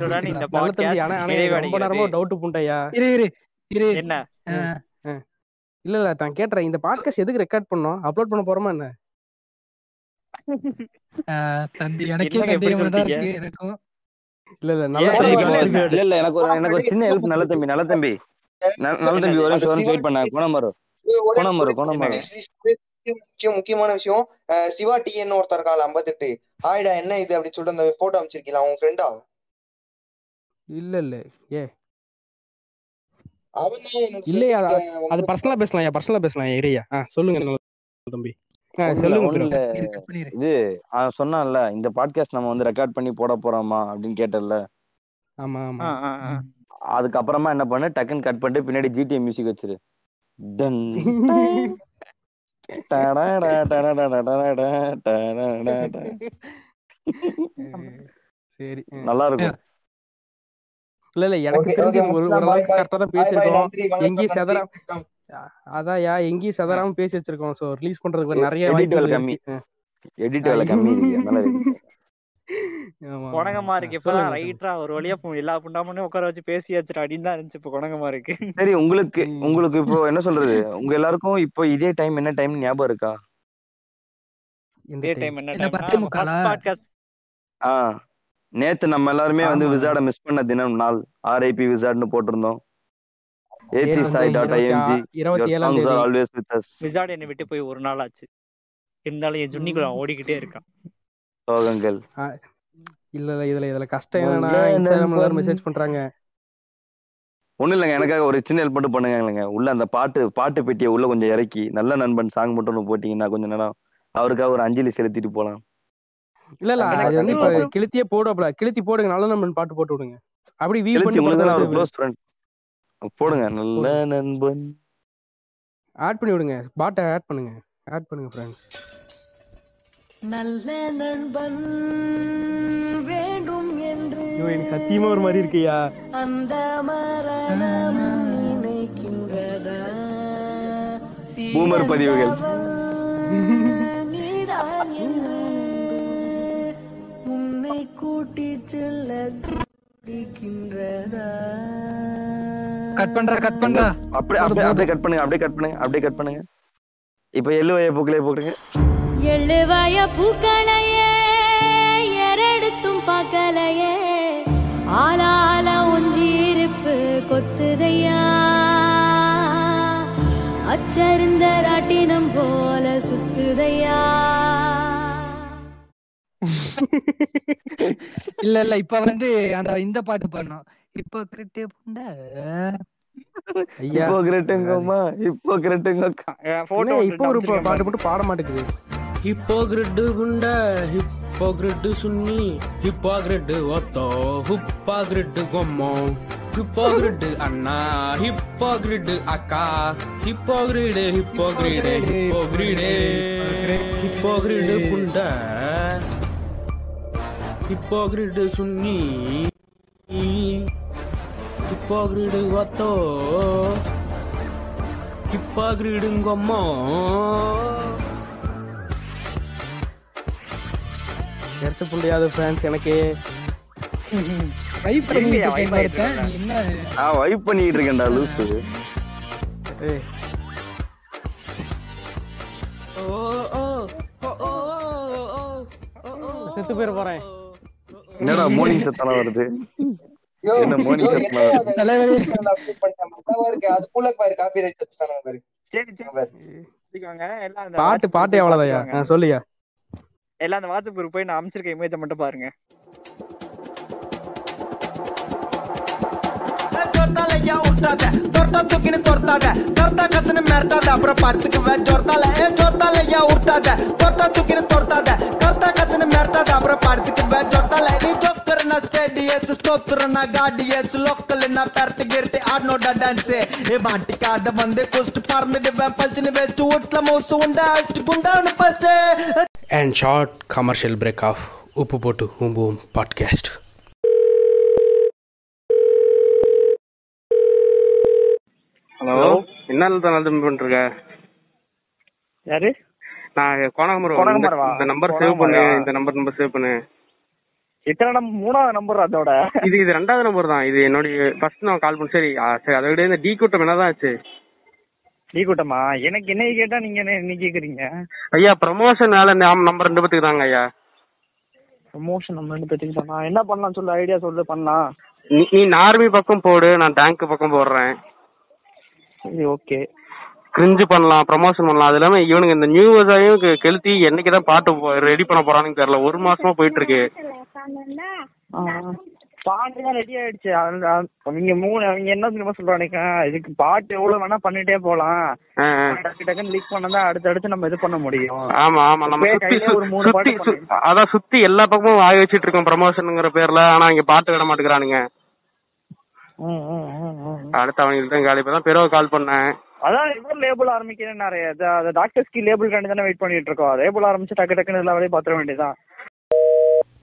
ரொம்ப நேரமா டவுட் புண்டையா? இரு இரு. இரு என்ன இல்ல இல்ல நான் கேட்டுறேன். இந்த பாட்காஸ்ட் எதுக்கு ரெக்கார்ட் பண்ணோம்? அப்லோட் பண்ண போறோமா என்ன? ஆஹ் சந்தி எனக்கே என்னங்க இப்படி சந்தேகமா தான் சொல்லிட்டீங்க? இருக்கு எனக்கும். இல்ல இல்ல நல்ல. இல்ல இல்ல எனக்கு ஒரு எனக்கு ஒரு சின்ன ஹெல்ப் நல்ல தம்பி நல்ல தம்பி. நல்ல தம்பி ஒரு நிமிஷம் ஒரு நிமிஷம் வெயிட் பண்ண கோணமரு கோணமரு முக்கியம் முக்கியமான விஷயம். சிவா டிஎன் ஒருத்தர் இருக்காள் ஐம்பத்தெட்டு. ஆயிடா என்ன இது? அப்படின்னு சொல்லிட்டு அந்த போட்டோ அமைச்சிருக்கீங்களா? உங்க ஃப்ரெண்டா இல்ல இல்ல. ஏ இல்லையா? அது- பர்சனலா பேசலாம் பர்சனலா பேசலாம் இறையா சொல்லுங்க தம்பி. இது அவன் சொன்னான்ல இந்த பாட்காஸ்ட் நம்ம வந்து ரெக்கார்ட் பண்ணி போட போறோமா அப்படின்னு கேட்டல. அதுக்கப்புறமா என்ன பண்ணு? டக்குன்னு கட் பண்ணிட்டு பின்னாடி ஜிடிஏ மியூசிக் வச்சிரு. நல்லா இருக்கும் இல்ல இல்ல எனக்கு தெரிஞ்சு ஒரு ஓரளவுக்கு. கரெக்டா தான் வணக்கம், எங்கேயும் நன்றி, செதறா வணக்கம். அதான்யா எங்கேயும் செதறாம பேசி வச்சிருக்கோம் சோ ரிலீஸ் பண்றதுக்கு நிறைய எடிட் வாய்ப்புகள் வேலை கம்மி எடிட் வேலை கம்மி இருக்கு அதனால இருக்கு. ஆமா, கொணங்கமா. இருக்கு இப்பதான் சொல்லுங்க ரைட்டா ஒரு வழியா எல்லா புண்டாமனையும் உட்கார வச்சு பேசி வச்சுட்டு அப்படின்னு தான் இருந்துச்சு இப்ப கொணங்கமா இருக்கு சரி உங்களுக்கு. உங்களுக்கு இப்போ என்ன சொல்றது உங்க எல்லாருக்கும் இப்போ இதே டைம் என்ன டைம் ஞாபகம் இருக்கா இதே. டைம் என்ன? ஃபர்ஸ்ட் பாட்காஸ்ட் ஆ நேத்து நம்ம எல்லாருமே வந்து ஆமா. விசார்ட மிஸ் பண்ண தினம் நாள். ஆர்ஐபி விசார்ட்னு போட்டிருந்தோம். ஏத்தி சாய் டாட் ஐஎம்ஜி இருபத்தி ஏழாம் ஆல்வேஸ் வித் அஸ் விசாட் என்னை விட்டு போய் ஒரு நாள் ஆச்சு. இருந்தாலும் என் ஜுன்னிக்குள்ள ஓடிக்கிட்டே இருக்கான். சோகங்கள். இல்ல இல்ல இதுல இதுல கஷ்டம் என்னன்னா இன்ஸ்டாகிராம்ல. மெசேஜ் பண்றாங்க. ஒண்ணும் இல்லைங்க எனக்காக ஒரு சின்ன ஹெல்ப் மட்டும் பண்ணுங்க உள்ள அந்த பாட்டு பாட்டு பெட்டியை உள்ள கொஞ்சம் இறக்கி நல்ல நண்பன் சாங் மட்டும் போட்டீங்கன்னா கொஞ்சம் நேரம் அவருக்காக ஒரு அஞ்சலி செலுத்திட்டு போலாம். இல்ல இல்ல அது வந்து இப்ப. கிழித்தியே போடுறப்பல கிழித்தி போடுங்க நல்ல நண்பன் பாட்டு போட்டு விடுங்க. அப்படி எழுத்தி பண்ணி உங்களுக்கு ஒரு படத்தை க்ளோஸ் ஃப்ரெண்ட் போடுங்க நல்ல நண்பன். ஆட் பண்ணி விடுங்க. பாட்டை ஆட் பண்ணுங்க. ஆட் பண்ணுங்க ஃப்ரெண்ட்ஸ் நல்ல நண்பன் வேண்டும் என்று ஐயோ எனக்கு சத்தியமா ஒரு மாதிரி இருக்கியா? அந்த மரணம் நினைக்கின்றதா? பூமர் பதிவுகள். உன்னை கூட்டிச் செல்ல கட் பண்றா கட் பண்றா. அப்படியே அப்படியே அப்படியே கட் பண்ணுங்க அப்படியே கட் பண்ணுங்க அப்படியே கட் பண்ணுங்க. இப்ப எள்ளுவைய பூக்களே போட்டுருங்க எழுவாய பூக்களையே எரடுத்தும் பார்க்கலையே ஆளால ஒஞ்சி இருப்பு கொத்துதையா? அச்சருந்த ராட்டினம் போல சுத்துதையா? இல்ல இல்ல இப்ப வந்து அந்த இந்த பாட்டு பாடணும். இப்போ கிரிட்டு புண்ட இப்போ கிரிட்டுங்கம்மா இப்போ கிரிட்டுங்க இப்போ ஒரு பாட்டு மட்டும் பாட மாட்டேங்குது. இப்போ கிரிட்டு குண்ட இப்போ கிரிட்டு சுன்னி இப்போ கிரிட்டு ஒத்தோ ஹுப்பா கிரிட்டு கொம்மோ. ஹிப்போ ஹிப்போகிரிட் அண்ணா ஹிப்போ ஹிப்போகிரிட் அக்கா ஹிப்போகிரிட். ஹிப்போகிரிட் ஹிப்போகிரிட். ஹிப்போகிரிட் குண்ட ஹிப்போகிரிடு சுன்னி ஹிப்போகிரிடு வத்தோ ஹிப்போகிரிடுங்கொம்மோ கிடைச்ச புள்ளியாது ஃப்ரெண்ட்ஸ் எனக்கு வைப் பண்ணிட்டு என்ன? ஆ வைப் பண்ணிட்டு இருக்கேன்டா லூசு. ஏ ஓ ஓ ஓ ஓ. செத்து போயிட போறேன். என்னடா மோனி சத்தனம் வருது? என்ன சத்தனம் என்னடா வருது? அது? தலைவரே. அதுக்குள்ள பாரு காப்பி ரைட் வச்சுட்டானுங்க பாரு. சரி அந்த பாட்டு பாட்டே. ஆ சொல்லியா எல்லாம் அந்த வாட்ஸ்அப் குரூப் போய் நான் அமைச்சிருக்க இமேஜை மட்டும் பாருங்க. ತಲೆಯ ಉರ್ತಾದೆ ತೊರ್ತ ತುಕಿನ ತೊರ್ತಾದೆ ತೊರ್ತ ಕತ್ತನ ಮೆರ್ತಾದ ಪ್ರಪಾರ್ಥಕ್ಕೆ ವೆಜ್ ಜೋರ್ತಾಲ ಏ ಜೋರ್ತಾಲೆಯ ಉರ್ತಾದೆ ತೊರ್ತ ತುಕಿನ ತೊರ್ತಾದೆ ಕರ್ತ ಕತ್ತನ ಮೆರ್ತಾದ ಪ್ರಪಾರ್ಥಕ್ಕೆ ವೆಜ್ ಜೋರ್ತಾಲ ನೀ ಜೋಕ್ಕರನ ಸ್ಟೇಡಿಯಸ್ ಸ್ತೋತ್ರನ ಗಾಡಿಯಸ್ ಲೊಕ್ಕಲಿನ ಪೆರ್ಟ್ ಗಿರ್ಟಿ ಆಡ್ನೋಡ ಡ್ಯಾನ್ಸ್ ಏ ಮಾಟಿಕಾದ ಬಂದೆ ಕುಸ್ಟ್ ಪಾರ್ಮಿಡಿವೆ ಪಂಚಿನ ವೇಸ್ಟ್ ಉಟ್ಲ ಮೋಸು ಉಂಡ ಅಷ್ಟು ಗುಂಡವನು first And short commercial break off Upupotu Humboom podcast. Hello. என்ன தான் நடந்து பண்ணிருக்க யாரு? நான் கோணாமரம் கோணாமரவா? இந்த நம்பர் சேவ் பண்ணு? இந்த நம்பர் நம்பர் சேவ் பண்ணு. எத்தனை நம்பர் மூணாவது நம்பர் அதோட? இது இது ரெண்டாவது நம்பர் தான். இது என்னுடைய ஃபர்ஸ்ட் நான் கால் பண்ண. சரி சரி அதை விட இந்த டீ கூட்டம் என்னதான் ஆச்சு? டீ கூட்டமா? எனக்கு என்ன கேட்டா நீங்க என்ன என்ன கேக்குறீங்க? ஐயா ப்ரமோஷன் வேலை நம்பர் ரெண்டு பேத்துக்கு தாங்க ஐயா. ப்ரமோஷன் நம்ம ரெண்டு பேத்துக்கு சொன்னா என்ன பண்ணலாம் சொல்லு? ஐடியா சொல்லு பண்ணலாம். நீ நீ நார்மி பக்கம் போடு. நான் டேங்க் பக்கம் போடுறேன். சரி ஓகே கிரிஞ்சு பண்ணலாம் ப்ரமோஷன் பண்ணலாம். அது இல்லாம இவனுங்க இந்த நியூ விவசாயம் கெளுத்தி என்னைக்கு தான் பாட்டு ரெடி பண்ண போறானுன்னு தெரியல. ஒரு மாசமா போயிட்டு இருக்கு பாட்டு தான் ரெடி ஆயிடுச்சு. அவங்க மூணு அவங்க என்ன தெரியுமா சொல்றானுங்க? இதுக்கு பாட்டு எவ்வளவு வேணா பண்ணிட்டே போலாம். டக்கு டக்குன்னு லீக் பண்ணா அடுத்து அடுத்து நம்ம இது பண்ண முடியும். ஆமா ஆமா. நம்ம ஒரு மூணு சுத்தி பாட்டு சு- அதான் சுத்தி எல்லா பக்கமும் வாய் வச்சிட்டு இருக்கோம் ப்ரமோஷனுங்கிற பேர்ல. ஆனா இங்க பாட்டு விட மாட்டேங்கிறானுங்க. அடுத்து அவங்களுக்கு தான் காலி இப்பதான் பெருவ கால் பண்ணேன். அதான் இவர் லேபிள் ஆரம்பிக்கிறேன் நிறைய. டாக்டர்ஸ்க்கு லேபிள் கண்டு தானே வெயிட் பண்ணிட்டு இருக்கோம். லேபிள் ஆரம்பிச்சு டக்கு டக்குன்னு எல்லா வேலையும் பாத்திர வேண்டியதான்